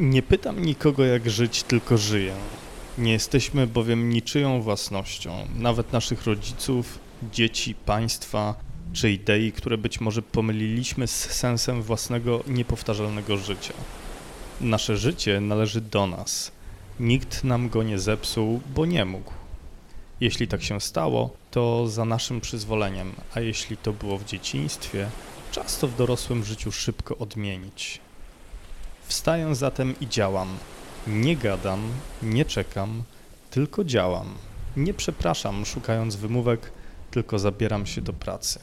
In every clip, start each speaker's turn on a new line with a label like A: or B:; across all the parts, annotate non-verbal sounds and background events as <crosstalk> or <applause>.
A: Nie pytam nikogo jak żyć, tylko żyję. Nie jesteśmy bowiem niczyją własnością, nawet naszych rodziców, dzieci, państwa czy idei, które być może pomyliliśmy z sensem własnego niepowtarzalnego życia. Nasze życie należy do nas. Nikt nam go nie zepsuł, bo nie mógł. Jeśli tak się stało, to za naszym przyzwoleniem, a jeśli to było w dzieciństwie, czas to w dorosłym życiu szybko odmienić. Wstaję zatem i działam. Nie gadam, nie czekam, tylko działam. Nie przepraszam, szukając wymówek, tylko zabieram się do pracy.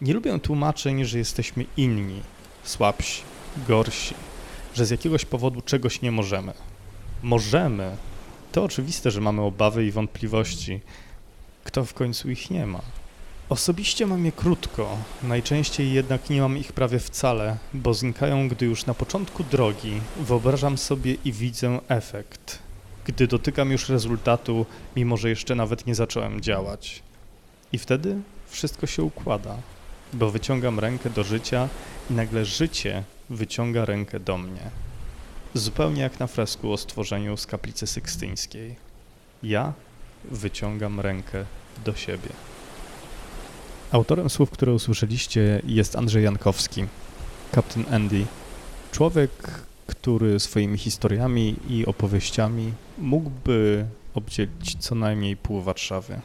A: Nie lubię tłumaczeń, że jesteśmy inni, słabsi, gorsi, że z jakiegoś powodu czegoś nie możemy. Możemy. To oczywiste, że mamy obawy i wątpliwości. Kto w końcu ich nie ma? Osobiście mam je krótko, najczęściej jednak nie mam ich prawie wcale, bo znikają, gdy już na początku drogi wyobrażam sobie i widzę efekt, gdy dotykam już rezultatu, mimo że jeszcze nawet nie zacząłem działać. I wtedy wszystko się układa, bo wyciągam rękę do życia i nagle życie wyciąga rękę do mnie. Zupełnie jak na fresku o stworzeniu z kaplicy sykstyńskiej. Ja wyciągam rękę do siebie. Autorem słów, które usłyszeliście jest Andrzej Jankowski, Captain Andy. Człowiek, który swoimi historiami i opowieściami mógłby obdzielić co najmniej pół Warszawy.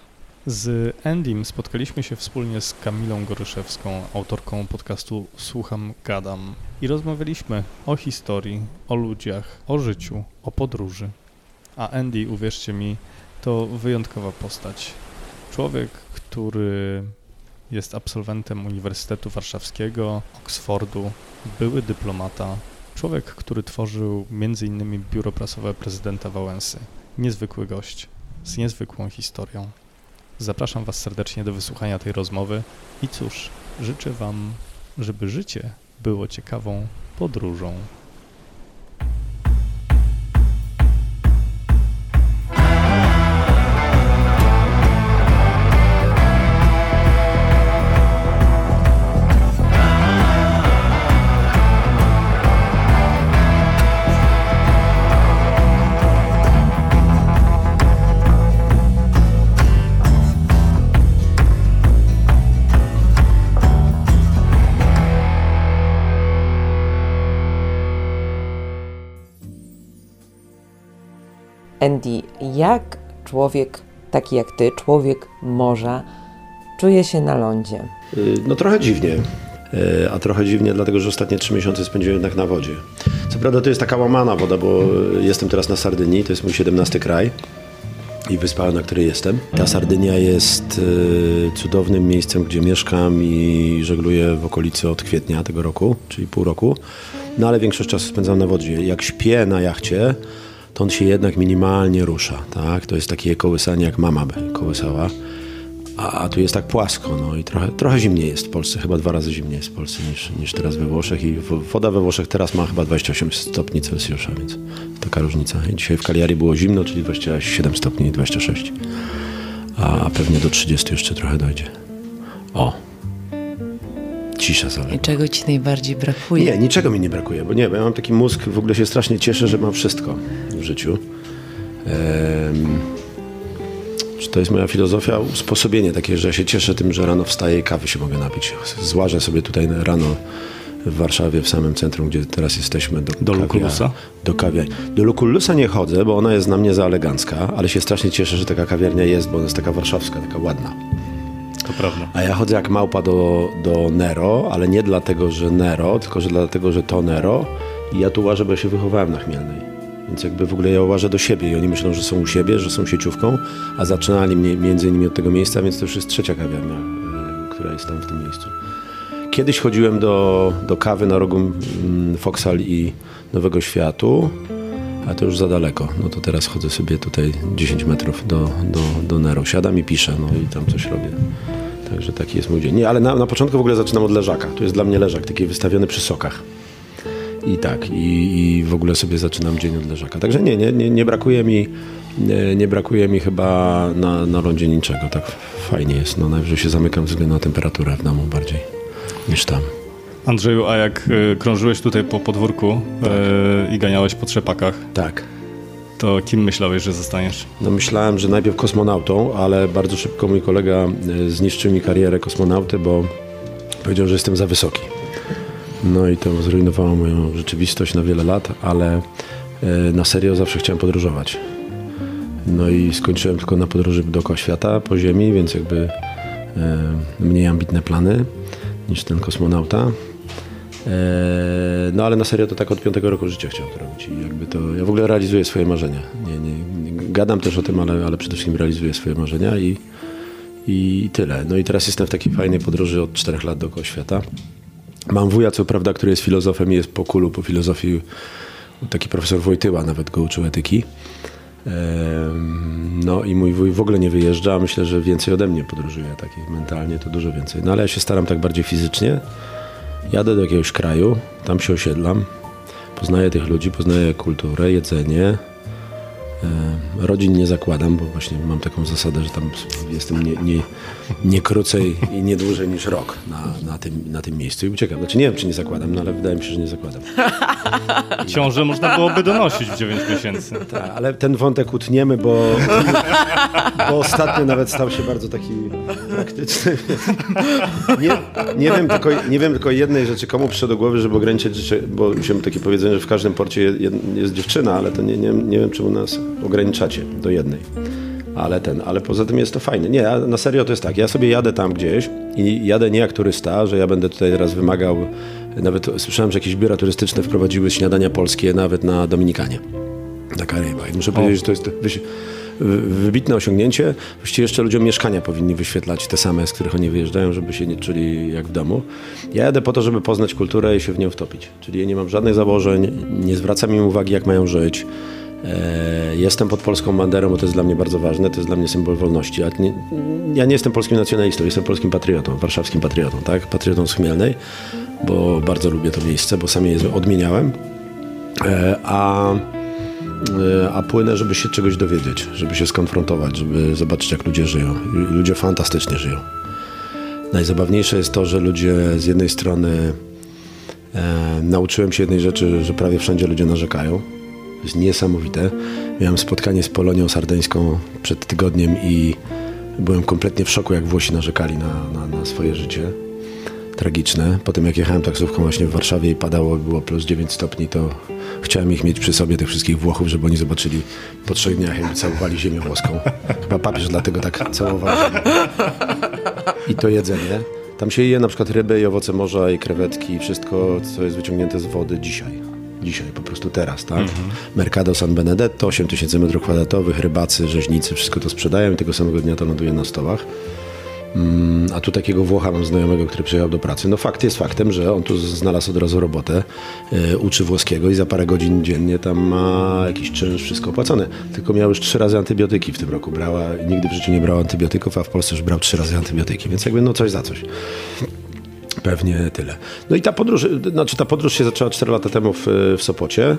A: Z Endym spotkaliśmy się wspólnie z Kamilą Goryszewską, autorką podcastu Słucham, Gadam i rozmawialiśmy o historii, o ludziach, o życiu, o podróży. A Andy, uwierzcie mi, to wyjątkowa postać. Człowiek, który jest absolwentem Uniwersytetu Warszawskiego, Oksfordu, były dyplomata, człowiek, który tworzył m.in. biuro prasowe prezydenta Wałęsy. Niezwykły gość, z niezwykłą historią. Zapraszam Was serdecznie do wysłuchania tej rozmowy i cóż, życzę Wam, żeby życie było ciekawą podróżą.
B: Andy, jak człowiek taki jak ty, człowiek morza, czuje się na lądzie?
C: Y, no trochę dziwnie. Y, a trochę dziwnie, dlatego że ostatnie trzy miesiące spędziłem jednak na wodzie. Co prawda to jest taka łamana woda, bo jestem teraz na Sardynii, to jest mój 17 kraj i wyspa, na której jestem. Ta Sardynia jest y, cudownym miejscem, gdzie mieszkam i żegluję w okolicy od kwietnia tego roku, czyli pół roku. No ale większość czasu spędzam na wodzie. Jak śpię na jachcie, to on się jednak minimalnie rusza, tak? To jest takie kołysanie, jak mama by kołysała. A, a tu jest tak płasko, no i trochę, trochę zimniej jest w Polsce, chyba dwa razy zimniej jest w Polsce niż, niż teraz we Włoszech i woda we Włoszech teraz ma chyba 28 stopni Celsjusza, więc taka różnica. I dzisiaj w Kaliari było zimno, czyli 27 stopni, 26, a, a pewnie do 30 jeszcze trochę dojdzie. O, cisza
B: I czego ci najbardziej brakuje?
C: Nie, niczego mi nie brakuje, bo nie, bo ja mam taki mózg, w ogóle się strasznie cieszę, że mam wszystko w życiu. Ehm, to jest moja filozofia, usposobienie takie, że się cieszę tym, że rano wstaję i kawy się mogę napić. Złażę sobie tutaj rano w Warszawie, w samym centrum, gdzie teraz jesteśmy.
A: Do, do Lukulusa?
C: Do kawiarni. Do Lukulusa nie chodzę, bo ona jest na mnie za elegancka, ale się strasznie cieszę, że taka kawiarnia jest, bo ona jest taka warszawska, taka ładna.
A: To prawda.
C: A ja chodzę jak małpa do, do Nero, ale nie dlatego, że Nero, tylko że dlatego, że to Nero. I ja tu łażę, bo ja się wychowałem na Chmielnej. Więc jakby w ogóle ja łażę do siebie i oni myślą, że są u siebie, że są sieciówką, a zaczynali mnie między innymi od tego miejsca, więc to już jest trzecia kawiarnia, y, która jest tam w tym miejscu. Kiedyś chodziłem do, do kawy na rogu mm, Foxal i Nowego Światu, a to już za daleko. No to teraz chodzę sobie tutaj 10 metrów do, do, do Nero. Siadam i piszę, no i tam coś robię. Także taki jest mój dzień. Nie, ale na, na początku w ogóle zaczynam od leżaka. To jest dla mnie leżak, taki wystawiony przy sokach. I tak, i, i w ogóle sobie zaczynam dzień od leżaka. Także nie, nie, nie, nie brakuje mi nie, nie, brakuje mi chyba na, na lądzie niczego. Tak fajnie jest. No najwyżej się zamykam ze względu na temperaturę w domu bardziej niż tam.
D: Andrzeju, a jak y, krążyłeś tutaj po podwórku y, i ganiałeś po trzepakach,
C: Tak.
D: to kim myślałeś, że zostaniesz?
C: No myślałem, że najpierw kosmonautą, ale bardzo szybko mój kolega e, zniszczył mi karierę kosmonauty, bo powiedział, że jestem za wysoki. No i to zrujnowało moją rzeczywistość na wiele lat, ale e, na serio zawsze chciałem podróżować. No i skończyłem tylko na podróży dookoła świata po Ziemi, więc jakby e, mniej ambitne plany niż ten kosmonauta. E, No ale na serio to tak od piątego roku życia chciałem to robić i jakby to, ja w ogóle realizuję swoje marzenia. Nie, nie, gadam też o tym, ale, ale przede wszystkim realizuję swoje marzenia i, i tyle. No i teraz jestem w takiej fajnej podróży od czterech lat dookoła świata. Mam wuja, co prawda, który jest filozofem i jest po kulu, po filozofii. Taki profesor Wojtyła nawet go uczył etyki. No i mój wuj w ogóle nie wyjeżdża, myślę, że więcej ode mnie podróżuje, tak mentalnie to dużo więcej. No ale ja się staram tak bardziej fizycznie. Jadę do jakiegoś kraju, tam się osiedlam, poznaję tych ludzi, poznaję kulturę, jedzenie. E, Rodzin nie zakładam, bo właśnie mam taką zasadę, że tam jestem nie, nie, nie krócej i nie dłużej niż rok na, na, tym, na tym miejscu i uciekam. Znaczy nie wiem, czy nie zakładam, no ale wydaje mi się, że nie zakładam.
A: Ciążę można byłoby donosić w 9 miesięcy. <laughs>
C: Tak, ale ten wątek utniemy, bo, bo ostatnio nawet stał się bardzo taki praktyczny. Nie, nie, wiem tylko, nie wiem tylko jednej rzeczy, komu przyszło do głowy, żeby ograniczyć życie, bo mam takie powiedzenie, że w każdym porcie jest, jest dziewczyna, ale to nie, nie, nie wiem, czemu nas ograniczacie do jednej. Ale ten, ale poza tym jest to fajne. Nie, na serio to jest tak. Ja sobie jadę tam gdzieś i jadę nie jak turysta, że ja będę tutaj teraz wymagał. Nawet słyszałem, że jakieś biura turystyczne wprowadziły śniadania polskie nawet na Dominikanie. Na Karybach. I muszę powiedzieć, że to jest wybitne osiągnięcie. Właściwie jeszcze ludziom mieszkania powinni wyświetlać te same, z których oni wyjeżdżają, żeby się nie czuli jak w domu. Ja jadę po to, żeby poznać kulturę i się w nią wtopić. Czyli ja nie mam żadnych założeń, nie zwracam im uwagi, jak mają żyć. E, Jestem pod polską banderą, bo to jest dla mnie bardzo ważne, to jest dla mnie symbol wolności. Ja nie jestem polskim nacjonalistą, jestem polskim patriotą, warszawskim patriotą, tak? Patriotą z Chmielnej, bo bardzo lubię to miejsce, bo sam je odmieniałem. E, A, e, a płynę, żeby się czegoś dowiedzieć, żeby się skonfrontować, żeby zobaczyć, jak ludzie żyją. Ludzie fantastycznie żyją. Najzabawniejsze jest to, że ludzie z jednej strony e, nauczyłem się jednej rzeczy, że prawie wszędzie ludzie narzekają. Jest niesamowite. Miałem spotkanie z Polonią Sardeńską przed tygodniem i byłem kompletnie w szoku, jak Włosi narzekali na, na, na swoje życie. Tragiczne. Potem jak jechałem taksówką właśnie w Warszawie i padało, było plus 9 stopni, to chciałem ich mieć przy sobie, tych wszystkich Włochów, żeby oni zobaczyli po trzech dniach, jakby całowali ziemię włoską. Chyba papież dlatego tak całował. I to jedzenie. Tam się je na przykład ryby i owoce morza i krewetki i wszystko, co jest wyciągnięte z wody dzisiaj. Dzisiaj, po prostu teraz, tak? Mercado San Benedetto, 8 tysięcy metrów kwadratowych, rybacy, rzeźnicy, wszystko to sprzedają i tego samego dnia to ląduje na stołach. Mm, A tu takiego Włocha mam znajomego, który przyjechał do pracy. No fakt jest faktem, że on tu znalazł od razu robotę, e, uczy włoskiego i za parę godzin dziennie tam ma jakiś czynsz, wszystko opłacone. Tylko miał już trzy razy antybiotyki w tym roku. Brała, nigdy w życiu nie brała antybiotyków, a w Polsce już brał trzy razy antybiotyki, więc jakby no coś za coś. Pewnie tyle. No i ta podróż, znaczy ta podróż się zaczęła 4 lata temu w, w Sopocie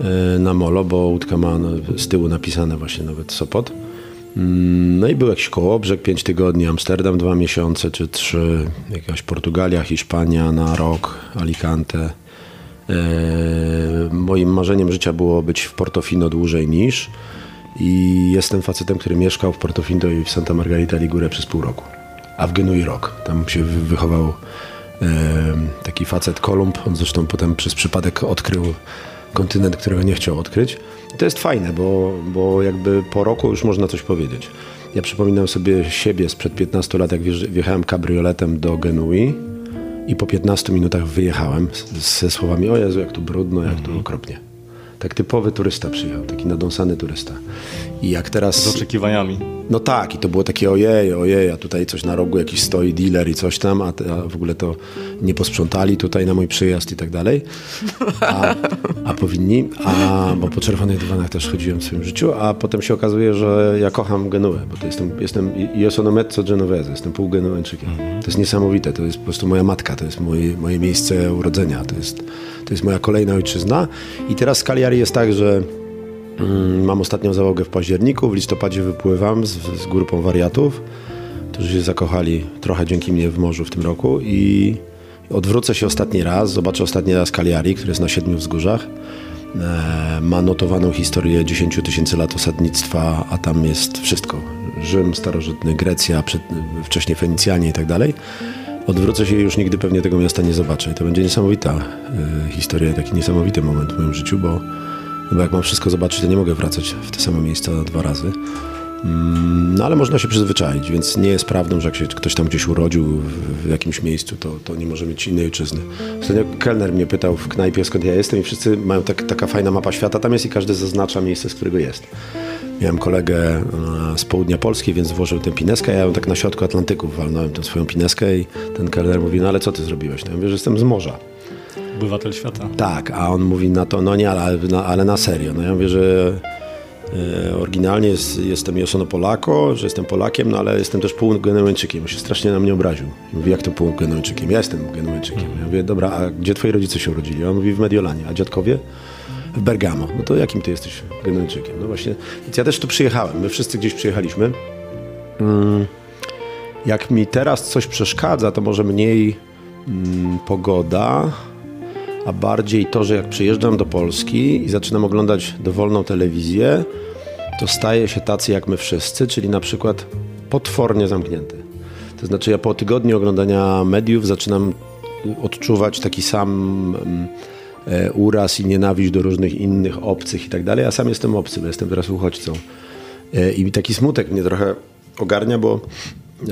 C: e, na Molo, bo łódka ma no, z tyłu napisane właśnie nawet Sopot. Mm, No i był jakiś kołobrzeg, 5 tygodni, Amsterdam 2 miesiące czy 3, jakaś Portugalia, Hiszpania na rok, Alicante. E, moim marzeniem życia było być w Portofino dłużej niż i jestem facetem, który mieszkał w Portofino i w Santa Margarita Ligure przez pół roku, a w Genui rok. Tam się wy- wychował e, taki facet Kolumb, on zresztą potem przez przypadek odkrył kontynent, którego nie chciał odkryć. I to jest fajne, bo, bo jakby po roku już można coś powiedzieć. Ja przypominam sobie siebie sprzed 15 lat, jak wjechałem kabrioletem do Genui i po 15 minutach wyjechałem ze słowami o Jezu, jak tu brudno, jak tu okropnie. Tak typowy turysta przyjechał, taki nadąsany turysta. I jak teraz...
D: Z oczekiwaniami.
C: No tak, i to było takie ojej, ojej, a tutaj coś na rogu jakiś stoi dealer i coś tam, a, te- a w ogóle to nie posprzątali tutaj na mój przyjazd i tak dalej. A, a powinni, a, bo po czerwonych dywanach też chodziłem w swoim życiu, a potem się okazuje, że ja kocham Genuę, bo to jestem, jestem io sono mezzo genovese, jestem pół Genueńczykiem. To jest niesamowite, to jest po prostu moja matka, to jest moje, moje miejsce urodzenia, to jest, to jest moja kolejna ojczyzna. I teraz z Cagliari jest tak, że Mm, Mam ostatnią załogę w październiku, w listopadzie wypływam z, z grupą wariatów, którzy się zakochali trochę dzięki mnie w morzu w tym roku i, Odwrócę się ostatni raz, zobaczę ostatni raz Cagliari, który jest na siedmiu wzgórzach. E, ma notowaną historię 10 tysięcy lat osadnictwa, a tam jest wszystko. Rzym, starożytny, Grecja, przed, wcześniej Fenicjanie i tak dalej. Odwrócę się i już nigdy pewnie tego miasta nie zobaczę. I to będzie niesamowita y, historia, taki niesamowity moment w moim życiu, bo, bo jak mam wszystko zobaczyć, to nie mogę wracać w te same miejsca dwa razy. Mm, No ale można się przyzwyczaić, więc nie jest prawdą, że jak się ktoś tam gdzieś urodził w, w jakimś miejscu, to, to nie może mieć innej ojczyzny. Ostatnio kelner mnie pytał w knajpie, skąd ja jestem i wszyscy mają tak, taka fajna mapa świata tam jest i każdy zaznacza miejsce, z którego jest. Miałem kolegę e, z południa Polski, więc włożył tę pineskę, ja ją tak na środku Atlantyku walnąłem tę swoją pineskę i ten kelner mówi, no ale co ty zrobiłeś? No ja mówię, że jestem z morza.
D: Obywatel świata.
C: Tak, a on mówi na to, no nie, ale, na, ale na serio. No ja mówię, że e, oryginalnie jest, jestem Josono Polako, że jestem Polakiem, no ale jestem też półgenueńczykiem. On się strasznie na mnie obraził. I mówi, jak to półgenueńczykiem? Ja jestem genueńczykiem. Ja mówię, dobra, a gdzie twoi rodzice się urodzili? On mówi, w Mediolanie. A dziadkowie? W Bergamo. No to jakim ty jesteś genueńczykiem? No właśnie, więc ja też tu przyjechałem. My wszyscy gdzieś przyjechaliśmy. Mm, jak mi teraz coś przeszkadza, to może mniej mm, pogoda, a bardziej to, że jak przyjeżdżam do Polski i zaczynam oglądać dowolną telewizję, to staję się tacy jak my wszyscy, czyli na przykład potwornie zamknięty. To znaczy ja po tygodniu oglądania mediów zaczynam odczuwać taki sam mm, uraz i nienawiść do różnych innych obcych i tak dalej. Ja sam jestem obcy, bo jestem teraz uchodźcą. E, I taki smutek mnie trochę ogarnia, bo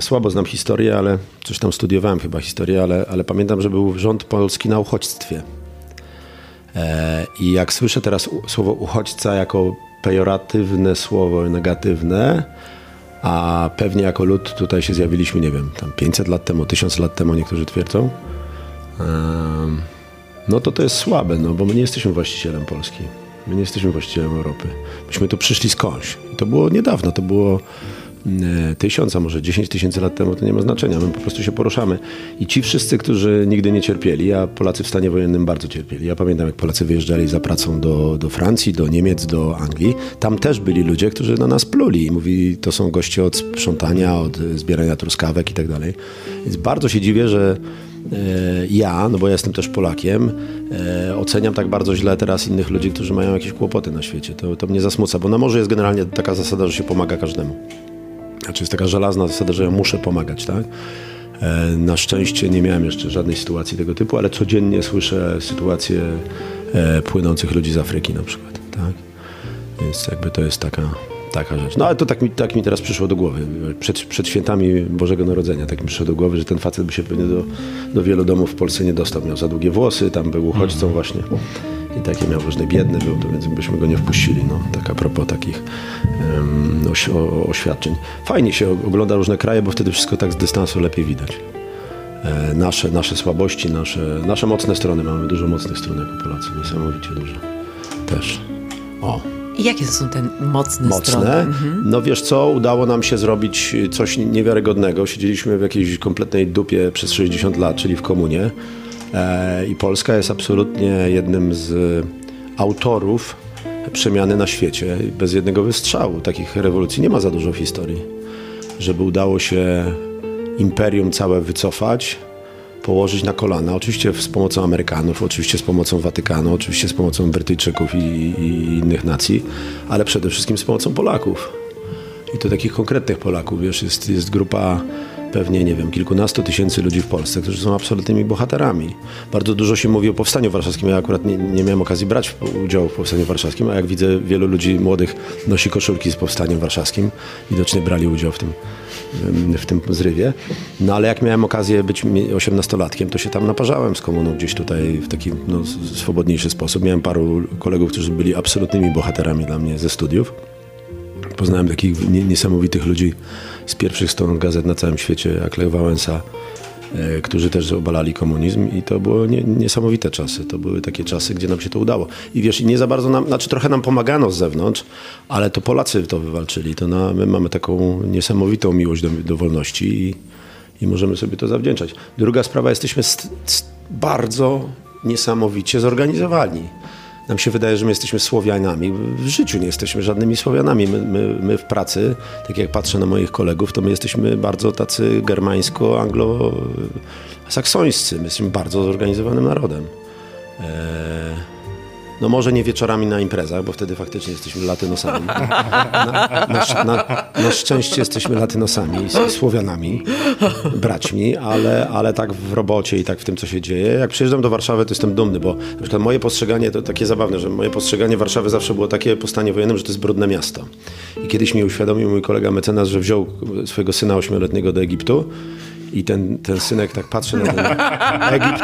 C: słabo znam historię, ale coś tam studiowałem chyba historię, ale, ale pamiętam, że był rząd polski na uchodźstwie. E, I jak słyszę teraz słowo uchodźca jako pejoratywne słowo, negatywne, a pewnie jako lud tutaj się zjawiliśmy, nie wiem, tam 500 lat temu, 1000 lat temu niektórzy twierdzą, em, no to to jest słabe, no bo my nie jesteśmy właścicielem Polski. My nie jesteśmy właścicielem Europy. Myśmy tu przyszli skądś. To było niedawno, to było e, tysiąc, a może 10 tysięcy lat temu, to nie ma znaczenia. My po prostu się poruszamy. I ci wszyscy, którzy nigdy nie cierpieli, a Polacy w stanie wojennym bardzo cierpieli. Ja pamiętam, jak Polacy wyjeżdżali za pracą do, do Francji, do Niemiec, do Anglii. Tam też byli ludzie, którzy na nas pluli i mówili, to są goście od sprzątania, od e, zbierania truskawek i tak dalej. Więc bardzo się dziwię, że e, ja, no bo ja jestem też Polakiem, e, oceniam tak bardzo źle teraz innych ludzi, którzy mają jakieś kłopoty na świecie. To, to mnie zasmuca, bo na morzu jest generalnie taka zasada, że się pomaga każdemu. Znaczy jest taka żelazna zasada, że ja muszę pomagać, tak? E, Na szczęście nie miałem jeszcze żadnej sytuacji tego typu, ale codziennie słyszę sytuacje e, płynących ludzi z Afryki na przykład, tak? Więc jakby to jest taka, taka rzecz. No ale to tak mi, tak mi teraz przyszło do głowy. Przed, przed świętami Bożego Narodzenia tak mi przyszło do głowy, że ten facet by się pewnie do, do wielu domów w Polsce nie dostał. Miał za długie włosy, tam był uchodźcą właśnie. I takie miał różne biedny był, to więc byśmy go nie wpuścili. No, tak a propos takich em, oś, o, oświadczeń. Fajnie się ogląda różne kraje, bo wtedy wszystko tak z dystansu lepiej widać. E, nasze, nasze słabości, nasze, nasze mocne strony. Mamy dużo mocnych stron jako Polacy, niesamowicie dużo. Też. O,
B: I jakie to są te mocne, strony?
C: mocne.
B: Mhm.
C: No wiesz co, udało nam się zrobić coś niewiarygodnego. Siedzieliśmy w jakiejś kompletnej dupie przez 60 lat, czyli w komunie. E, I Polska jest absolutnie jednym z autorów przemiany na świecie. Bez jednego wystrzału takich rewolucji nie ma za dużo w historii. Żeby udało się imperium całe wycofać, położyć na kolana. Oczywiście z pomocą Amerykanów, oczywiście z pomocą Watykanu, oczywiście z pomocą Brytyjczyków i, i innych nacji, ale przede wszystkim z pomocą Polaków. I to takich konkretnych Polaków, wiesz, jest, jest grupa pewnie, nie wiem, kilkunastu tysięcy ludzi w Polsce, którzy są absolutnymi bohaterami. Bardzo dużo się mówi o Powstaniu Warszawskim. Ja akurat nie, nie miałem okazji brać udziału w Powstaniu Warszawskim, a jak widzę, wielu ludzi młodych nosi koszulki z Powstaniem Warszawskim. Widocznie brali udział w tym, w tym zrywie. No ale jak miałem okazję być 18-latkiem, to się tam naparzałem z komuną gdzieś tutaj w taki no, swobodniejszy sposób. Miałem paru kolegów, którzy byli absolutnymi bohaterami dla mnie ze studiów. Poznałem takich nie, niesamowitych ludzi z pierwszych stron gazet na całym świecie, jak Lech Wałęsa, e, którzy też obalali komunizm i to były nie, niesamowite czasy. To były takie czasy, gdzie nam się to udało. I wiesz, nie za bardzo nam, znaczy trochę nam pomagano z zewnątrz, ale to Polacy to wywalczyli. To na, my mamy taką niesamowitą miłość do, do wolności i, i możemy sobie to zawdzięczać. Druga sprawa, jesteśmy st, st, bardzo niesamowicie zorganizowani. Nam się wydaje, że my jesteśmy Słowianami. W życiu nie jesteśmy żadnymi Słowianami. My, my, my w pracy, tak jak patrzę na moich kolegów, to my jesteśmy bardzo tacy germańsko-anglo-saksońscy. My jesteśmy bardzo zorganizowanym narodem. Eee, no może nie wieczorami na imprezach, bo wtedy faktycznie jesteśmy latynosami. Na, na, na, na szczęście jesteśmy latynosami, Słowianami, braćmi, ale, ale tak w robocie i tak w tym, co się dzieje. Jak przyjeżdżam do Warszawy, to jestem dumny, bo na przykład moje postrzeganie, to takie zabawne, że moje postrzeganie Warszawy zawsze było takie po stanie wojennym, że to jest brudne miasto. I kiedyś mi uświadomił mój kolega mecenas, że wziął swojego syna ośmioletniego do Egiptu i ten, ten synek tak patrzy na ten Egipt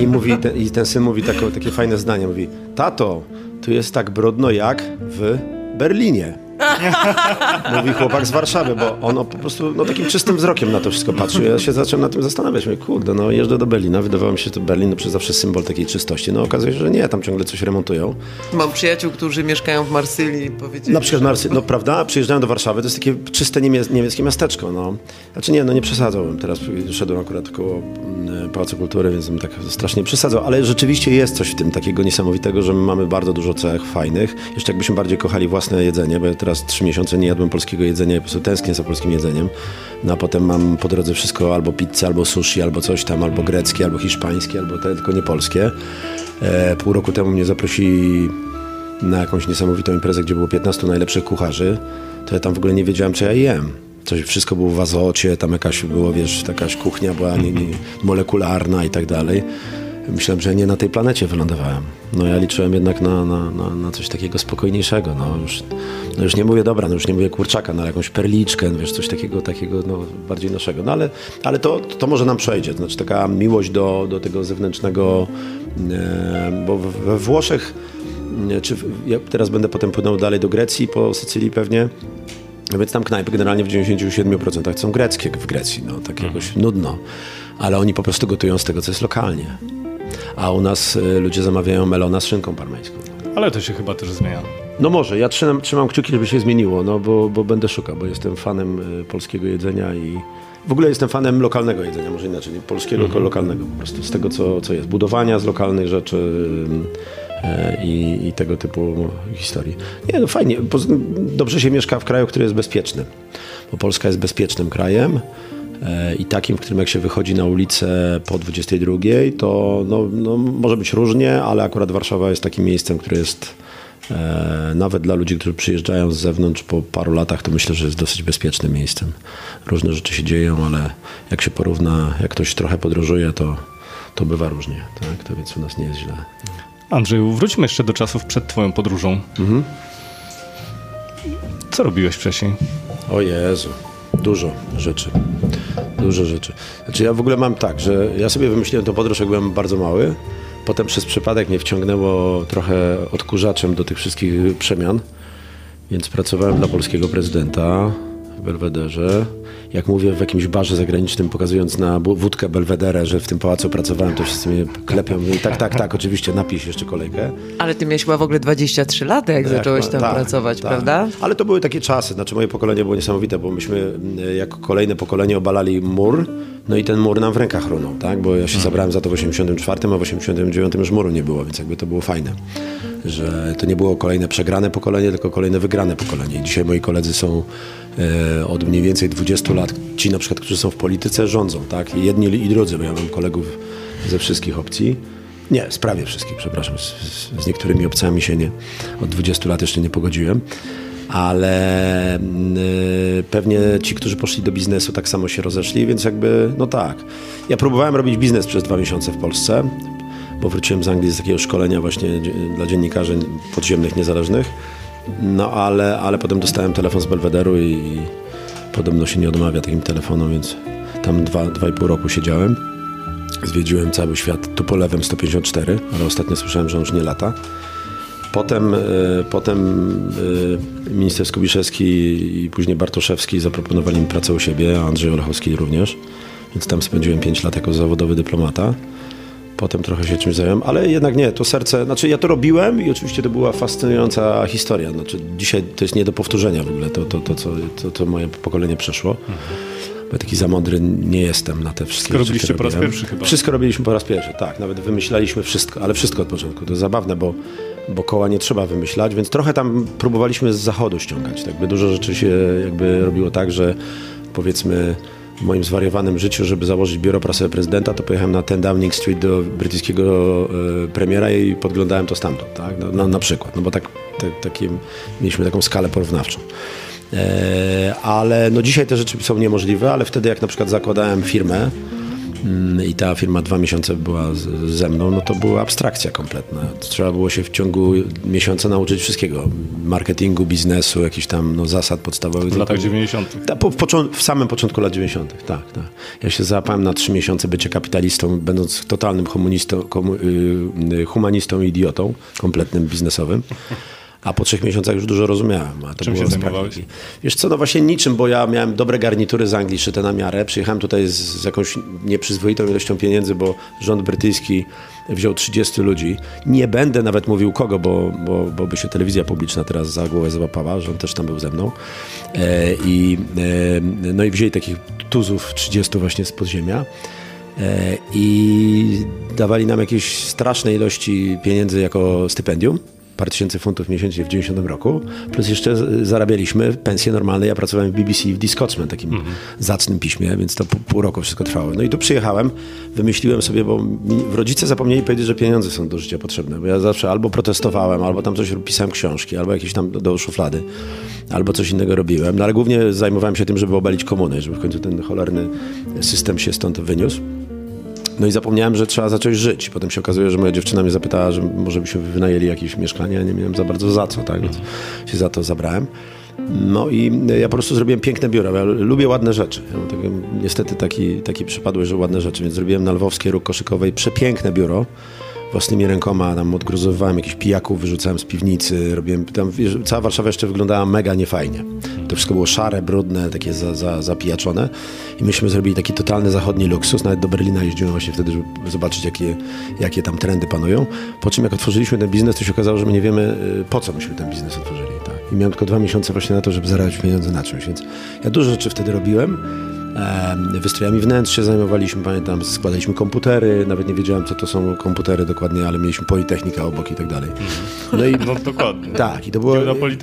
C: i, mówi, ten, i ten syn mówi tako, takie fajne zdanie, mówi tato, tu jest tak brudno jak w Berlinie. <laughs> Mówi chłopak z Warszawy, bo on po prostu no, takim czystym wzrokiem na to wszystko patrzył. Ja się zacząłem na tym zastanawiać. Mówię, kurde, no jeżdżę do Berlina. Wydawało mi się, że to Berlin no, przez zawsze symbol takiej czystości. No okazuje się, że nie, tam ciągle coś remontują.
E: Mam przyjaciół, którzy mieszkają w Marsylii i powiedzieli,
C: Na przykład Marsy, no prawda, przyjeżdżają do Warszawy, to jest takie czyste niemie, niemieckie miasteczko, no. Znaczy nie, no nie przesadzałbym, teraz szedłem akurat koło mm, Pałacu Kultury, więc bym tak strasznie przesadzał, ale rzeczywiście jest coś w tym takiego niesamowitego, że my mamy bardzo dużo cech fajnych. Jeszcze jakbyśmy bardziej kochali własne jedzenie, bo ja teraz trzy miesiące nie jadłem polskiego jedzenia i po prostu tęsknię za polskim jedzeniem. No a potem mam po drodze wszystko albo pizzę, albo sushi, albo coś tam, albo greckie, albo hiszpańskie, albo te, tylko nie polskie. E, pół roku temu mnie zaprosili na jakąś niesamowitą imprezę, gdzie było 15 najlepszych kucharzy, to ja tam w ogóle nie wiedziałem, co ja jem. Coś, wszystko było w azocie, tam jakaś było, wiesz, jakaś kuchnia była nie, nie, molekularna i tak dalej. Myślałem, że nie na tej planecie wylądowałem. No ja liczyłem jednak na, na, na, na coś takiego spokojniejszego. No już, no już nie mówię dobra, no już nie mówię kurczaka, no jakąś perliczkę, no wiesz, coś takiego, takiego no, bardziej naszego. No ale, ale to, to może nam przejdzie. To znaczy taka miłość do, do tego zewnętrznego, e, bo we Włoszech nie, Czy ja teraz będę potem płynął dalej do Grecji, po Sycylii pewnie. Więc tam knajpy generalnie w 97% są greckie w Grecji, no tak jakoś nudno. Ale oni po prostu gotują z tego, co jest lokalnie. A u nas y, ludzie zamawiają melona z szynką parmeńską.
D: Ale to się chyba też zmienia.
C: No może, ja trzymam, trzymam kciuki, żeby się zmieniło, no bo, bo będę szukał, bo jestem fanem y, polskiego jedzenia i w ogóle jestem fanem lokalnego jedzenia, może inaczej, nie polskiego, tylko lokalnego po prostu, z tego co, co jest. Budowania z lokalnych rzeczy y, i, i tego typu historii. Nie, no fajnie, dobrze się mieszka w kraju, który jest bezpieczny, bo Polska jest bezpiecznym krajem. E, I takim, w którym jak się wychodzi na ulicę po 22, to no, no, może być różnie, ale akurat Warszawa jest takim miejscem, które jest E, nawet dla ludzi, którzy przyjeżdżają z zewnątrz po paru latach, to myślę, że jest dosyć bezpiecznym miejscem. Różne rzeczy się dzieją, ale jak się porówna, jak ktoś trochę podróżuje, to, to bywa różnie. Tak? To więc u nas nie jest źle.
D: Andrzeju, wróćmy jeszcze do czasów przed twoją podróżą. Co robiłeś wcześniej?
C: O Jezu, dużo rzeczy. Dużo rzeczy. Znaczy ja w ogóle mam tak, że ja sobie wymyśliłem tą podróż, jak byłem bardzo mały. Potem przez przypadek mnie wciągnęło trochę odkurzaczem do tych wszystkich przemian. Więc pracowałem dla polskiego prezydenta w Belwederze. Jak mówię w jakimś barze zagranicznym, pokazując na wódkę Belwederę, że w tym pałacu pracowałem, to wszyscy mnie klepią. Mówią, tak, tak, tak, oczywiście, napij się jeszcze kolejkę.
E: Ale ty miałeś chyba w ogóle 23 lata, jak zacząłeś tam
C: Tak,
E: pracować,
C: tak.
E: prawda?
C: Ale to były takie czasy, znaczy moje pokolenie było niesamowite, bo myśmy y, jako kolejne pokolenie obalali mur, no i ten mur nam w rękach runął, tak? Bo ja się zabrałem za to w 84, a w 89 już muru nie było, więc jakby to było fajne. Że to nie było kolejne przegrane pokolenie, tylko kolejne wygrane pokolenie. I dzisiaj moi koledzy są e, od mniej więcej 20 lat, ci na przykład, którzy są w polityce, rządzą, tak? Jedni i drudzy, bo ja mam kolegów ze wszystkich opcji. Nie, z prawie wszystkich, przepraszam. Z, z, niektórymi opcjami się nie, od 20 lat jeszcze nie pogodziłem. Ale y, pewnie ci, którzy poszli do biznesu, tak samo się rozeszli, więc jakby, no tak. Ja próbowałem robić biznes przez dwa miesiące w Polsce, bo wróciłem z Anglii z takiego szkolenia właśnie dla dziennikarzy podziemnych, niezależnych. No ale, ale potem dostałem telefon z Belwederu i, i podobno się nie odmawia takim telefonom, więc tam dwa, dwa i pół roku siedziałem. Zwiedziłem cały świat Tupolewem 154, ale ostatnio słyszałem, że on już nie lata. Potem, e, potem e, minister Skubiszewski i później Bartoszewski zaproponowali mi pracę u siebie, a Andrzej Olechowski również. Więc tam spędziłem 5 lat jako zawodowy dyplomata. Potem trochę się czymś zająłem, ale jednak nie, to serce, znaczy ja to robiłem i oczywiście to była fascynująca historia. Znaczy dzisiaj to jest nie do powtórzenia w ogóle, to, to, to, co, to, co moje pokolenie przeszło. Bo ja taki za mądry nie jestem na te wszystkie
D: Wszystko
C: rzeczy,
D: robiliście po raz pierwszy chyba.
C: Wszystko robiliśmy po raz pierwszy, tak. Nawet wymyślaliśmy wszystko, ale wszystko od początku. To zabawne, bo bo koła nie trzeba wymyślać, więc trochę tam próbowaliśmy z zachodu ściągać. Tak by dużo rzeczy się jakby robiło tak, że powiedzmy w moim zwariowanym życiu, żeby założyć biuro prasowe prezydenta, to pojechałem na 10 Downing Street do brytyjskiego e, premiera i podglądałem to stamtąd, tak? no, no, na przykład, no bo tak, te, takie, mieliśmy taką skalę porównawczą. E, ale no dzisiaj te rzeczy są niemożliwe, ale wtedy jak na przykład zakładałem firmę, i ta firma dwa miesiące była ze mną, no to była abstrakcja kompletna. Trzeba było się w ciągu miesiąca nauczyć wszystkiego. Marketingu, biznesu, jakichś tam no, zasad podstawowych.
D: W latach 90.
C: Ta, po, w, w samym początku lat 90. Tak, tak. Ja się załapałem na trzy miesiące bycie kapitalistą, będąc totalnym humanistą, komu, y, humanistą i idiotą, kompletnym biznesowym a po trzech miesiącach już dużo rozumiałem. A to
D: Czym
C: było
D: się zajmowałeś?
C: Wiesz co, no właśnie niczym, bo ja miałem dobre garnitury z Anglii szyte na miarę. Przyjechałem tutaj z, z jakąś nieprzyzwoitą ilością pieniędzy, bo rząd brytyjski wziął 30 ludzi. Nie będę nawet mówił kogo, bo, bo, bo by się telewizja publiczna teraz za głowę złapała, że on też tam był ze mną. E, i, e, no i wzięli takich tuzów 30 właśnie z podziemia e, i dawali nam jakieś straszne ilości pieniędzy jako stypendium parę tysięcy funtów miesięcznie w 90 roku, plus jeszcze zarabialiśmy pensje normalne. Ja pracowałem w BBC w Discotsman, takim mm zacnym piśmie, więc to pół, pół roku wszystko trwało. No i tu przyjechałem, wymyśliłem sobie, bo mi, rodzice zapomnieli powiedzieć, że pieniądze są do życia potrzebne, bo ja zawsze albo protestowałem, albo tam coś pisałem książki, albo jakieś tam do, do szuflady, albo coś innego robiłem, no ale głównie zajmowałem się tym, żeby obalić komuny, żeby w końcu ten cholerny system się stąd wyniósł. No i zapomniałem, że trzeba zacząć żyć. Potem się okazuje, że moja dziewczyna mnie zapytała, że może byśmy wynajęli jakieś mieszkanie, a nie miałem za bardzo za co, tak? Więc się za to zabrałem. No i ja po prostu zrobiłem piękne biuro. Ja lubię ładne rzeczy. Ja taki, niestety taki, taki przypadłość, że ładne rzeczy, więc zrobiłem na Lwowskiej Róg Koszykowej przepiękne biuro własnymi rękoma tam odgruzowywałem jakichś pijaków, wyrzucałem z piwnicy, robiłem, tam, wiesz, cała Warszawa jeszcze wyglądała mega niefajnie. To wszystko było szare, brudne, takie za, za, zapijaczone i myśmy zrobili taki totalny zachodni luksus, nawet do Berlina jeździłem właśnie wtedy, żeby zobaczyć jakie, jakie tam trendy panują. Po czym jak otworzyliśmy ten biznes, to się okazało, że my nie wiemy y, po co myśmy ten biznes otworzyli. Tak? I miałem tylko dwa miesiące właśnie na to, żeby zarabiać pieniądze na czymś, więc ja dużo rzeczy wtedy robiłem wystrojami wnętrz się zajmowaliśmy, pamiętam, składaliśmy komputery, nawet nie wiedziałem, co to są komputery dokładnie, ale mieliśmy Politechnika obok i tak dalej.
D: No, i, <laughs> no dokładnie.
C: Tak, i to było,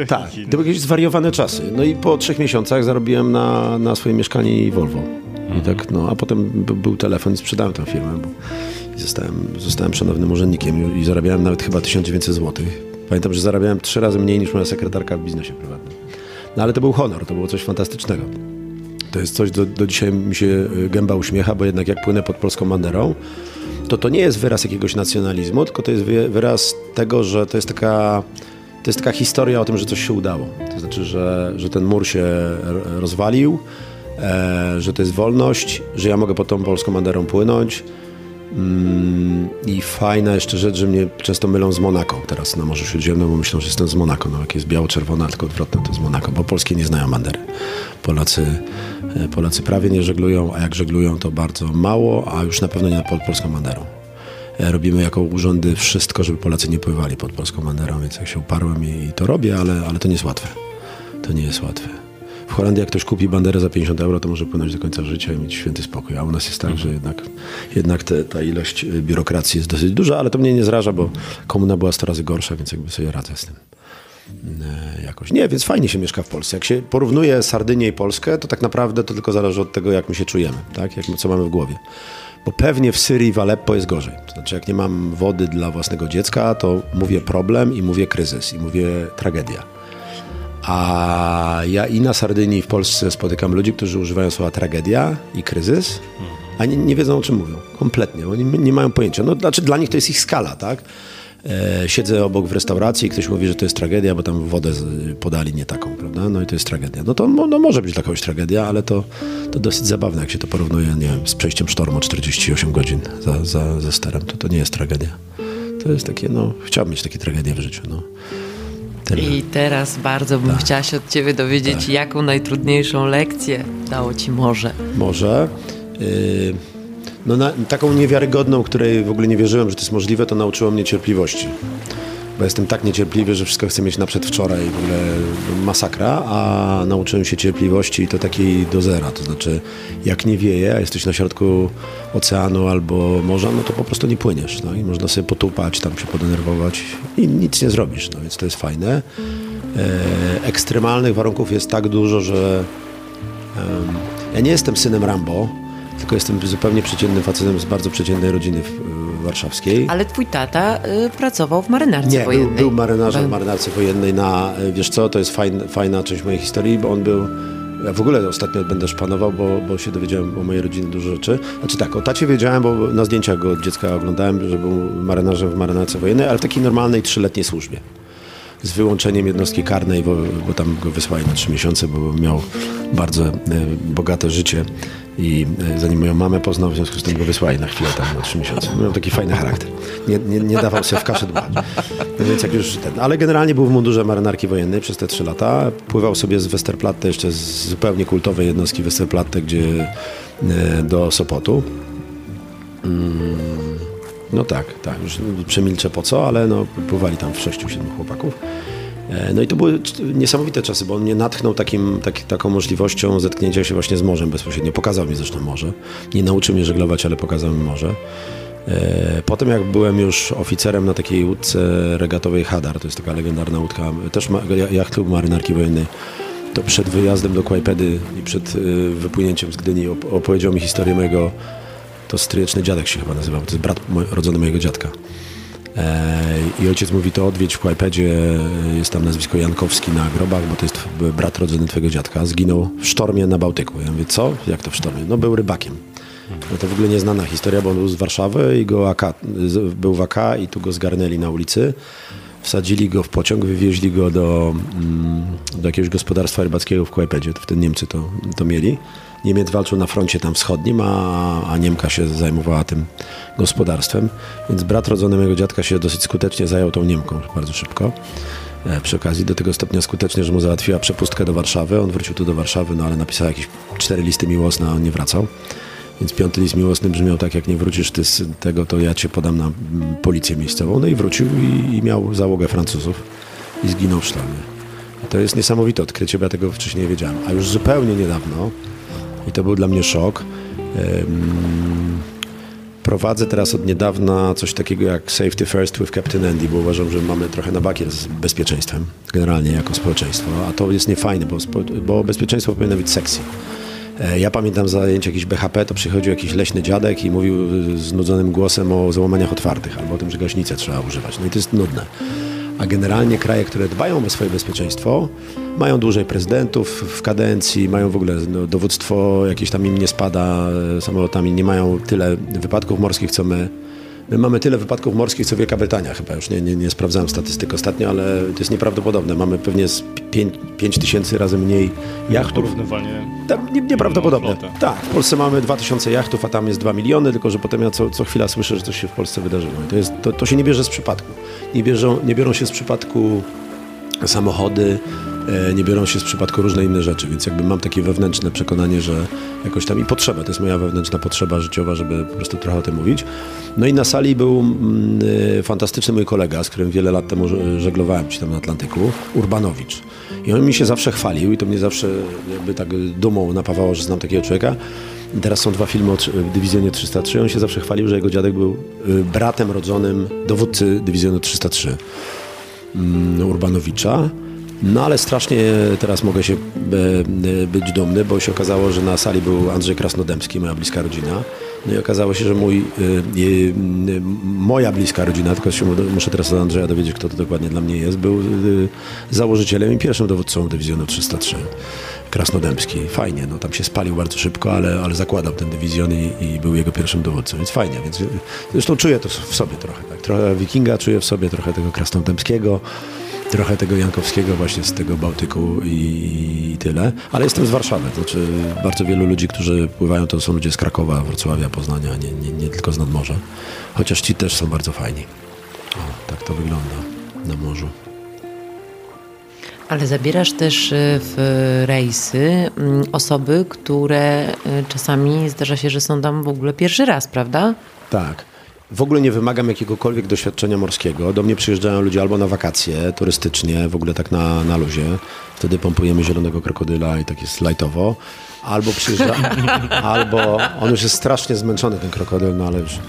C: tak, to były jakieś zwariowane czasy. No i po trzech miesiącach zarobiłem na, na swoje mieszkanie Volvo. I mhm. tak, no, a potem był telefon i sprzedałem tę firmę, bo zostałem, zostałem szanownym urzędnikiem i zarabiałem nawet chyba 1900 zł. Pamiętam, że zarabiałem trzy razy mniej niż moja sekretarka w biznesie prywatnym. No ale to był honor, to było coś fantastycznego. To jest coś, do, do dzisiaj mi się y, gęba uśmiecha, bo jednak jak płynę pod polską banderą, to to nie jest wyraz jakiegoś nacjonalizmu, tylko to jest wyraz tego, że to jest taka, to jest taka historia o tym, że coś się udało. To znaczy, że, że ten mur się rozwalił, e, że to jest wolność, że ja mogę pod tą polską banderą płynąć, Mm, I fajna jeszcze rzecz, że mnie często mylą z Monako teraz na Morzu Śródziemnym, bo myślą, że jestem z Monako. No jak jest biało-czerwona, tylko odwrotne to z Monako, bo polskie nie znają bandery. Polacy, e, Polacy prawie nie żeglują, a jak żeglują to bardzo mało, a już na pewno nie pod polską banderą. E, robimy jako urzędy wszystko, żeby Polacy nie pływali pod polską banderą, więc jak się uparłem i, i to robię, ale, ale to nie jest łatwe. To nie jest łatwe. Holandii jak ktoś kupi banderę za 50 euro, to może płynąć do końca życia i mieć święty spokój. A u nas jest tak, że jednak, jednak te, ta ilość y, biurokracji jest dosyć duża, ale to mnie nie zraża, bo komuna była 100 razy gorsza, więc jakby sobie radzę z tym. E, jakoś. Nie, więc fajnie się mieszka w Polsce. Jak się porównuje Sardynię i Polskę, to tak naprawdę to tylko zależy od tego, jak my się czujemy, tak? jak, co mamy w głowie. Bo pewnie w Syrii w Aleppo jest gorzej. To znaczy, jak nie mam wody dla własnego dziecka, to mówię problem i mówię kryzys i mówię tragedia. A ja i na Sardynii w Polsce spotykam ludzi, którzy używają słowa tragedia i kryzys, a nie, nie wiedzą o czym mówią. Kompletnie. Oni nie mają pojęcia. No, znaczy dla nich to jest ich skala, tak? E, siedzę obok w restauracji i ktoś mówi, że to jest tragedia, bo tam wodę podali nie taką, prawda? No i to jest tragedia. No to no, może być dla kogoś tragedia, ale to, to dosyć zabawne, jak się to porównuje, nie wiem, z przejściem sztormu 48 godzin za, za, ze sterem. To to nie jest tragedia. To jest takie, no, chciałbym mieć takie tragedie w życiu, no.
E: Tyle. I teraz bardzo bym tak. chciała się od Ciebie dowiedzieć, tak. jaką najtrudniejszą lekcję dało Ci morze.
C: Morze? Yy, no na, taką niewiarygodną, której w ogóle nie wierzyłem, że to jest możliwe, to nauczyło mnie cierpliwości. Bo jestem tak niecierpliwy, że wszystko chcę mieć na przedwczoraj, w ogóle masakra, a nauczyłem się cierpliwości i to takiej do zera, to znaczy jak nie wieje, a jesteś na środku oceanu albo morza, no to po prostu nie płyniesz, no i można sobie potupać, tam się podenerwować i nic nie zrobisz, no więc to jest fajne. E, ekstremalnych warunków jest tak dużo, że ja nie jestem synem Rambo, tylko jestem zupełnie przeciętnym facetem z bardzo przeciętnej rodziny w warszawskiej.
E: Ale twój tata y, pracował w marynarce
C: Nie, był,
E: wojennej.
C: był marynarzem w
E: Był-
C: marynarce wojennej na, e, wiesz co, to jest fajn, fajna część mojej historii, bo on był, ja w ogóle ostatnio będę szpanował, bo, bo się dowiedziałem o mojej rodzinie dużo rzeczy. Znaczy tak, o tacie wiedziałem, bo na zdjęciach go od dziecka oglądałem, że był marynarzem w marynarce wojennej, ale w takiej normalnej trzyletniej służbie. Z wyłączeniem jednostki karnej, bo, bo tam go wysłali na trzy miesiące, bo miał bardzo e, bogate życie i e, zanim moją mamę poznał, w związku z tym go wysłali na chwilę tam na trzy miesiące. Miał taki fajny charakter. Nie, nie, nie dawał sobie w kaszę dbać. No Więc jak już ten, ale generalnie był w mundurze marynarki wojennej przez te trzy lata. Pływał sobie z Westerplatte, jeszcze z zupełnie kultowej jednostki Westerplatte, gdzie e, do Sopotu. No tak, tak, już przemilczę po co, ale no, pływali tam w sześciu, siedmiu chłopaków. E, No i to były niesamowite czasy, bo on mnie natchnął takim, tak, taką możliwością zetknięcia się właśnie z morzem bezpośrednio. Pokazał mi zresztą morze. Nie nauczył mnie żeglować, ale pokazał mi morze. E, Potem jak byłem już oficerem na takiej łódce regatowej Hadar, to jest taka legendarna łódka, też jacht klub marynarki wojennej, to przed wyjazdem do Kłajpedy i przed y, wypłynięciem z Gdyni op- opowiedział mi historię mojego, to stryjeczny dziadek się chyba nazywał, to jest brat rodzony mojego dziadka. E, I ojciec mówi, to odwiedź w Kłajpedzie, e, jest tam nazwisko Jankowski na grobach, bo to jest brat rodzony twojego dziadka. Zginął w sztormie na Bałtyku. Ja mówię, co? Jak to w sztormie? No był rybakiem. No to w ogóle nieznana historia, bo on był z Warszawy i go AK, był w AK i tu go zgarnęli na ulicy. Wsadzili go w pociąg, wywieźli go do, mm, do jakiegoś gospodarstwa rybackiego w Kłajpedzie. Wtedy Niemcy to, to mieli. Niemiec walczył na froncie tam wschodnim, a, a Niemka się zajmowała tym gospodarstwem. Więc brat rodzony mojego dziadka się dosyć skutecznie zajął tą Niemką bardzo szybko. E, Przy okazji do tego stopnia skutecznie, że mu załatwiła przepustkę do Warszawy. On wrócił tu do Warszawy, no ale napisał jakieś cztery listy miłosne, a on nie wracał. Więc piąty list miłosny brzmiał tak, jak nie wrócisz ty z tego, to ja cię podam na policję miejscową. No i wrócił i, i miał załogę Francuzów i zginął w sztormie. I to jest niesamowite odkrycie, bo ja tego wcześniej nie wiedziałem. A już zupełnie niedawno, i to był dla mnie szok, prowadzę teraz od niedawna coś takiego jak Safety First with Captain Andy, bo uważam, że mamy trochę na bakier z bezpieczeństwem, generalnie jako społeczeństwo, a to jest niefajne, bo, bo bezpieczeństwo powinno być sexy. E, Ja pamiętam zajęcie jakiś BHP, to przychodził jakiś leśny dziadek i mówił z nudzonym głosem o załamaniach otwartych albo o tym, że gaśnicę trzeba używać. No i to jest nudne. A generalnie kraje, które dbają o swoje bezpieczeństwo, mają dłużej prezydentów w kadencji, mają w ogóle no, dowództwo jakieś tam im nie spada e, samolotami, nie mają tyle wypadków morskich, co my. My mamy tyle wypadków morskich, co Wielka Brytania chyba. Już nie, nie, nie sprawdzałem statystyk ostatnio, ale to jest nieprawdopodobne. Mamy pewnie z 5 tysięcy razy mniej jachtów.
D: Porównywalnie
C: Tak, nie, nieprawdopodobne. Tak, w Polsce mamy 2000 jachtów, a tam jest 2 miliony, tylko że potem ja co, co chwila słyszę, że coś się w Polsce wydarzyło. I to, jest, to, to się nie bierze z przypadku. Nie, bierzą, nie biorą się z przypadku samochody, nie biorą się z przypadku różne inne rzeczy, więc jakby mam takie wewnętrzne przekonanie, że jakoś tam i potrzeba, to jest moja wewnętrzna potrzeba życiowa, żeby po prostu trochę o tym mówić. No i na sali był mm, e, fantastyczny mój kolega, z którym wiele lat temu żeglowałem gdzieś tam na Atlantyku, Urbanowicz. I on mi się zawsze chwalił i to mnie zawsze jakby tak dumą napawało, że znam takiego człowieka. Teraz są dwa filmy o Dywizjonie 303. On się zawsze chwalił, że jego dziadek był y, bratem rodzonym dowódcy Dywizjonu 303 mm, Urbanowicza. No ale strasznie teraz mogę się e, e, być dumny, bo się okazało, że na sali był Andrzej Krasnodębski, moja bliska rodzina. No i okazało się, że mój, e, e, moja bliska rodzina, tylko się mu- muszę teraz od Andrzeja dowiedzieć, kto to dokładnie dla mnie jest, był e, założycielem i pierwszym dowódcą Dywizjonu 303. Krasnodębski. Fajnie, no tam się spalił bardzo szybko, ale, ale zakładał ten dywizjon i, i był jego pierwszym dowódcą, więc fajnie. Więc, e, zresztą czuję to w sobie trochę. Tak? Trochę wikinga czuję w sobie, trochę tego Krasnodębskiego trochę tego Jankowskiego właśnie z tego Bałtyku i, i tyle. Ale jestem z Warszawy, to znaczy bardzo wielu ludzi, którzy pływają, to są ludzie z Krakowa, Wrocławia, Poznania, nie, nie, nie tylko z nadmorza. Chociaż ci też są bardzo fajni. O, tak to wygląda na morzu.
E: Ale zabierasz też y, w rejsy mm, osoby, które y, czasami zdarza się, że są tam w ogóle pierwszy raz, prawda?
C: Tak. W ogóle nie wymagam jakiegokolwiek doświadczenia morskiego. Do mnie przyjeżdżają ludzie albo na wakacje, turystycznie, w ogóle tak na, na luzie. Wtedy pompujemy zielonego krokodyla i tak jest lajtowo. Albo przyjeżdża, <laughs> albo on już jest strasznie zmęczony, ten krokodyl, no ale już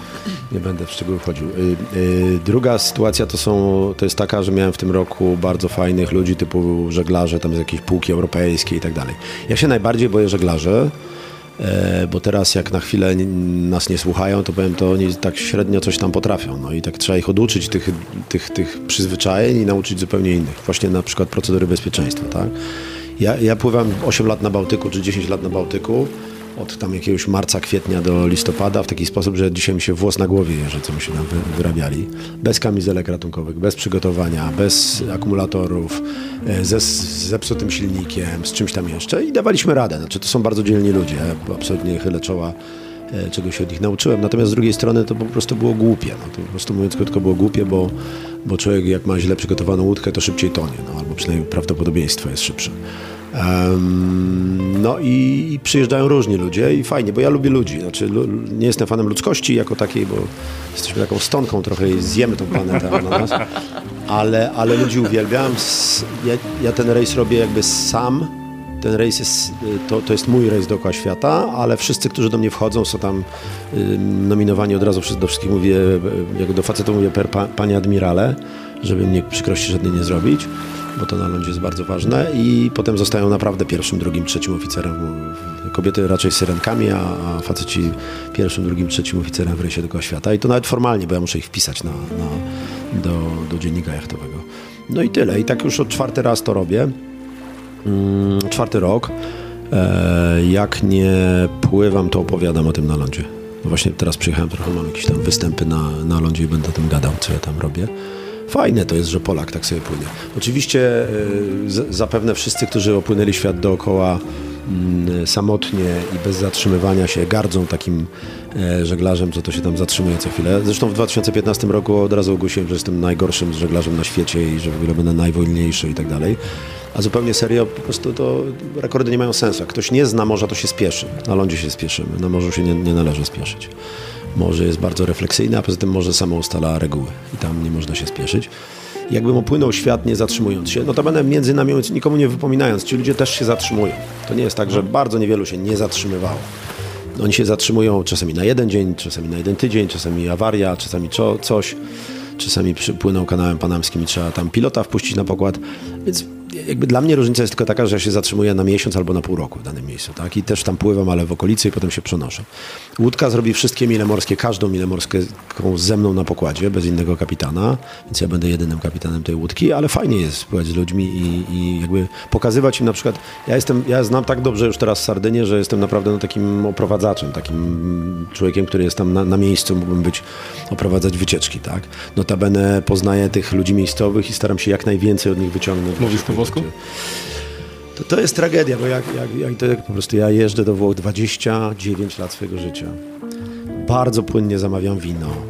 C: nie będę w szczegóły wchodził. Y, y, druga sytuacja to, są, to jest taka, że miałem w tym roku bardzo fajnych ludzi typu żeglarze, tam z jakiejś półki europejskiej i tak dalej. Ja się najbardziej boję żeglarzy, bo teraz jak na chwilę nas nie słuchają, to powiem, to oni tak średnio coś tam potrafią. No i tak trzeba ich oduczyć tych, tych, tych przyzwyczajeń i nauczyć zupełnie innych. Właśnie na przykład procedury bezpieczeństwa, tak? Ja, ja pływam 8 lat na Bałtyku, czy 10 lat na Bałtyku, od tam jakiegoś marca, kwietnia do listopada, w taki sposób, że dzisiaj mi się włos na głowie jeży, co myśmy tam wy, wyrabiali. Bez kamizelek ratunkowych, bez przygotowania, bez akumulatorów, e, ze zepsutym silnikiem, z czymś tam jeszcze i dawaliśmy radę. Znaczy, to są bardzo dzielni ludzie, absolutnie chylę czoła e, czego się od nich nauczyłem. Natomiast z drugiej strony to po prostu było głupie. No, to po prostu mówiąc krótko było głupie, bo, bo człowiek jak ma źle przygotowaną łódkę, to szybciej tonie, no, albo przynajmniej prawdopodobieństwo jest szybsze. No i, przyjeżdżają różni ludzie i fajnie, bo ja lubię ludzi. Znaczy, nie jestem fanem ludzkości jako takiej, bo jesteśmy taką stonką trochę i zjemy tą planetę na nas. Ale, ale ludzi uwielbiam. Ja, ja ten rejs robię jakby sam. Ten rejs jest, y, to, to jest mój rejs dookoła świata, ale wszyscy, którzy do mnie wchodzą, są tam y, nominowani od razu, do wszystkich mówię, y, jak do facetów mówię per pa, panie admirale, żeby mnie przykrości żadnej nie zrobić, bo to na lądzie jest bardzo ważne i potem zostają naprawdę pierwszym, drugim, trzecim oficerem. Kobiety raczej syrenkami, a, a faceci pierwszym, drugim, trzecim oficerem w rejsie dookoła świata i to nawet formalnie, bo ja muszę ich wpisać na, na, do, do dziennika jachtowego. No i tyle. I tak już od czwarty raz to robię. Mm, czwarty rok. E, jak nie pływam, to opowiadam o tym na lądzie. No właśnie teraz przyjechałem, trochę mam jakieś tam występy na, na lądzie i będę o tym gadał, co ja tam robię. Fajne to jest, że Polak tak sobie płynie. Oczywiście e, zapewne wszyscy, którzy opłynęli świat dookoła mm, samotnie i bez zatrzymywania się, gardzą takim e, żeglarzem, co to się tam zatrzymuje co chwilę. Zresztą w 2015 roku od razu ogłosiłem, że jestem najgorszym żeglarzem na świecie i że w ogóle będę najwolniejszy i tak dalej. A zupełnie serio, po prostu to rekordy nie mają sensu. Jak ktoś nie zna morza, to się spieszy. Na lądzie się spieszymy, na morzu się nie, nie należy spieszyć. Morze jest bardzo refleksyjne, a poza tym morze samo ustala reguły i tam nie można się spieszyć. Jakbym opłynął świat nie zatrzymując się, no to będę między nami nikomu nie wypominając, ci ludzie też się zatrzymują. To nie jest tak, że bardzo niewielu się nie zatrzymywało. Oni się zatrzymują czasami na jeden dzień, czasami na jeden tydzień, czasami awaria, czasami co, coś. Czasami przypłyną kanałem panamskim i trzeba tam pilota wpuścić na pokład. Więc jakby dla mnie różnica jest tylko taka, że ja się zatrzymuję na miesiąc albo na pół roku w danym miejscu. Tak? I też tam pływam, ale w okolicy i potem się przenoszę. Łódka zrobi wszystkie mile morskie, każdą milę morską ze mną na pokładzie, bez innego kapitana, więc ja będę jedynym kapitanem tej łódki, ale fajnie jest pływać z ludźmi i, i jakby pokazywać im na przykład, ja jestem, ja znam tak dobrze już teraz Sardynię, że jestem naprawdę no, takim oprowadzaczem, takim człowiekiem, który jest tam na, na miejscu, mógłbym być, oprowadzać wycieczki, tak. Notabene poznaję tych ludzi miejscowych i staram się jak najwięcej od nich wyciągnąć.
D: Mówisz
C: To, to jest tragedia, bo jak, jak, jak to jak po prostu ja jeżdżę do Włoch 29 lat swojego życia. Bardzo płynnie zamawiam wino.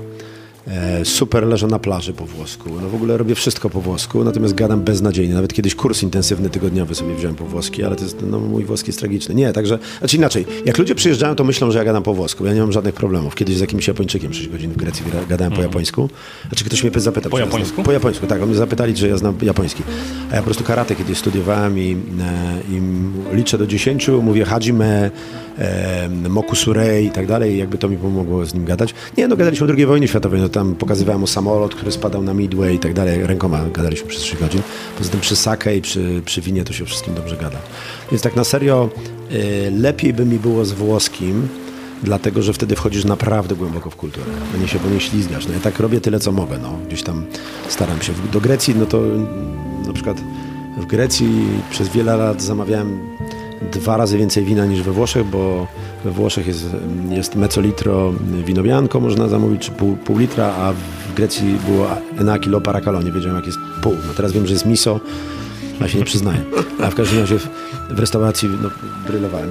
C: E, super leżę na plaży po włosku. No w ogóle robię wszystko po włosku, natomiast gadam beznadziejnie. Nawet kiedyś kurs intensywny tygodniowy sobie wziąłem po włoski, ale to jest, no mój włoski jest tragiczny. Nie, także, znaczy inaczej, jak ludzie przyjeżdżają, to myślą, że ja gadam po włosku. Ja nie mam żadnych problemów. Kiedyś z jakimś Japończykiem 6 godzin w Grecji gadałem po japońsku. Znaczy ktoś mnie zapytał,
D: Po
C: czy ja znam-
D: japońsku?
C: po japońsku, tak. Oni zapytali, czy ja znam japoński. A ja po prostu karate kiedyś studiowałem i, e, i liczę do 10, mówię hajime, e, i tak dalej. Jakby to mi pomogło z nim gadać. Nie, no gadaliśmy o II wojnie światowej. No tam pokazywałem o samolot, który spadał na Midway i tak dalej. Rękoma gadaliśmy przez 3 godzin. Poza tym przy sake i przy, przy winie to się wszystkim dobrze gada. Więc tak na serio e, lepiej by mi było z włoskim, dlatego że wtedy wchodzisz naprawdę głęboko w kulturę, a nie się po niej ślizgasz. No ja tak robię tyle, co mogę, no. Gdzieś tam staram się. Do Grecji, no to na przykład w Grecji przez wiele lat zamawiałem dwa razy więcej wina niż we Włoszech, bo we Włoszech jest, jest mezzolitro wino bianco, można zamówić, czy pół, pół litra, a w Grecji było ena kilo paracalo, nie wiedziałem jak jest pół. No teraz wiem, że jest miso, a się nie przyznaję. A w każdym razie w, w restauracji no, brylowałem.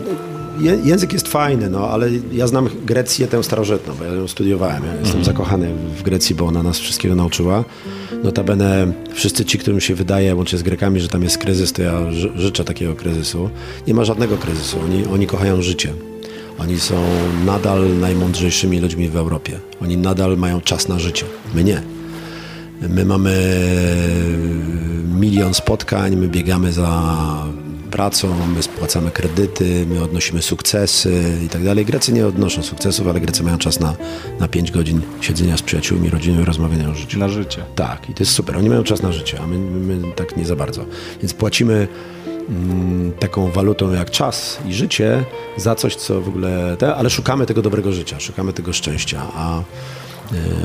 C: Je, język jest fajny, no, ale ja znam Grecję tę starożytną, bo ja ją studiowałem. Ja jestem zakochany w Grecji, bo ona nas wszystkiego nauczyła. Notabene wszyscy ci, którym się wydaje, łącznie z Grekami, że tam jest kryzys, to ja ży- życzę takiego kryzysu. Nie ma żadnego kryzysu. Oni, oni kochają życie. Oni są nadal najmądrzejszymi ludźmi w Europie. Oni nadal mają czas na życie. My nie. My mamy milion spotkań, my biegamy za pracą, my spłacamy kredyty, my odnosimy sukcesy i tak dalej. Grecy nie odnoszą sukcesów, ale Grecy mają czas na, na 5 godzin siedzenia z przyjaciółmi, rodziną i rozmawiania o życiu.
D: Na życie.
C: Tak, i to jest super. Oni mają czas na życie, a my, my tak nie za bardzo. Więc płacimy mm, taką walutą jak czas i życie za coś, co w ogóle. Te, ale szukamy tego dobrego życia, szukamy tego szczęścia, a,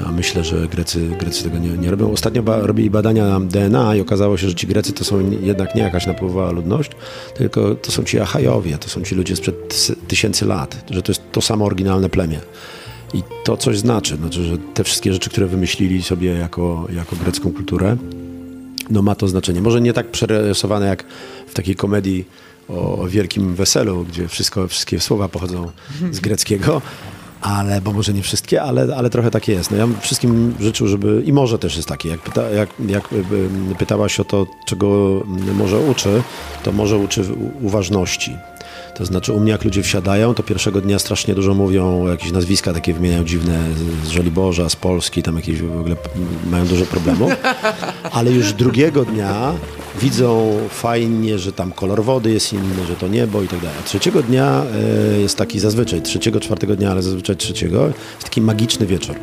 C: a myślę, że Grecy, Grecy tego nie, nie robią. Ostatnio ba, robili badania DNA i okazało się, że ci Grecy to są jednak nie jakaś napływowa ludność, tylko to są ci Achajowie, to są ci ludzie sprzed tys- tysięcy lat, że to jest to samo oryginalne plemię. I to coś znaczy, znaczy, że te wszystkie rzeczy, które wymyślili sobie jako, jako grecką kulturę, no ma to znaczenie. Może nie tak przerysowane jak w takiej komedii o, o wielkim weselu, gdzie wszystko, wszystkie słowa pochodzą z greckiego, ale, bo może nie wszystkie, ale, ale trochę takie jest. No ja bym wszystkim życzył, żeby, i może też jest takie, jak, pyta, jak, jak y, y, pytałaś o to, czego może uczy, to może uczy uważności. To znaczy u mnie jak ludzie wsiadają, to pierwszego dnia strasznie dużo mówią, jakieś nazwiska takie wymieniają dziwne z- Żoliborza, z Polski, tam jakieś w ogóle mają dużo problemów. <laughs> Ale już drugiego dnia widzą fajnie, że tam kolor wody jest inny, że to niebo i tak dalej. A trzeciego dnia e, jest taki zazwyczaj, trzeciego, czwartego dnia, ale zazwyczaj trzeciego, jest taki magiczny wieczór,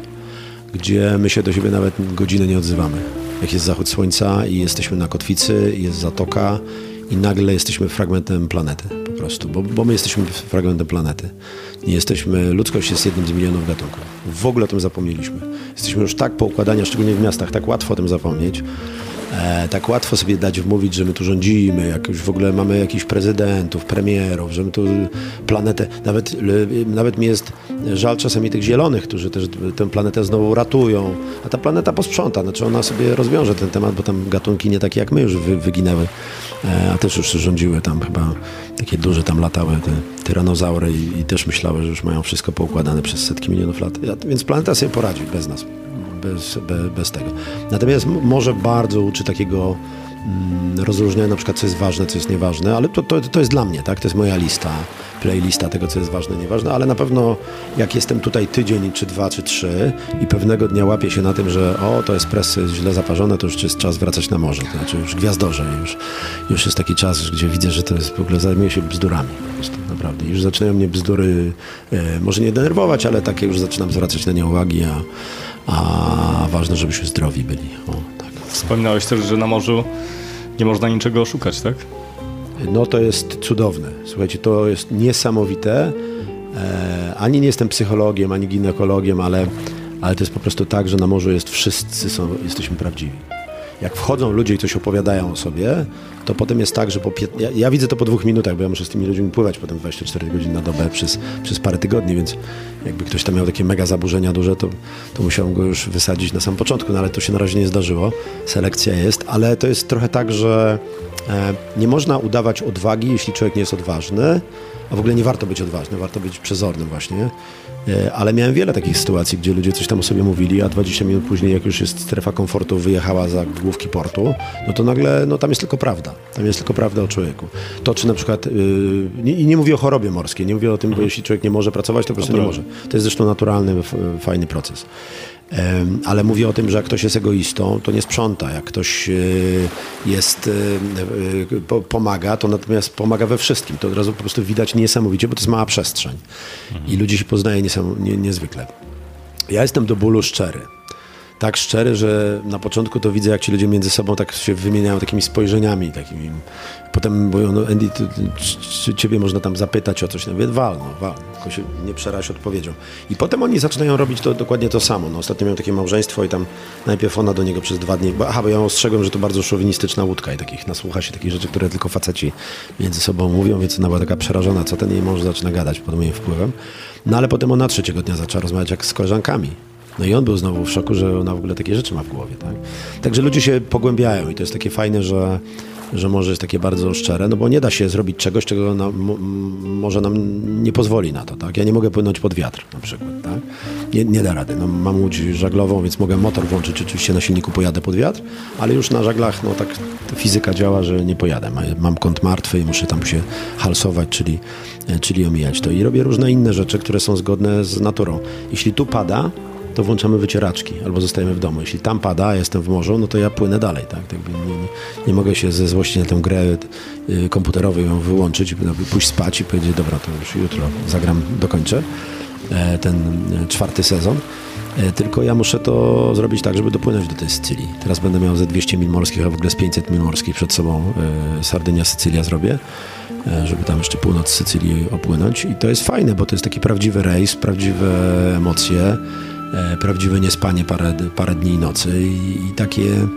C: gdzie my się do siebie nawet godzinę nie odzywamy. Jak jest zachód słońca i jesteśmy na kotwicy, jest zatoka i nagle jesteśmy fragmentem planety po prostu, bo, bo my jesteśmy fragmentem planety. Jesteśmy, ludzkość jest jednym z milionów gatunków. W ogóle o tym zapomnieliśmy. Jesteśmy już tak poukładani, a szczególnie w miastach, tak łatwo o tym zapomnieć. E, tak łatwo sobie dać wmówić, że my tu rządzimy, jak już w ogóle mamy jakichś prezydentów, premierów, że my tu planetę, nawet, nawet mi jest żal czasami tych zielonych, którzy też tę planetę znowu ratują, a ta planeta posprząta, znaczy ona sobie rozwiąże ten temat, bo tam gatunki nie takie jak my już wy, wyginęły, e, a też już rządziły tam chyba, takie duże tam latały te tyranozaury i, i też myślały, że już mają wszystko poukładane przez setki milionów lat, więc planeta sobie poradzi bez nas bez, be, bez tego. Natomiast może bardzo uczy takiego mm, rozróżniania na przykład, co jest ważne, co jest nieważne, ale to, to, to jest dla mnie, tak? To jest moja lista, playlista tego, co jest ważne, nieważne, ale na pewno jak jestem tutaj tydzień, czy dwa, czy trzy i pewnego dnia łapię się na tym, że o, to espresso jest źle zaparzone, to już jest czas wracać na morze, to znaczy już gwiazdorze, już, już jest taki czas, gdzie widzę, że to jest w ogóle zajmuję się bzdurami po prostu, naprawdę. Już zaczynają mnie bzdury e, może nie denerwować, ale takie już zaczynam zwracać na nie uwagi, a a ważne, żebyśmy zdrowi byli. O.
D: Wspominałeś też, że na morzu nie można niczego oszukać, tak?
C: No to jest cudowne. Słuchajcie, to jest niesamowite. E, ani nie jestem psychologiem, ani ginekologiem, ale, ale to jest po prostu tak, że na morzu jest wszyscy są, jesteśmy prawdziwi. Jak wchodzą ludzie i coś opowiadają o sobie, to potem jest tak, że po pięt... ja, ja widzę to po dwóch minutach, bo ja muszę z tymi ludźmi pływać potem 24 godziny na dobę przez, przez parę tygodni, więc jakby ktoś tam miał takie mega zaburzenia duże, to, to musiałem go już wysadzić na samym początku, no ale to się na razie nie zdarzyło. Selekcja jest, ale to jest trochę tak, że e, nie można udawać odwagi, jeśli człowiek nie jest odważny, a w ogóle nie warto być odważnym, warto być przezornym właśnie. E, Ale miałem wiele takich sytuacji, gdzie ludzie coś tam o sobie mówili, a 20 minut później, jak już jest strefa komfortu, wyjechała za główki portu, no to nagle, no tam jest tylko prawda. Tam jest tylko prawda o człowieku. To, czy na przykład, yy, nie, i nie mówię o chorobie morskiej, nie mówię o tym, bo jeśli człowiek nie może pracować, to po prostu nie może. To jest zresztą naturalny, fajny proces. Ale mówię o tym, że jak ktoś jest egoistą, to nie sprząta. Jak ktoś y, jest, y, po- pomaga, to natomiast pomaga we wszystkim. To od razu po prostu widać niesamowicie, bo to jest mała przestrzeń. I ludzi się poznaje niezwykle. Ja jestem do bólu szczery. Tak szczery, że na początku to widzę, jak ci ludzie między sobą tak się wymieniają takimi spojrzeniami, takimi. Potem mówią, no Andy, ty, czy ciebie można tam zapytać o coś? No mówię, wal, no, wal. Tylko się nie przeraź odpowiedzią. I potem oni zaczynają robić to, dokładnie to samo. No, ostatnio miałem takie małżeństwo i tam najpierw ona do niego przez dwa dni, bo, aha, bo ja ostrzegłem, że to bardzo szowinistyczna łódka i takich, nasłucha się takich rzeczy, które tylko faceci między sobą mówią, więc ona była taka przerażona, co ten jej mąż zaczyna gadać pod moim wpływem. No ale potem ona trzeciego dnia zaczęła rozmawiać jak z koleżankami. No i on był znowu w szoku, że ona w ogóle takie rzeczy ma w głowie. Tak? Także ludzie się pogłębiają i to jest takie fajne, że że morze jest takie bardzo szczere, no bo nie da się zrobić czegoś, czego nam, może nam nie pozwoli na to, tak? Ja nie mogę płynąć pod wiatr na przykład, tak? Nie, nie da rady. No, mam łódź żaglową, więc mogę motor włączyć, oczywiście na silniku pojadę pod wiatr, ale już na żaglach, no tak fizyka działa, że nie pojadę. Ma- Mam kąt martwy i muszę tam się halsować, czyli, czyli omijać to. I robię różne inne rzeczy, które są zgodne z naturą. Jeśli tu pada, to włączamy wycieraczki albo zostajemy w domu. Jeśli tam pada, jestem w morzu, no to ja płynę dalej. Tak? tak nie, nie, nie mogę się ze złości na tę grę y, komputerową ją wyłączyć, pójść spać i powiedzieć, dobra, to już jutro zagram, dokończę e, ten e, czwarty sezon. E, Tylko ja muszę to zrobić tak, żeby dopłynąć do tej Sycylii. Teraz będę miał ze 200 mil morskich, a w ogóle z 500 mil morskich przed sobą e, Sardynia, Sycylia zrobię e, żeby tam jeszcze północ Sycylii opłynąć. I to jest fajne, bo to jest taki prawdziwy rejs, prawdziwe emocje, prawdziwe niespanie parę, parę dni i nocy i, i takie,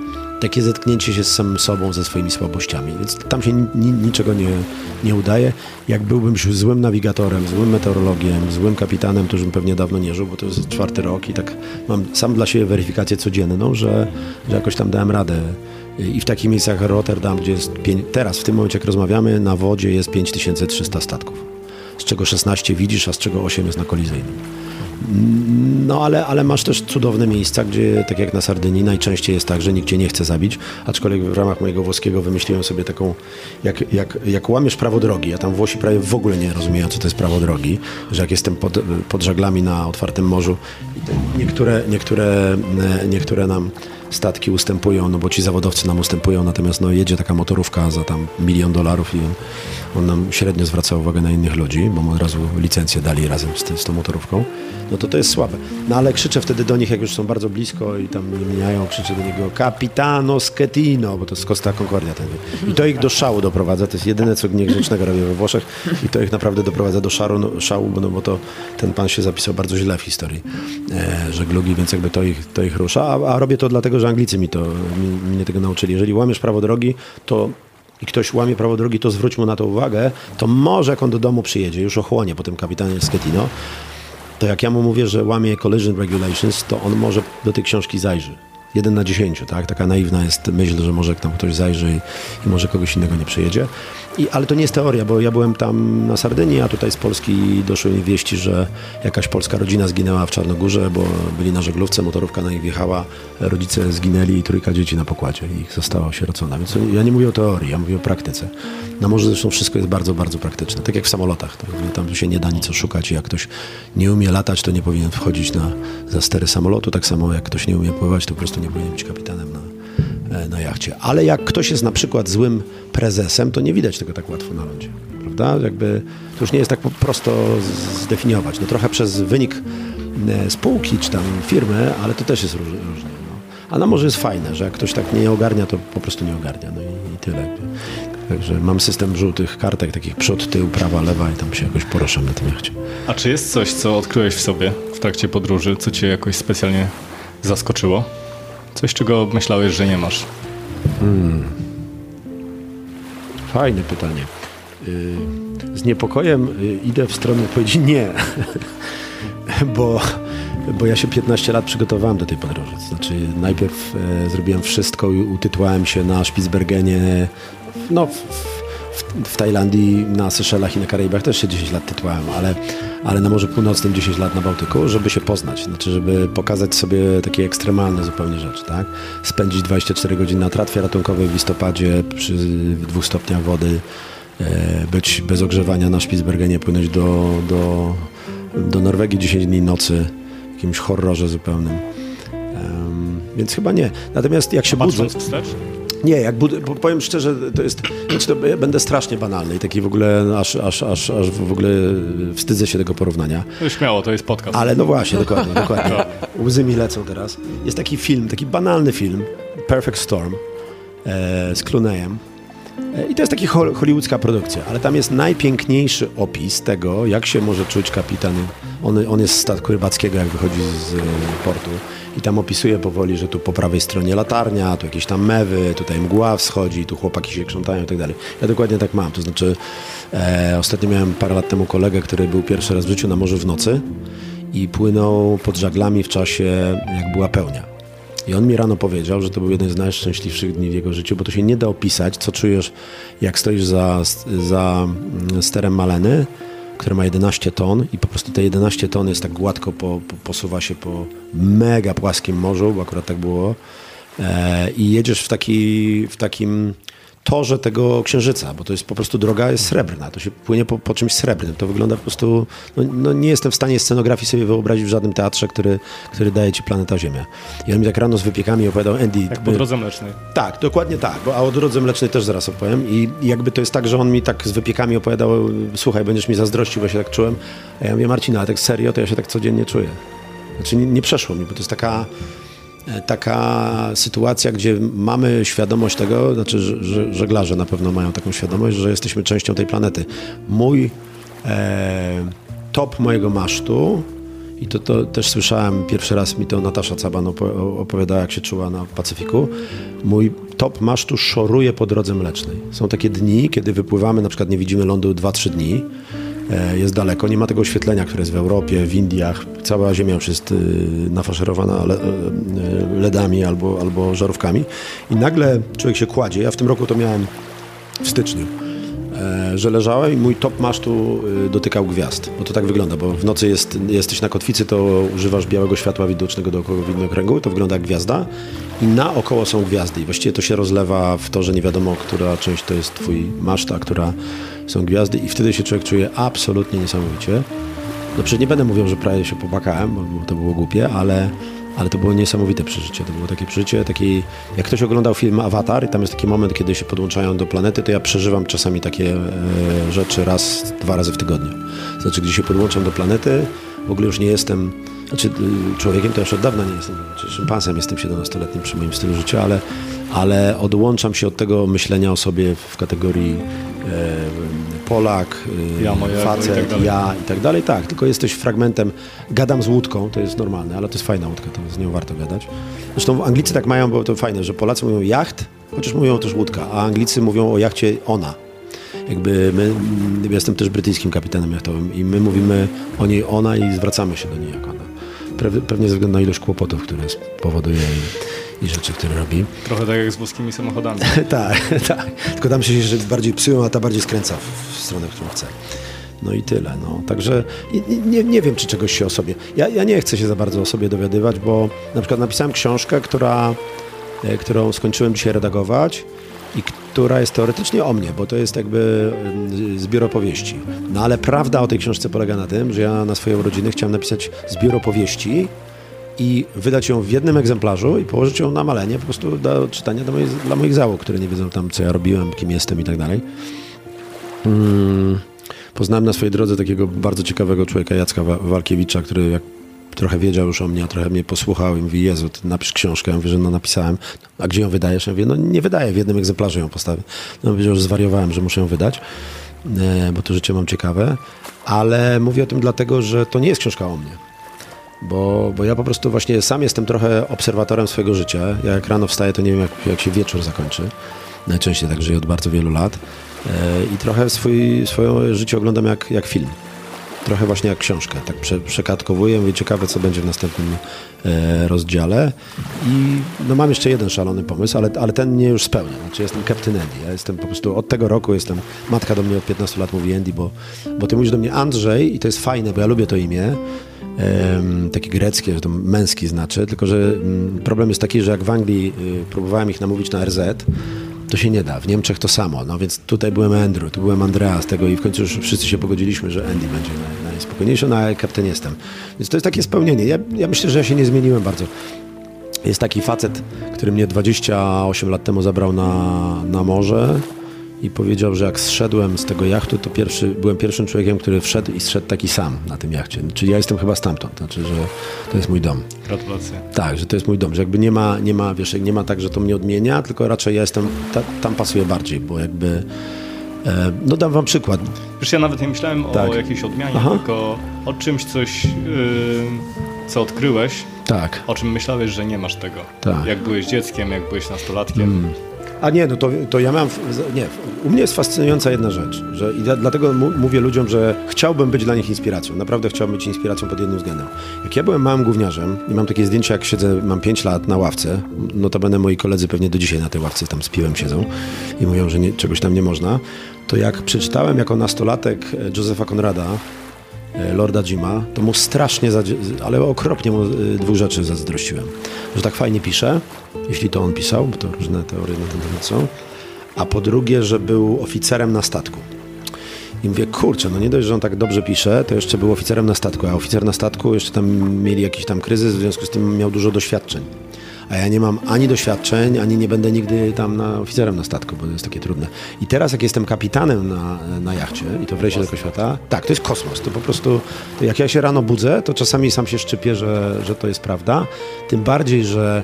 C: takie zetknięcie się z samym sobą, ze swoimi słabościami. Więc tam się ni, ni, niczego nie, nie udaje. Jak byłbym już złym nawigatorem, złym meteorologiem, złym kapitanem, to już bym pewnie dawno nie żył, bo to jest czwarty rok i tak mam sam dla siebie weryfikację codzienną, że, że jakoś tam dałem radę i w takich miejscach jak Rotterdam, gdzie jest teraz, w tym momencie jak rozmawiamy, na wodzie jest 5300 statków. Z czego 16 widzisz, a z czego 8 jest na kolizyjnym. No ale, ale masz też cudowne miejsca, gdzie tak jak na Sardynii najczęściej jest tak, że nikt cię nie chce zabić, aczkolwiek w ramach mojego włoskiego wymyśliłem sobie taką, jak, jak, jak łamiesz prawo drogi, a tam Włosi prawie w ogóle nie rozumieją, co to jest prawo drogi, że jak jestem pod, pod żaglami na otwartym morzu, niektóre, niektóre, niektóre nam statki ustępują, no bo ci zawodowcy nam ustępują, natomiast no jedzie taka motorówka za tam milion dolarów i on, on nam średnio zwraca uwagę na innych ludzi, bo mu od razu licencję dali razem z, z tą motorówką, no to to jest słabe. No ale krzyczę wtedy do nich, jak już są bardzo blisko i tam nie mijają, krzyczę do niego Capitano Schettino, bo to jest Costa Concordia ten. I to ich do szału doprowadza, to jest jedyne, co niegrzecznego robię we Włoszech i to ich naprawdę doprowadza do szaru, no, szału, no, bo to ten pan się zapisał bardzo źle w historii e, żeglugi, więc jakby to ich, to ich rusza, a, a robię to dlatego, że Anglicy mi to, mi, mnie tego nauczyli. Jeżeli łamiesz prawo drogi, to i ktoś łamie prawo drogi, to zwróć mu na to uwagę, to może jak on do domu przyjedzie, już ochłonie po tym kapitanie Schettino, to jak ja mu mówię, że łamie collision regulations, to on może do tej książki zajrzy. Jeden na dziesięciu, tak? Taka naiwna jest myśl, że może tam ktoś zajrzy i, i może kogoś innego nie przyjedzie. I, ale to nie jest teoria, bo ja byłem tam na Sardynii, a tutaj z Polski doszły mi wieści, że jakaś polska rodzina zginęła w Czarnogórze, bo byli na żeglówce, motorówka na nich wjechała, rodzice zginęli i trójka dzieci na pokładzie ich została osierocona. Więc ja nie mówię o teorii, ja mówię o praktyce. Na morzu zresztą wszystko jest bardzo, bardzo praktyczne. Tak jak w samolotach. Tak? Tam się nie da nic oszukać i jak ktoś nie umie latać, to nie powinien wchodzić na, za stery samolotu. Tak samo jak ktoś nie umie pływać, to po prostu nie powinien być kapitanem na, na jachcie. Ale jak ktoś jest na przykład złym prezesem, to nie widać tego tak łatwo na lądzie. Prawda? Jakby to już nie jest tak prosto zdefiniować. No trochę przez wynik e, spółki czy tam firmy, ale to też jest róż, różnie. No. A na morzu jest fajne, że jak ktoś tak nie ogarnia, to po prostu nie ogarnia. No i, i tyle. Także mam system żółtych kartek, takich przód, tył, prawa, lewa i tam się jakoś poruszam na tym jachcie.
D: A czy jest coś, co odkryłeś w sobie w trakcie podróży, co cię jakoś specjalnie zaskoczyło? Coś, czego myślałeś, że nie masz?
C: Fajne pytanie. Y, Z niepokojem y, idę w stronę odpowiedzi nie, <laughs> bo, bo ja się 15 lat przygotowałem do tej podróży. Znaczy najpierw e, zrobiłem wszystko i utytułałem się na Spitsbergenie, no w, w, w Tajlandii, na Seszelach i na Karaibach też się 10 lat tytułałem, ale, ale na Morzu Północnym 10 lat na Bałtyku, żeby się poznać, znaczy żeby pokazać sobie takie ekstremalne zupełnie rzeczy, tak? Spędzić 24 godziny na tratwie ratunkowej w listopadzie przy dwóch stopniach wody, e, być bez ogrzewania na Spitsbergenie, płynąć do, do, do Norwegii 10 dni nocy, w jakimś horrorze zupełnym. Em, więc chyba nie. Natomiast jak się budzę...
D: Wstecz?
C: Nie, jak bud- powiem szczerze, to jest, znaczy to będę strasznie banalny i taki w ogóle, no, aż, aż, aż, aż w ogóle wstydzę się tego porównania.
D: No śmiało, to jest podcast.
C: Ale no właśnie, dokładnie, <laughs> dokładnie. Łzy mi lecą teraz. Jest taki film, taki banalny film, Perfect Storm, e, z Clooneyem. I to jest taka ho- hollywoodzka produkcja, ale tam jest najpiękniejszy opis tego, jak się może czuć kapitan. On, on jest z statku rybackiego, jak wychodzi z portu. I tam opisuje powoli, że tu po prawej stronie latarnia, tu jakieś tam mewy, tutaj mgła wschodzi, tu chłopaki się krzątają i tak dalej. Ja dokładnie tak mam. To znaczy, e, ostatnio miałem parę lat temu kolegę, który był pierwszy raz w życiu na morzu w nocy i płynął pod żaglami w czasie, jak była pełnia. I on mi rano powiedział, że to był jeden z najszczęśliwszych dni w jego życiu, bo to się nie da opisać, co czujesz, jak stoisz za, za sterem Maleny, który ma 11 ton i po prostu te 11 ton jest tak gładko po, po, posuwa się po mega płaskim morzu, bo akurat tak było. E, I jedziesz w, taki, w takim torze tego księżyca, bo to jest po prostu droga jest srebrna, to się płynie po, po czymś srebrnym. To wygląda po prostu, no, no nie jestem w stanie scenografii sobie wyobrazić w żadnym teatrze, który, który daje ci planeta Ziemia. I on mi tak rano z wypiekami opowiadał, Andy...
D: Jak po
C: my-
D: drodze mlecznej.
C: tak, dokładnie tak, bo, a o drodze mlecznej też zaraz opowiem i jakby to jest tak, że on mi tak z wypiekami opowiadał, słuchaj, będziesz mi zazdrościł, bo ja się tak czułem, a ja mówię, Marcina, ale tak serio, to ja się tak codziennie czuję. Znaczy nie, nie przeszło mi, bo to jest taka, taka sytuacja, gdzie mamy świadomość tego, znaczy że, że żeglarze na pewno mają taką świadomość, że jesteśmy częścią tej planety. Mój e, top mojego masztu i to, to też słyszałem, pierwszy raz mi to Natasza Caban opo- opowiadała, jak się czuła na Pacyfiku. Mój top masztu szoruje po drodze mlecznej. Są takie dni, kiedy wypływamy, na przykład nie widzimy lądu 2-3 dni, e, jest daleko, nie ma tego oświetlenia, które jest w Europie, w Indiach. Cała ziemia już jest y, nafaszerowana y, LEDami albo, albo żarówkami. I nagle człowiek się kładzie. Ja w tym roku to miałem w styczniu e, że leżałem i mój top masztu y, dotykał gwiazd. Bo to tak wygląda, bo w nocy jest, jesteś na kotwicy, to używasz białego światła widocznego dookoła widnokręgu, to wygląda jak gwiazda i naokoło są gwiazdy i właściwie to się rozlewa w to, że nie wiadomo, która część to jest twój maszt, a która są gwiazdy i wtedy się człowiek czuje absolutnie niesamowicie. No przecież nie będę mówił, że prawie się popłakałem, bo to było głupie, ale, ale to było niesamowite przeżycie. To było takie przeżycie, taki, jak ktoś oglądał film Avatar i tam jest taki moment, kiedy się podłączają do planety, to ja przeżywam czasami takie e, rzeczy raz, dwa razy w tygodniu. Znaczy, gdzie się podłączam do planety, w ogóle już nie jestem, znaczy y, człowiekiem to już od dawna nie jestem, znaczy szympansem jestem 17-letnim przy moim stylu życia, ale, ale odłączam się od tego myślenia o sobie w kategorii e, Polak, y,
D: Ja, moje ego i
C: facet,
D: tak
C: ja i tak dalej. Tak, tylko jesteś fragmentem. Gadam z łódką, to jest normalne, ale to jest fajna łódka, to z nią warto gadać. Zresztą Anglicy tak mają, bo to fajne, że Polacy mówią jacht, chociaż mówią też łódka, a Anglicy mówią o jachcie ona. Jakby my, mm, ja jestem też brytyjskim kapitanem jachtowym i my mówimy o niej ona i zwracamy się do niej jak ona. Pe- Pewnie ze względu na ilość kłopotów, które spowoduje i, i rzeczy, które robi.
D: Trochę tak jak z włoskimi samochodami. <laughs>
C: tak, <laughs> tak. Tylko tam się że bardziej psują, a ta bardziej skręca w, stronę, którą chce. No i tyle. No. Także nie, nie wiem, czy czegoś się o sobie. Ja, ja nie chcę się za bardzo o sobie dowiadywać, bo na przykład napisałem książkę, która, e, którą skończyłem dzisiaj redagować i która jest teoretycznie o mnie, bo to jest jakby mm, zbiór opowieści. No ale prawda o tej książce polega na tym, że ja na swoje urodziny chciałem napisać zbiór opowieści, i wydać ją w jednym egzemplarzu i położyć ją na malenie po prostu do czytania dla moich, dla moich załóg, które nie wiedzą tam, co ja robiłem, kim jestem i tak dalej. Mm, Poznałem na swojej drodze takiego bardzo ciekawego człowieka, Jacka Wa- Walkiewicza, który jak trochę wiedział już o mnie, a trochę mnie posłuchał i mówi, Jezu, ty napisz książkę. Ja mówię, że no napisałem. A gdzie ją wydajesz? Ja mówię, no nie wydaję, w jednym egzemplarzu ją postawię. No powiedział, że zwariowałem, że muszę ją wydać, e, bo to życie mam ciekawe. Ale mówię o tym dlatego, że to nie jest książka o mnie. Bo, bo ja po prostu właśnie sam jestem trochę obserwatorem swojego życia. Ja jak rano wstaję, to nie wiem, jak, jak się wieczór zakończy. Najczęściej tak żyję od bardzo wielu lat. E, I trochę swój, swoje życie oglądam jak, jak film. Trochę właśnie jak książkę. Tak prze, przekatkowuję, mówię, ciekawe, co będzie w następnym e, rozdziale. I no, mam jeszcze jeden szalony pomysł, ale, ale ten mnie już spełnia. Znaczy, jestem Captain Andy. Ja jestem po prostu od tego roku jestem. Matka do mnie od 15 lat mówi Andy, bo, bo ty mówisz do mnie Andrzej i to jest fajne, bo ja lubię to imię takie greckie, że to męski znaczy, tylko że mm, problem jest taki, że jak w Anglii y, próbowałem ich namówić na RZ, to się nie da. W Niemczech to samo. No więc tutaj byłem Andrew, tu byłem Andrea z tego i w końcu już wszyscy się pogodziliśmy, że Andy będzie naj, najspokojniejszy, no a kapten jestem. Więc to jest takie spełnienie. Ja, ja myślę, że ja się nie zmieniłem bardzo. Jest taki facet, który mnie 28 lat temu zabrał na, na morze i powiedział, że jak zszedłem z tego jachtu, to pierwszy, byłem pierwszym człowiekiem, który wszedł i zszedł taki sam na tym jachcie. Czyli ja jestem chyba stamtąd, znaczy, że to jest mój dom.
D: Gratulacje.
C: Tak, że to jest mój dom, że jakby nie ma, nie ma, wiesz, nie ma tak, że to mnie odmienia, tylko raczej ja jestem, ta, tam pasuję bardziej, bo jakby, e, no dam wam przykład.
D: Wiesz, ja nawet nie myślałem
C: Tak.
D: o jakiejś odmianie,
C: Aha.
D: tylko o czymś coś, yy, co odkryłeś,
C: Tak,
D: o czym myślałeś, że nie masz tego.
C: Tak.
D: Jak byłeś dzieckiem, jak byłeś nastolatkiem.
C: A nie, no to, to ja mam. Nie, u mnie jest fascynująca jedna rzecz, że i dla- dlatego mówię ludziom, że chciałbym być dla nich inspiracją. Naprawdę chciałbym być inspiracją pod jednym względem. Jak ja byłem małym gówniarzem i mam takie zdjęcia, jak siedzę, mam 5 lat na ławce, notabene moi koledzy pewnie do dzisiaj na tej ławce tam z piłem siedzą i mówią, że nie, czegoś tam nie można, to jak przeczytałem jako nastolatek e, Josepha Conrada, e, Lorda Jima, to mu strasznie, ale okropnie mu e, dwóch rzeczy zazdrościłem. Że tak fajnie pisze, jeśli to on pisał, bo to różne teorie na ten temat są, a po drugie, że był oficerem na statku. I mówię, kurczę, no nie dość, że on tak dobrze pisze, to jeszcze był oficerem na statku, a oficer na statku jeszcze tam mieli jakiś tam kryzys, w związku z tym miał dużo doświadczeń. A ja nie mam ani doświadczeń, ani nie będę nigdy tam na oficerem na statku, bo to jest takie trudne. I teraz jak jestem kapitanem na, na jachcie i to w rejsie tego świata, tak, to jest kosmos. To po prostu, to jak ja się rano budzę, to czasami sam się szczypię, że, że to jest prawda. Tym bardziej, że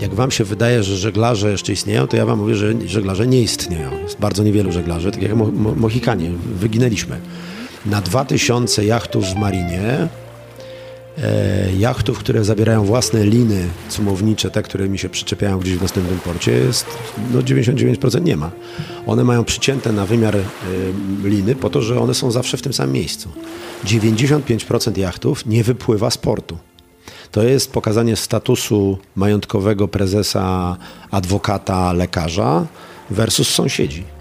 C: jak wam się wydaje, że żeglarze jeszcze istnieją, to ja wam mówię, że żeglarze nie istnieją. Jest bardzo niewielu żeglarzy, tak jak Mo- Mo- Mohikanie, wyginęliśmy. Na 2000 jachtów w marinie, jachtów, które zabierają własne liny cumownicze, te, które mi się przyczepiają gdzieś w następnym porcie, jest no 99% nie ma. One mają przycięte na wymiar e, liny po to, że one są zawsze w tym samym miejscu. 95% jachtów nie wypływa z portu. To jest pokazanie statusu majątkowego prezesa, adwokata, lekarza versus sąsiedzi.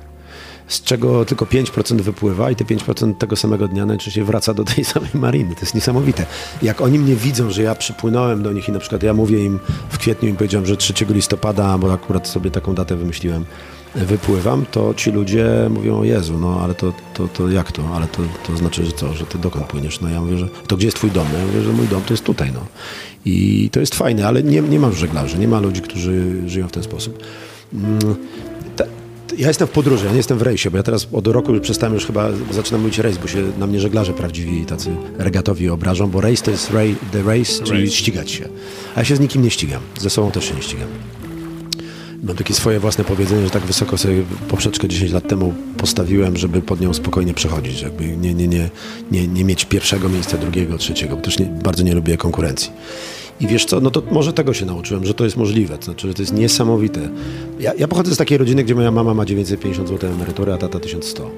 C: Z czego tylko 5% wypływa i te 5% tego samego dnia najczęściej wraca do tej <laughs> samej mariny. To jest niesamowite. Jak oni mnie widzą, że ja przypłynąłem do nich i na przykład ja mówię im w kwietniu im powiedziałem, że 3 listopada, bo akurat sobie taką datę wymyśliłem, wypływam, to ci ludzie mówią, o Jezu, no ale to, to, to jak to? Ale to, to znaczy, że co, że ty dokąd płyniesz? No ja mówię, że to gdzie jest twój dom? Ja mówię, że mój dom to jest tutaj, no. I to jest fajne, ale nie, nie ma żeglarzy, nie ma ludzi, którzy żyją w ten sposób. Ja jestem w podróży, ja nie jestem w rejsie, bo ja teraz od roku już przestałem już chyba, zaczynam mówić rejs, bo się na mnie żeglarze prawdziwi, tacy regatowi obrażą, bo rejs to jest ray, the race, czyli ścigać się. A ja się z nikim nie ścigam, ze sobą też się nie ścigam. Mam takie swoje własne powiedzenie, że tak wysoko sobie poprzeczkę 10 lat temu postawiłem, żeby pod nią spokojnie przechodzić, jakby nie, nie, nie, nie, nie mieć pierwszego miejsca, drugiego, trzeciego, bo też nie, bardzo nie lubię konkurencji. I wiesz co, no to może tego się nauczyłem, że to jest możliwe, to znaczy, że to jest niesamowite. Ja, ja pochodzę z takiej rodziny, gdzie moja mama ma 950 zł emerytury, a tata 1100.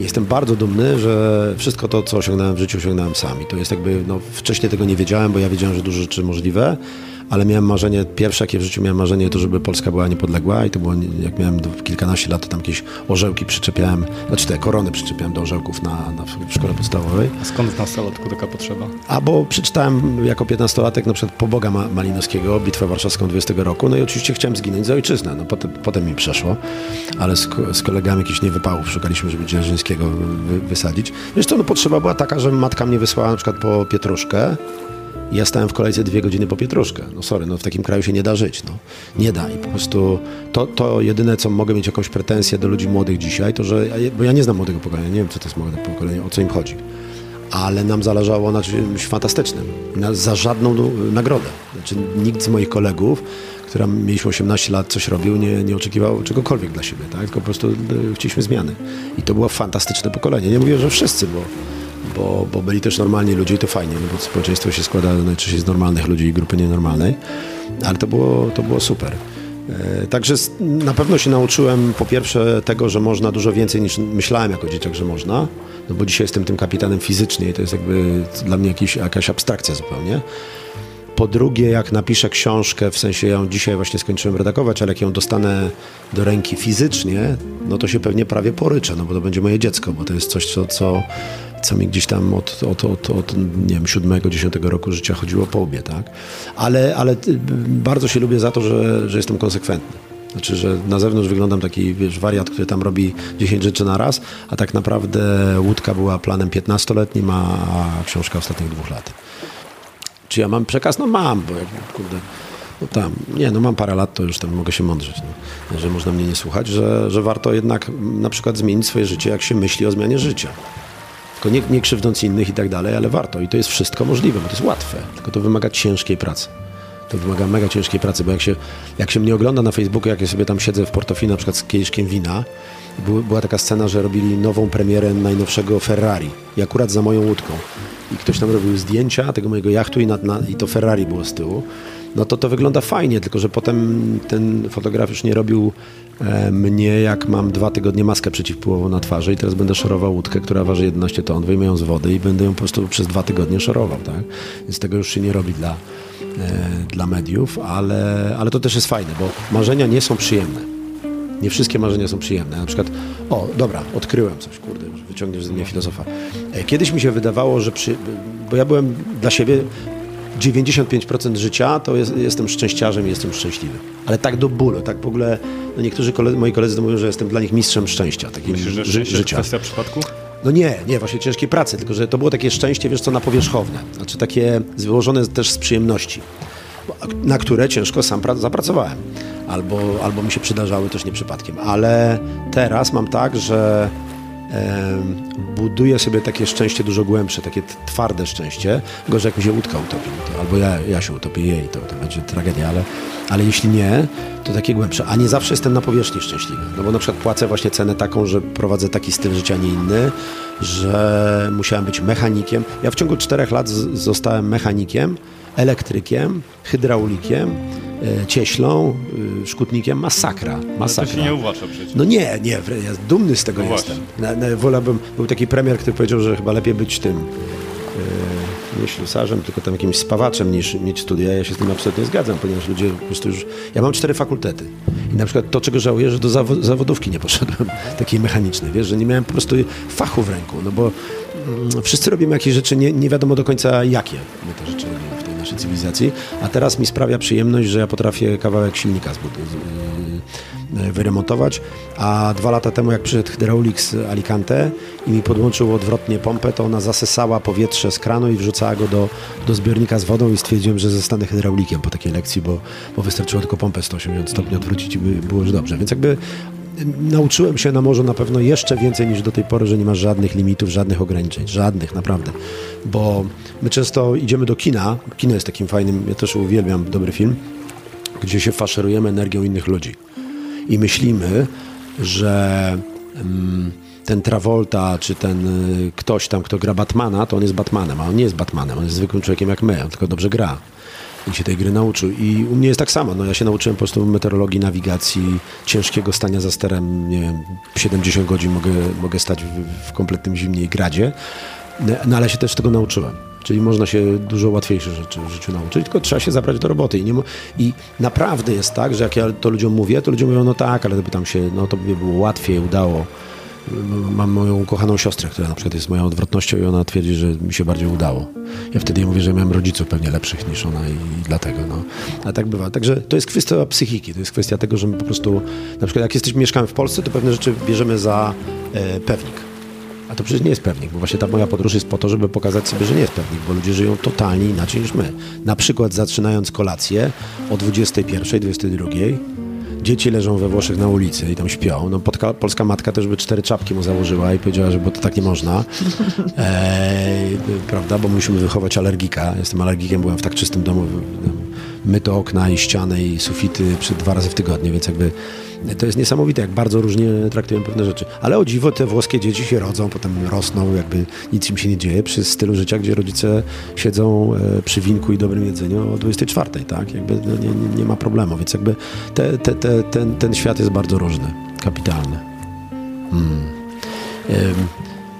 C: Jestem bardzo dumny, że wszystko to, co osiągnąłem w życiu, osiągnąłem sam. To jest jakby, no wcześniej tego nie wiedziałem, bo ja wiedziałem, że dużo rzeczy możliwe, ale miałem marzenie, pierwsze jakie w życiu miałem marzenie, to żeby Polska była niepodległa i to było, jak miałem kilkanaście lat, to tam jakieś orzełki przyczepiałem, znaczy te korony przyczepiałem do orzełków na, na, w szkole podstawowej.
D: A skąd nastała tylko taka potrzeba?
C: Albo przeczytałem jako 15-latek na przykład Poboga Ma- Malinowskiego, Bitwę Warszawską 20 roku, no i oczywiście chciałem zginąć za ojczyznę. No potem, potem mi przeszło, ale z, z kolegami jakichś niewypałów szukaliśmy, żeby Dzierżyńskiego wy, wysadzić. Wiesz co, no potrzeba była taka, że matka mnie wysłała na przykład po pietruszkę ja stałem w kolejce dwie godziny po pietruszkę. No sorry, no w takim kraju się nie da żyć, no. Nie da i po prostu to, to jedyne, co mogę mieć jakąś pretensję do ludzi młodych dzisiaj, to że, bo ja nie znam młodego pokolenia, nie wiem, co to jest młode pokolenie, o co im chodzi ale nam zależało na czymś fantastycznym, na, za żadną nagrodę. Znaczy, nikt z moich kolegów, która mieliśmy 18 lat, coś robił, nie, nie oczekiwał czegokolwiek dla siebie, tak? tylko po prostu e, chcieliśmy zmiany. I to było fantastyczne pokolenie. Nie mówię, że wszyscy, bo, bo, bo byli też normalni ludzie i to fajnie, no bo społeczeństwo się składa najczęściej z normalnych ludzi i grupy nienormalnej, ale to było, to było super. E, Także na pewno się nauczyłem po pierwsze tego, że można dużo więcej niż myślałem jako dzieciak, że można, no bo dzisiaj jestem tym kapitanem fizycznie i to jest jakby dla mnie jakiś, jakaś abstrakcja zupełnie. Po drugie, jak napiszę książkę, w sensie ją dzisiaj właśnie skończyłem redagować, ale jak ją dostanę do ręki fizycznie, no to się pewnie prawie poryczę, no bo to będzie moje dziecko, bo to jest coś, co, co, co mi gdzieś tam od, od, od, od nie wiem, siódmego, dziesiątego roku życia chodziło po łbie, tak? Ale, ale ty- bardzo się lubię za to, że, że jestem konsekwentny. Znaczy, że na zewnątrz wyglądam taki, wiesz, wariat, który tam robi 10 rzeczy na raz, a tak naprawdę łódka była planem 15-letnim, a książka ostatnich dwóch lat. Czy ja mam przekaz? No mam, bo jak, kurde, no tam, nie, no mam parę lat, to już tam mogę się mądrzyć, no, że można mnie nie słuchać, że, że warto jednak na przykład zmienić swoje życie, jak się myśli o zmianie życia. Tylko nie, nie krzywdząc innych i tak dalej, ale warto. I to jest wszystko możliwe, bo to jest łatwe, tylko to wymaga ciężkiej pracy. To wymaga mega ciężkiej pracy, bo jak się, jak się mnie ogląda na Facebooku, jak ja sobie tam siedzę w Portofino na przykład z kieliszkiem wina, była taka scena, że robili nową premierę najnowszego Ferrari i akurat za moją łódką. I ktoś tam robił zdjęcia tego mojego jachtu i, na, na, i to Ferrari było z tyłu. No to to wygląda fajnie, tylko że potem ten fotograf już nie robił e, mnie, jak mam dwa tygodnie maskę przeciwpływową na twarzy i teraz będę szorował łódkę, która waży 11 ton, wyjmę ją z wody i będę ją po prostu przez dwa tygodnie szorował, tak? Więc tego już się nie robi dla, e, dla mediów, ale, ale to też jest fajne, bo marzenia nie są przyjemne. Nie wszystkie marzenia są przyjemne. Na przykład, o, dobra, odkryłem coś, kurde, wyciągniesz z mnie filozofa. E, Kiedyś mi się wydawało, że przy, bo ja byłem dla siebie 95% życia to jest, jestem szczęściarzem i jestem szczęśliwy. Ale tak do bólu, tak w ogóle, no niektórzy koledzy, moi koledzy mówią, że jestem dla nich mistrzem szczęścia, takim
D: Myślisz, że
C: ży, życia.
D: kwestia przypadku?
C: No nie, nie, właśnie ciężkiej pracy, tylko że to było takie szczęście, wiesz co, na powierzchowne. Znaczy takie wyłożone też z przyjemności, na które ciężko sam pra- zapracowałem. Albo, albo mi się przydarzały też nie przypadkiem. Ale teraz mam tak, że em, buduję sobie takie szczęście dużo głębsze, takie twarde szczęście. Gorzej jak mi się łódka utopi, to albo ja, ja się utopię jej, to, to będzie tragedia, ale, ale jeśli nie, to takie głębsze. A nie zawsze jestem na powierzchni szczęśliwy. No bo na przykład płacę właśnie cenę taką, że prowadzę taki styl życia, nie inny, że musiałem być mechanikiem. Ja w ciągu czterech lat z- zostałem mechanikiem, elektrykiem, hydraulikiem, cieślą, y, szkutnikiem. Masakra,
D: To
C: masakra.
D: się nie uwłacza przecież.
C: No nie, nie, ja dumny z tego
D: No
C: jestem. Na, na, wolałbym, był taki premier, który powiedział, że chyba lepiej być tym, e, nie ślusarzem, tylko tam jakimś spawaczem niż mieć studia. Ja się z tym absolutnie zgadzam, ponieważ ludzie po prostu już... Ja mam cztery fakultety i na przykład to, czego żałuję, że do zawo- zawodówki nie poszedłem, <laughs> takiej mechanicznej, wiesz, że nie miałem po prostu fachu w ręku, no bo mm, wszyscy robimy jakieś rzeczy, nie, nie wiadomo do końca jakie my te rzeczy robimy naszej cywilizacji, a teraz mi sprawia przyjemność, że ja potrafię kawałek silnika y, wyremontować, a dwa lata temu jak przyszedł hydraulik z Alicante i mi podłączył odwrotnie pompę, to ona zasysała powietrze z kranu i wrzucała go do, do zbiornika z wodą i stwierdziłem, że zostanę hydraulikiem po takiej lekcji, bo, bo wystarczyło tylko pompę 180 stopni odwrócić i by było już dobrze. Więc jakby nauczyłem się na morzu na pewno jeszcze więcej niż do tej pory, że nie ma żadnych limitów, żadnych ograniczeń, żadnych naprawdę. Bo my często idziemy do kina, kino jest takim fajnym, ja też uwielbiam dobry film, gdzie się faszerujemy energią innych ludzi. I myślimy, że mm, ten Travolta, czy ten y, ktoś tam, kto gra Batmana, to on jest Batmanem, a on nie jest Batmanem, on jest zwykłym człowiekiem jak my, on tylko dobrze gra. I się tej gry nauczył. I u mnie jest tak samo. No, ja się nauczyłem po prostu meteorologii, nawigacji, ciężkiego stania za sterem. Nie wiem, 70 godzin mogę, mogę stać w, w kompletnym zimnie i gradzie. No ale się też tego nauczyłem. Czyli można się dużo łatwiejsze rzeczy w życiu nauczyć, tylko trzeba się zabrać do roboty. I, nie I naprawdę jest tak, że jak ja to ludziom mówię, to ludzie mówią, no tak, ale pytam się, no to by było łatwiej, udało. Mam moją ukochaną siostrę, która na przykład jest moją odwrotnością i ona twierdzi, że mi się bardziej udało. Ja wtedy jej mówię, że miałem rodziców pewnie lepszych niż ona i, i dlatego, no. A tak bywa. Także to jest kwestia psychiki, to jest kwestia tego, że my po prostu, na przykład jak jesteśmy, mieszkamy w Polsce, to pewne rzeczy bierzemy za e, pewnik. A to przecież nie jest pewnik, bo właśnie ta moja podróż jest po to, żeby pokazać sobie, że nie jest pewnik, bo ludzie żyją totalnie inaczej niż my. Na przykład zaczynając kolację o 21, 22, dzieci leżą we Włoszech na ulicy i tam śpią. No, podka, polska matka też by cztery czapki mu założyła i powiedziała, że bo to tak nie można. Eee, <laughs> prawda, bo musimy wychować alergika. Jestem alergikiem, byłem w tak czystym domu. Myte okna i ściany i sufity przy dwa razy w tygodniu, więc jakby to jest niesamowite, jak bardzo różnie traktują pewne rzeczy. Ale o dziwo te włoskie dzieci się rodzą, potem rosną, jakby nic im się nie dzieje przy stylu życia, gdzie rodzice siedzą e, przy winku i dobrym jedzeniu o 24, tak? Jakby no, nie, nie, ma problemu, więc jakby te, te, te, ten, ten świat jest bardzo różny, kapitalny. Mm. Em,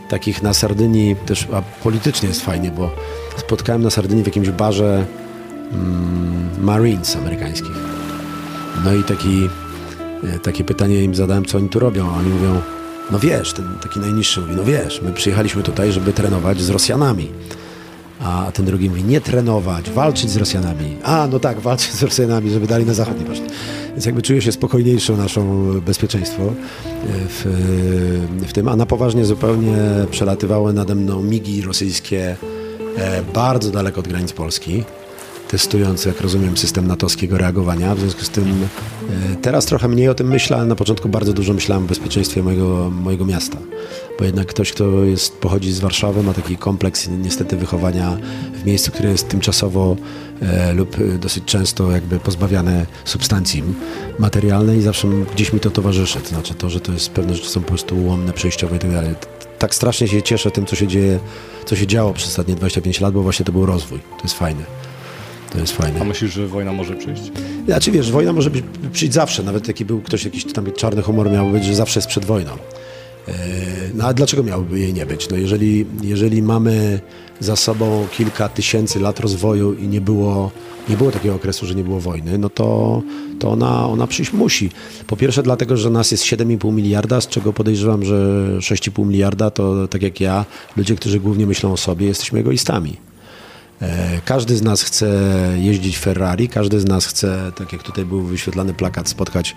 C: takich na Sardynii też, a politycznie jest fajnie, bo spotkałem na Sardynii w jakimś barze Marines amerykańskich. No i taki, e, takie pytanie im zadałem, co oni tu robią, oni mówią, no wiesz, ten taki najniższy mówi, no wiesz, my przyjechaliśmy tutaj, żeby trenować z Rosjanami. A ten drugi mówi, nie trenować, walczyć z Rosjanami. A, no tak, walczyć z Rosjanami, żeby dali na zachód poszli. Więc jakby czuję się spokojniejszą naszą bezpieczeństwo e, w, w tym, a na poważnie zupełnie przelatywały nade mną migi rosyjskie e, bardzo daleko od granic Polski testując, jak rozumiem, system natowskiego reagowania. W związku z tym e, teraz trochę mniej o tym myślę, ale na początku bardzo dużo myślałem o bezpieczeństwie mojego, mojego miasta. Bo jednak ktoś, kto jest, pochodzi z Warszawy, ma taki kompleks niestety wychowania w miejscu, które jest tymczasowo e, lub dosyć często jakby pozbawiane substancji materialnej i zawsze gdzieś mi to towarzyszy. To znaczy to, że to jest pewne rzeczy są po prostu ułomne, przejściowe i tak dalej. Tak strasznie się cieszę tym, co się dzieje, co się działo przez ostatnie 25 lat, bo właśnie to był rozwój. To jest fajne To jest fajne.
D: A myślisz, że wojna może przyjść?
C: Znaczy wiesz, wojna może być, przyjść zawsze, nawet taki był ktoś, jakiś tam czarny humor miał być, że zawsze jest przed wojną. E, No a dlaczego miałoby jej nie być? No jeżeli, jeżeli mamy za sobą kilka tysięcy lat rozwoju i nie było, nie było takiego okresu, że nie było wojny, no to, to ona, ona przyjść musi. Po pierwsze dlatego, że nas jest 7,5 miliarda, z czego podejrzewam, że 6,5 miliarda to tak jak ja, ludzie, którzy głównie myślą o sobie, jesteśmy egoistami. E, Każdy z nas chce jeździć Ferrari, każdy z nas chce, tak jak tutaj był wyświetlany plakat, spotkać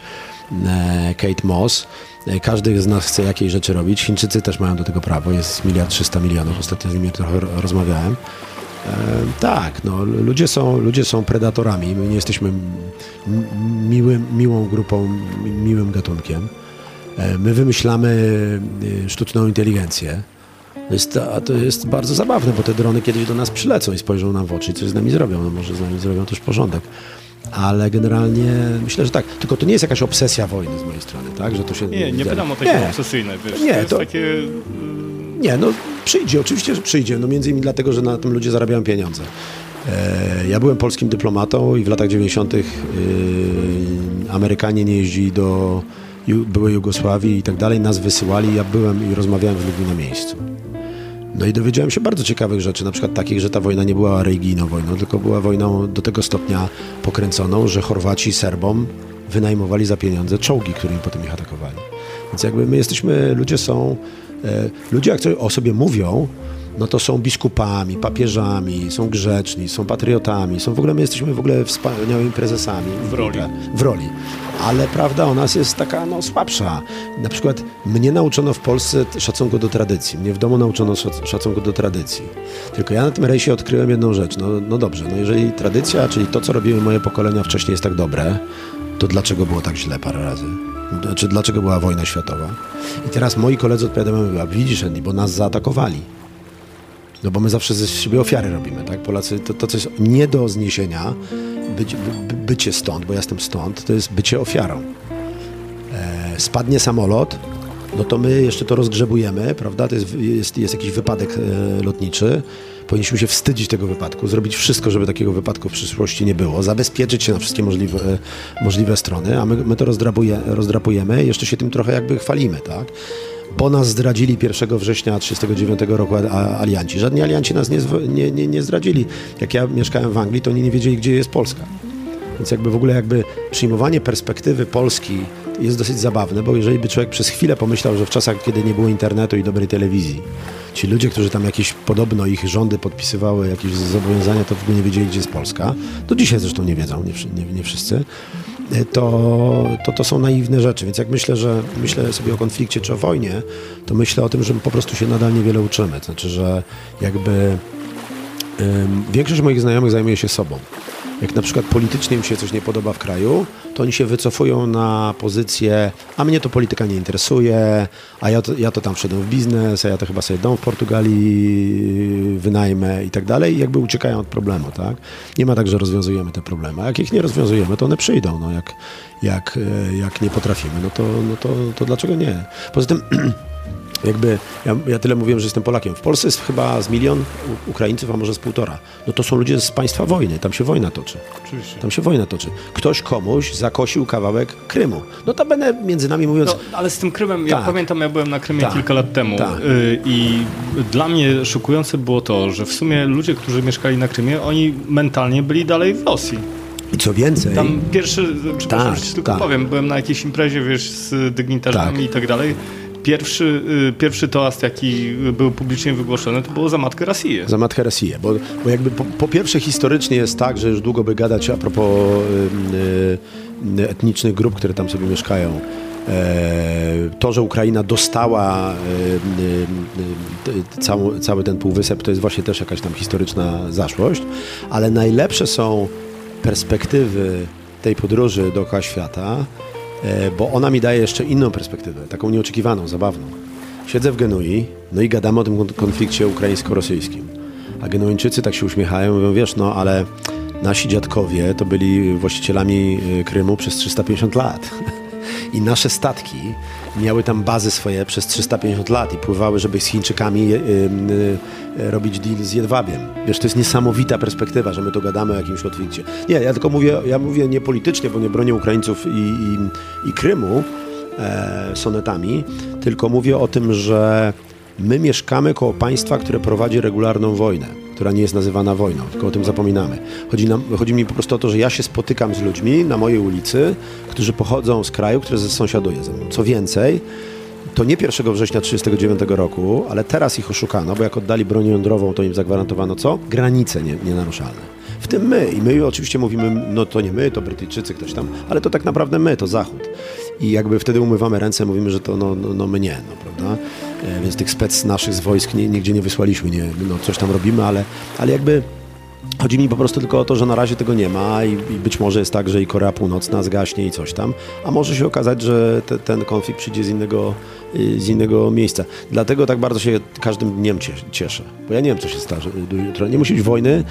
C: e, Kate Moss. E, Każdy z nas chce jakiejś rzeczy robić. Chińczycy też mają do tego prawo, jest miliard 300 milionów, ostatnio z nimi trochę ro- rozmawiałem. Tak, no, ludzie, są, ludzie są predatorami, my nie jesteśmy miłym, miłą grupą, mi- miłym gatunkiem. My wymyślamy sztuczną inteligencję. Jest, a to jest bardzo zabawne, bo te drony kiedyś do nas przylecą i spojrzą nam w oczy i coś z nami zrobią. No może z nami zrobią też porządek. Ale generalnie myślę, że tak. Tylko to nie jest jakaś obsesja wojny z mojej strony, tak? Że to się
D: Nie, nie pytam o takie
C: Nie.
D: obsesyjne, wiesz,
C: Nie,
D: to jest
C: to-
D: takie...
C: Nie, no przyjdzie, oczywiście, że przyjdzie. No między innymi dlatego, że na tym ludzie zarabiają pieniądze. E, ja byłem polskim dyplomatą i w latach 90. Yy, Amerykanie nie jeździli do byłej Jugosławii i tak dalej, nas wysyłali, ja byłem i rozmawiałem z ludźmi na miejscu. No i dowiedziałem się bardzo ciekawych rzeczy, na przykład takich, że ta wojna nie była religijną wojną, tylko była wojną do tego stopnia pokręconą, że Chorwaci Serbom wynajmowali za pieniądze czołgi, którymi potem ich atakowali. Więc jakby my jesteśmy, ludzie są, e, ludzie jak coś o sobie mówią, no to są biskupami, papieżami, są grzeczni, są patriotami, są w ogóle, my jesteśmy w ogóle wspaniałymi prezesami.
D: W roli.
C: W roli. Ale prawda o nas jest taka no, słabsza. Na przykład mnie nauczono w Polsce szacunku do tradycji. Mnie w domu nauczono szac- szacunku do tradycji. Tylko ja na tym rejsie odkryłem jedną rzecz. No, no dobrze, no jeżeli tradycja, czyli to, co robiły moje pokolenia wcześniej jest tak dobre, to dlaczego było tak źle parę razy? Znaczy, dlaczego była wojna światowa? I teraz moi koledzy odpowiadają, a widzisz Andy, bo nas zaatakowali. No bo my zawsze ze siebie ofiary robimy, tak? Polacy, to, to co jest nie do zniesienia, być, by, bycie stąd, bo ja jestem stąd, to jest bycie ofiarą. E, spadnie samolot, no to my jeszcze to rozgrzebujemy, prawda? To jest, jest, jest jakiś wypadek e, lotniczy. Powinniśmy się wstydzić tego wypadku, zrobić wszystko, żeby takiego wypadku w przyszłości nie było, zabezpieczyć się na wszystkie możliwe, e, możliwe strony, a my, my to rozdrapuje, rozdrapujemy jeszcze się tym trochę jakby chwalimy, tak? Bo nas zdradzili 1 września 1939 roku alianci. Żadni alianci nas nie, nie, nie, nie zdradzili. Jak ja mieszkałem w Anglii, to oni nie wiedzieli, gdzie jest Polska. Więc jakby w ogóle jakby przyjmowanie perspektywy Polski jest dosyć zabawne, bo jeżeli by człowiek przez chwilę pomyślał, że w czasach, kiedy nie było internetu i dobrej telewizji, ci ludzie, którzy tam jakieś podobno ich rządy podpisywały jakieś zobowiązania, to w ogóle nie wiedzieli, gdzie jest Polska. Do dzisiaj zresztą nie wiedzą, nie, nie, nie wszyscy. E, To, to to są naiwne rzeczy. Więc jak myślę, że myślę sobie o konflikcie czy o wojnie, to myślę o tym, że po prostu się nadal niewiele uczymy. To znaczy, że jakby Większość moich znajomych zajmuje się sobą. Jak na przykład politycznie im się coś nie podoba w kraju, to oni się wycofują na pozycję, a mnie to polityka nie interesuje, a ja to, ja to tam wszedłem w biznes, a ja to chyba sobie dom w Portugalii wynajmę i tak dalej. I jakby uciekają od problemu, tak? Nie ma tak, że rozwiązujemy te problemy. A jak ich nie rozwiązujemy, to one przyjdą. No jak, jak, e, jak nie potrafimy, no to, no to, to dlaczego nie? Poza tym <clears throat> jakby, ja, ja tyle mówiłem, że jestem Polakiem. W Polsce jest chyba z milion Ukraińców, a może z półtora. No to są ludzie z państwa wojny, tam się wojna toczy.
D: Oczywiście.
C: Tam się wojna toczy. Ktoś komuś zakosił kawałek Krymu. No to będę między nami mówiąc,
D: No, ale z tym Krymem, ja
C: Tak.
D: pamiętam, ja byłem na Krymie
C: Tak.
D: kilka lat temu
C: Tak.
D: y, i dla mnie szokujące było to, że w sumie ludzie, którzy mieszkali na Krymie, oni mentalnie byli dalej w Rosji.
C: i co więcej,
D: Tam pierwszy, przepraszam,
C: Tak,
D: tylko
C: tak.
D: powiem, byłem na jakiejś imprezie, wiesz, z dygnitarzami
C: Tak.
D: i tak dalej. Pierwszy, y, pierwszy toast, jaki był publicznie wygłoszony, to było za matkę Rosję.
C: za matkę Rosję, bo, bo jakby po, po pierwsze historycznie jest tak, że już długo by gadać a propos y, y, etnicznych grup, które tam sobie mieszkają. E, To, że Ukraina dostała y, y, y, cały, cały ten półwysep, to jest właśnie też jakaś tam historyczna zaszłość, ale najlepsze są perspektywy tej podróży dookoła świata, bo ona mi daje jeszcze inną perspektywę, taką nieoczekiwaną, zabawną. Siedzę w Genui, no i gadamy o tym kon- konflikcie ukraińsko-rosyjskim. A Genuińczycy tak się uśmiechają, mówią, wiesz, no ale nasi dziadkowie to byli właścicielami y, Krymu przez 350 lat. <laughs> I nasze statki miały tam bazy swoje przez 350 lat i pływały, żeby z Chińczykami y, y, robić deal z jedwabiem. Wiesz, to jest niesamowita perspektywa, że my tu gadamy o jakimś konflikcie. Nie, ja tylko mówię, ja mówię nie politycznie, bo nie bronię Ukraińców i, i, i Krymu e, sonetami, tylko mówię o tym, że my mieszkamy koło państwa, które prowadzi regularną wojnę, która nie jest nazywana wojną, tylko o tym zapominamy. Chodzi, nam, chodzi mi po prostu o to, że ja się spotykam z ludźmi na mojej ulicy, którzy pochodzą z kraju, który sąsiaduje ze mną. Co więcej, to nie 1 września 1939 roku, ale teraz ich oszukano, bo jak oddali broń jądrową, to im zagwarantowano co? Granice nie, nienaruszalne. W tym my. I my oczywiście mówimy, no to nie my, to Brytyjczycy, ktoś tam, ale to tak naprawdę my, to Zachód. I jakby wtedy umywamy ręce, mówimy, że to no, no, no my nie, no prawda? E, więc tych spec naszych z wojsk nie, nigdzie nie wysłaliśmy, nie, no coś tam robimy, ale, ale jakby Chodzi mi po prostu tylko o to, że na razie tego nie ma i, i być może jest tak, że i Korea Północna zgaśnie i coś tam, a może się okazać, że te, ten konflikt przyjdzie z innego, y, z innego miejsca. Dlatego tak bardzo się każdym dniem cie- cieszę, bo ja nie wiem, co się starzy do jutra. Nie musi być wojny,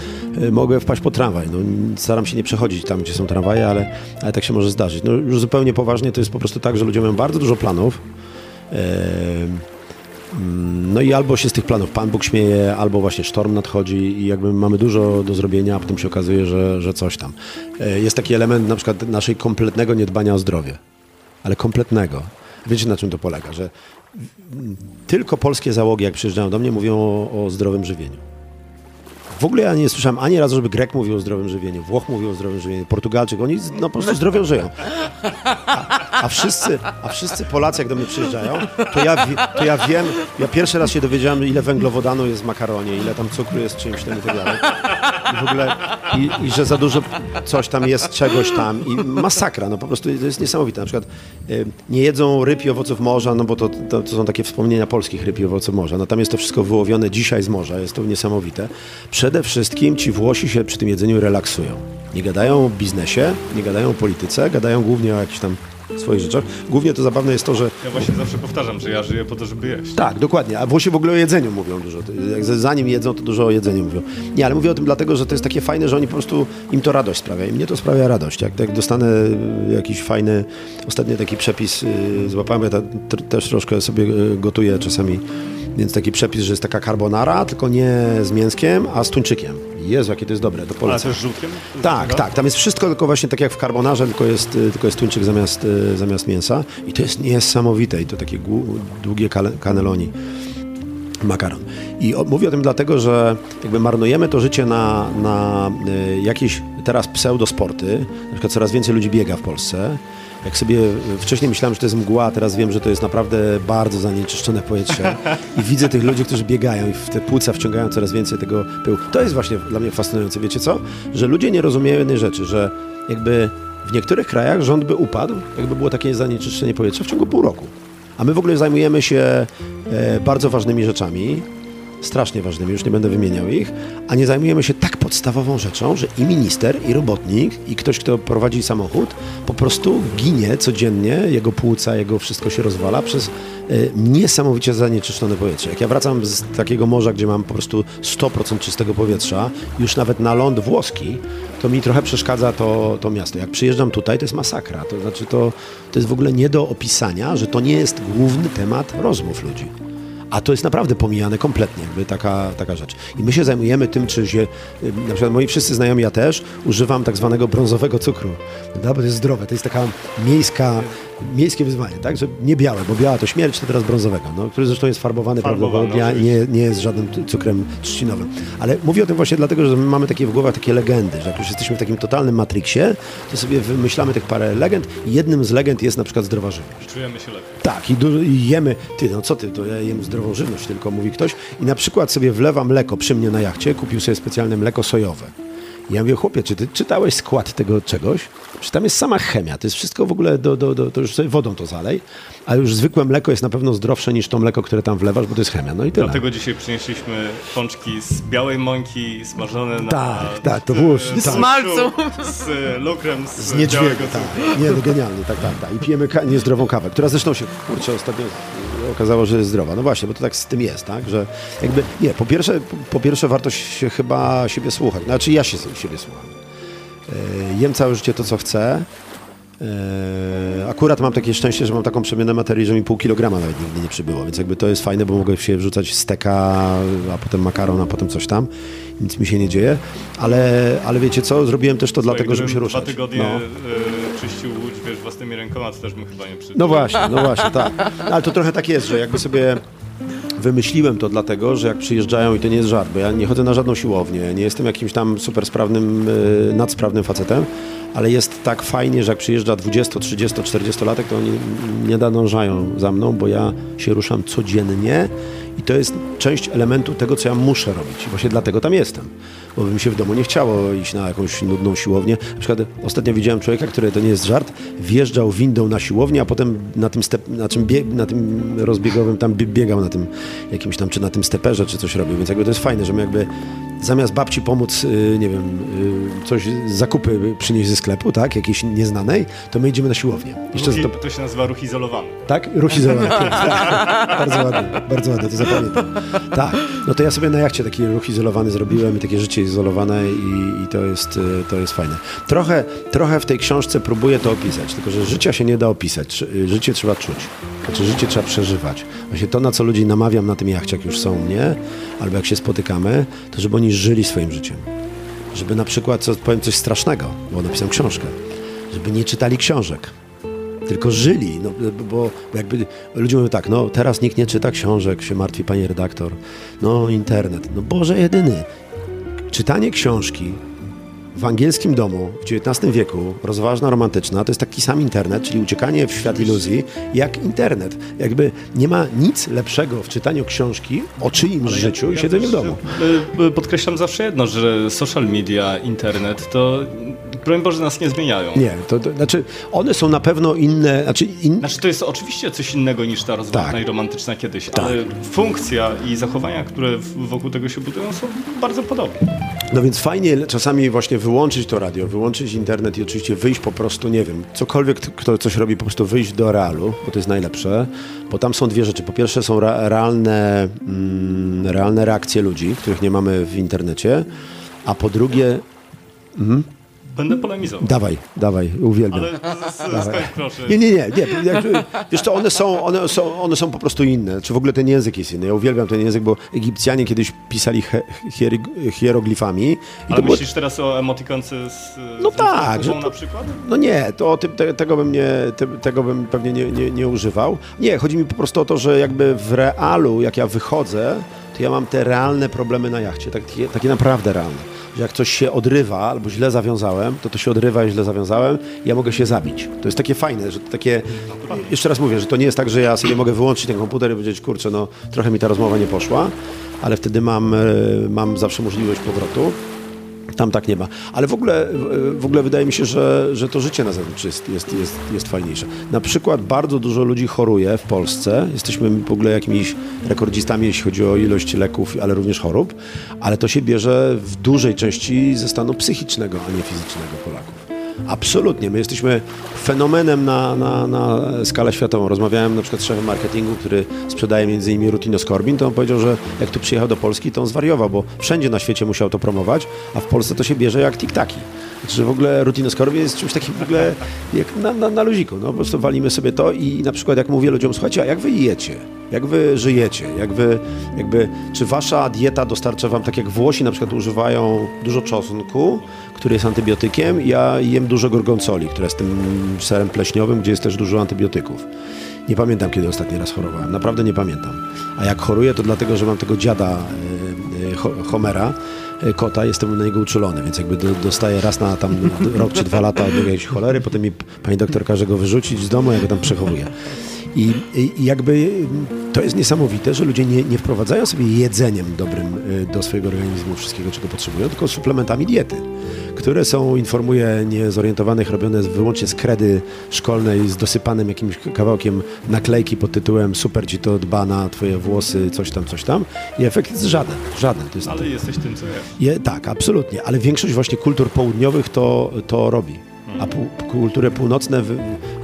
C: y, mogę wpaść po tramwaj. No, staram się nie przechodzić tam, gdzie są tramwaje, ale, ale tak się może zdarzyć. No, już zupełnie poważnie to jest po prostu tak, że ludzie mają bardzo dużo planów. Mm, No i albo się z tych planów Pan Bóg śmieje, albo właśnie sztorm nadchodzi i jakby mamy dużo do zrobienia, a potem się okazuje, że, że coś tam. E, Jest taki element na przykład naszej kompletnego niedbania o zdrowie, ale kompletnego. Wiecie na czym to polega, że mm, tylko polskie załogi jak przyjeżdżają do mnie mówią o, o zdrowym żywieniu. W ogóle ja nie słyszałem ani razu, żeby Grek mówił o zdrowym żywieniu, Włoch mówił o zdrowym żywieniu, Portugalczyk, oni no, po prostu zdrowo żyją. A, a, wszyscy, a wszyscy Polacy, jak do mnie przyjeżdżają, to ja, to ja wiem, ja pierwszy raz się dowiedziałem, ile węglowodanu jest w makaronie, ile tam cukru jest czymś tam i tak dalej. I w ogóle, i, i że za dużo coś tam jest, czegoś tam i masakra, no po prostu to jest niesamowite. Na przykład y, nie jedzą ryb i owoców morza, no bo to, to, to są takie wspomnienia polskich ryb i owoców morza. No tam jest to wszystko wyłowione dzisiaj z morza, jest to niesamowite. Przede wszystkim ci Włosi się przy tym jedzeniu relaksują. Nie gadają o biznesie, nie gadają o polityce, gadają głównie o jakichś tam swoich rzeczach. Głównie to zabawne jest to, że
D: Ja właśnie zawsze powtarzam, że ja żyję po to, żeby jeść.
C: tak, dokładnie. A Włosi w ogóle o jedzeniu mówią dużo. Zanim jedzą, to dużo o jedzeniu mówią. Nie, ale mówię o tym dlatego, że to jest takie fajne, że oni po prostu im to radość sprawia. I mnie to sprawia radość. Jak, jak dostanę y, jakiś fajny, ostatnio taki przepis y, złapałem, ja ta, też troszkę sobie y, gotuję czasami, więc taki przepis, że jest taka carbonara, tylko nie z mięskiem, a z tuńczykiem. Jezu, jakie to jest dobre, to
A: Ale
C: polecam.
A: też żółtkiem?
C: Tak, tak. Tam jest wszystko tylko właśnie tak jak w carbonarze, tylko jest, y, tylko jest tuńczyk zamiast, y, zamiast mięsa. I to jest niesamowite. I to takie długie cannelloni. Makaron. I o, mówię o tym dlatego, że jakby marnujemy to życie na, na y, jakieś teraz pseudosporty. Na przykład coraz więcej ludzi biega w Polsce. Jak sobie y, wcześniej myślałem, że to jest mgła, teraz wiem, że to jest naprawdę bardzo zanieczyszczone powietrze. I widzę tych ludzi, którzy biegają i w te płuca wciągają coraz więcej tego pyłu. To jest właśnie dla mnie fascynujące. Wiecie co? Że ludzie nie rozumieją jednej rzeczy, że jakby w niektórych krajach rząd by upadł, jakby było takie zanieczyszczenie powietrza w ciągu pół roku. A my w ogóle zajmujemy się e, bardzo ważnymi rzeczami, strasznie ważnymi, już nie będę wymieniał ich, a nie zajmujemy się tak podstawową rzeczą, że i minister, i robotnik, i ktoś, kto prowadzi samochód, po prostu ginie codziennie, jego płuca, jego wszystko się rozwala przez e, niesamowicie zanieczyszczone powietrze. Jak ja wracam z takiego morza, gdzie mam po prostu 100% czystego powietrza, już nawet na ląd włoski, to mi trochę przeszkadza to, to miasto. Jak przyjeżdżam tutaj, to jest masakra. To znaczy, to, to jest w ogóle nie do opisania, że to nie jest główny temat rozmów ludzi. A to jest naprawdę pomijane kompletnie, jakby taka, taka rzecz. I my się zajmujemy tym, czy się, na przykład moi wszyscy znajomi, ja też, używam tak zwanego brązowego cukru, prawda? bo to jest zdrowe, to jest taka miejska, miejskie wyzwanie, tak, że nie białe, bo biała to śmierć, to teraz brązowego, no, który zresztą jest farbowany,
A: Farbowany,
C: prawdopodobnie, nie, nie jest żadnym cukrem trzcinowym. Ale mówię o tym właśnie dlatego, że my mamy takie w głowach takie legendy, że jak już jesteśmy w takim totalnym matriksie, to sobie wymyślamy tych parę legend i jednym z legend jest na przykład zdrowa żywność.
D: Czujemy się lepiej.
C: Tak, i, i jemy, ty, no co ty, to ja jem zdrową żywność, tylko mówi ktoś. I na przykład sobie wlewa mleko przy mnie na jachcie, kupił sobie specjalne mleko sojowe. Ja mówię, chłopie, czy ty czytałeś skład tego czegoś? Czy tam jest sama chemia, to jest wszystko w ogóle, do, do, do, to już sobie wodą to zalej, a już zwykłe mleko jest na pewno zdrowsze niż to mleko, które tam wlewasz, bo to jest chemia, no i tyle.
D: Dlatego dzisiaj przynieśliśmy pączki z białej mąki smażone na...
C: Tak, tak, to włóż,
D: z
C: tak.
E: Smalcu. <laughs>
D: Z e, lukrem z,
C: Z niedźwiedzia, tak. Nie, no genialnie, tak, tak, tak. I pijemy ka- niezdrową kawę, która zresztą się, kurczę, ostatnio okazało, że jest zdrowa. No właśnie, bo to tak z tym jest, tak, że jakby, nie, po pierwsze, po, pierwsze warto się chyba siebie słuchać. Znaczy ja się siebie słucham. E, jem całe życie to, co chcę, akurat mam takie szczęście, że mam taką przemianę materii, że mi pół kilograma nawet nigdy nie przybyło, więc jakby to jest fajne, bo mogę się wrzucać steka, a potem makaron, a potem coś tam. Nic mi się nie dzieje, ale, ale wiecie co, zrobiłem też to dlatego, żeby się ruszać.
D: Dwa tygodnie
C: No.
D: y, czyścił łódź, wiesz, własnymi rękoma, to też bym chyba nie przyszedł.
C: No właśnie, no właśnie, tak. Ale to trochę tak jest, że jakby sobie wymyśliłem to dlatego, że jak przyjeżdżają, i to nie jest żart, bo ja nie chodzę na żadną siłownię, nie jestem jakimś tam super sprawnym, y, nadsprawnym facetem, ale jest tak fajnie, że jak przyjeżdża 20, 30, 40 latek, to oni nie nadążają za mną, bo ja się ruszam codziennie i to jest część elementu tego, co ja muszę robić. Właśnie dlatego tam jestem. Bo by mi się w domu nie chciało iść na jakąś nudną siłownię. Na przykład ostatnio widziałem człowieka, który, to nie jest żart, wjeżdżał windą na siłownię, a potem na tym, step, na czym bie, na tym rozbiegowym tam bie- biegał na tym jakimś tam, czy na tym steperze, czy coś robił. Więc jakby to jest fajne, że my jakby zamiast babci pomóc, y, nie wiem, y, coś, zakupy przynieść ze sklepu, tak, jakiejś nieznanej, to my idziemy na siłownię. Jeszcze
D: Ruch,
C: to,
D: to się nazywa ruch izolowany.
C: tak? Ruch izolowany. <laughs> bardzo ładnie, bardzo ładnie, to zapamiętam. Tak, no to ja sobie na jachcie taki ruch izolowany zrobiłem i takie życie izolowane i, i to, jest, y, to jest fajne. Trochę, trochę w tej książce próbuję to opisać, tylko że życia się nie da opisać. Ży- Życie trzeba czuć. Znaczy życie trzeba przeżywać. Właśnie to, na co ludzi namawiam na tym jachcie, jak już są u mnie, albo jak się spotykamy, to żeby oni żyli swoim życiem. Żeby na przykład, co, powiem coś strasznego, bo napisałem książkę, żeby nie czytali książek tylko żyli, no, bo jakby ludzie mówią tak, no teraz nikt nie czyta książek, się martwi pani redaktor, no internet, no Boże jedyny. Czytanie książki w angielskim domu w XIX wieku, rozważna, romantyczna, to jest taki sam internet, czyli uciekanie w świat iluzji, jak internet. Jakby nie ma nic lepszego w czytaniu książki o czyimś życiu i siedzeniu w domu.
D: Y, y, Podkreślam zawsze jedno, że social media, internet to, broń Boże, nas nie zmieniają.
C: Nie, to, to znaczy one są na pewno inne, znaczy in,
D: Znaczy to jest oczywiście coś innego niż ta rozważna
C: Tak.
D: i romantyczna kiedyś, ale funkcja i zachowania, które wokół tego się budują są bardzo podobne.
C: No więc fajnie czasami właśnie wyłączyć to radio, wyłączyć internet i oczywiście wyjść po prostu, nie wiem, cokolwiek kto coś robi, po prostu wyjść do realu, bo to jest najlepsze, bo tam są dwie rzeczy. Po pierwsze są re- realne, mm, realne reakcje ludzi, których nie mamy w internecie, a po drugie,
D: Będę polemizował.
C: dawaj, dawaj, uwielbiam.
D: Ale skończ proszę.
C: Nie, nie, nie, nie. Jakby, wiesz co, one są, one, są, one są po prostu inne. Czy w ogóle ten język jest inny. Ja uwielbiam ten język, bo Egipcjanie kiedyś pisali he, hierig- hieroglifami. I
D: Ale
C: to było,
D: myślisz teraz o emotikonce z
C: No
D: z
C: tak, że to-
D: na przykład?
C: No nie, to tym, te, tego, bym nie, te, tego bym pewnie nie, nie, nie używał. Nie, chodzi mi po prostu o to, że jakby w realu, jak ja wychodzę, to ja mam te realne problemy na jachcie, takie, takie naprawdę realne. Że jak coś się odrywa albo źle zawiązałem, to to się odrywa i źle zawiązałem ja mogę się zabić. To jest takie fajne, że to takie... Jeszcze raz mówię, że to nie jest tak, że ja sobie mogę wyłączyć ten komputer i powiedzieć, kurczę, no trochę mi ta rozmowa nie poszła, ale wtedy mam, e, mam zawsze możliwość powrotu. Tam tak nie ma. Ale w ogóle, w ogóle wydaje mi się, że, że to życie na zewnątrz jest, jest, jest, jest fajniejsze. Na przykład bardzo dużo ludzi choruje w Polsce. Jesteśmy w ogóle jakimiś rekordzistami, jeśli chodzi o ilość leków, ale również chorób. Ale to się bierze w dużej części ze stanu psychicznego, a nie fizycznego Polaków. Absolutnie. My jesteśmy fenomenem na, na, na skalę światową. Rozmawiałem na przykład z szefem marketingu, który sprzedaje między innymi Rutinoskorbin, to on powiedział, że jak tu przyjechał do Polski, to on zwariował, bo wszędzie na świecie musiał to promować, a w Polsce to się bierze jak tiktaki. Znaczy, w ogóle Rutinoskorbin jest czymś takim w ogóle jak na, na, na luziku. No, po prostu walimy sobie to i na przykład jak mówię ludziom, słuchajcie, a jak wy jecie? Jak wy żyjecie? Jak wy, jakby, czy wasza dieta dostarcza wam, tak jak Włosi na przykład używają dużo czosnku, który jest antybiotykiem, ja jem dużo gorgonzoli, która jest tym serem pleśniowym, gdzie jest też dużo antybiotyków. Nie pamiętam, kiedy ostatni raz chorowałem. Naprawdę nie pamiętam. A jak choruję, to dlatego, że mam tego dziada y, y, Ho- Homera, kota, jestem na niego uczulony, więc jakby do, dostaję raz na tam rok czy dwa lata od jakiejś cholery, potem mi pani doktor każe go wyrzucić z domu, ja go tam przechowuję. I, i jakby to jest niesamowite, że ludzie nie, nie wprowadzają sobie jedzeniem dobrym y, do swojego organizmu wszystkiego, czego potrzebują, tylko suplementami diety, które są, informuję niezorientowanych, robione wyłącznie z kredy szkolnej, z dosypanym jakimś kawałkiem naklejki pod tytułem super ci to dba na twoje włosy, coś tam, coś tam. I efekt jest żaden, żaden. To jest,
D: Ale jesteś tym, co jest.
C: je, tak, absolutnie, ale większość właśnie kultur południowych to, to robi. A pół, kultury północne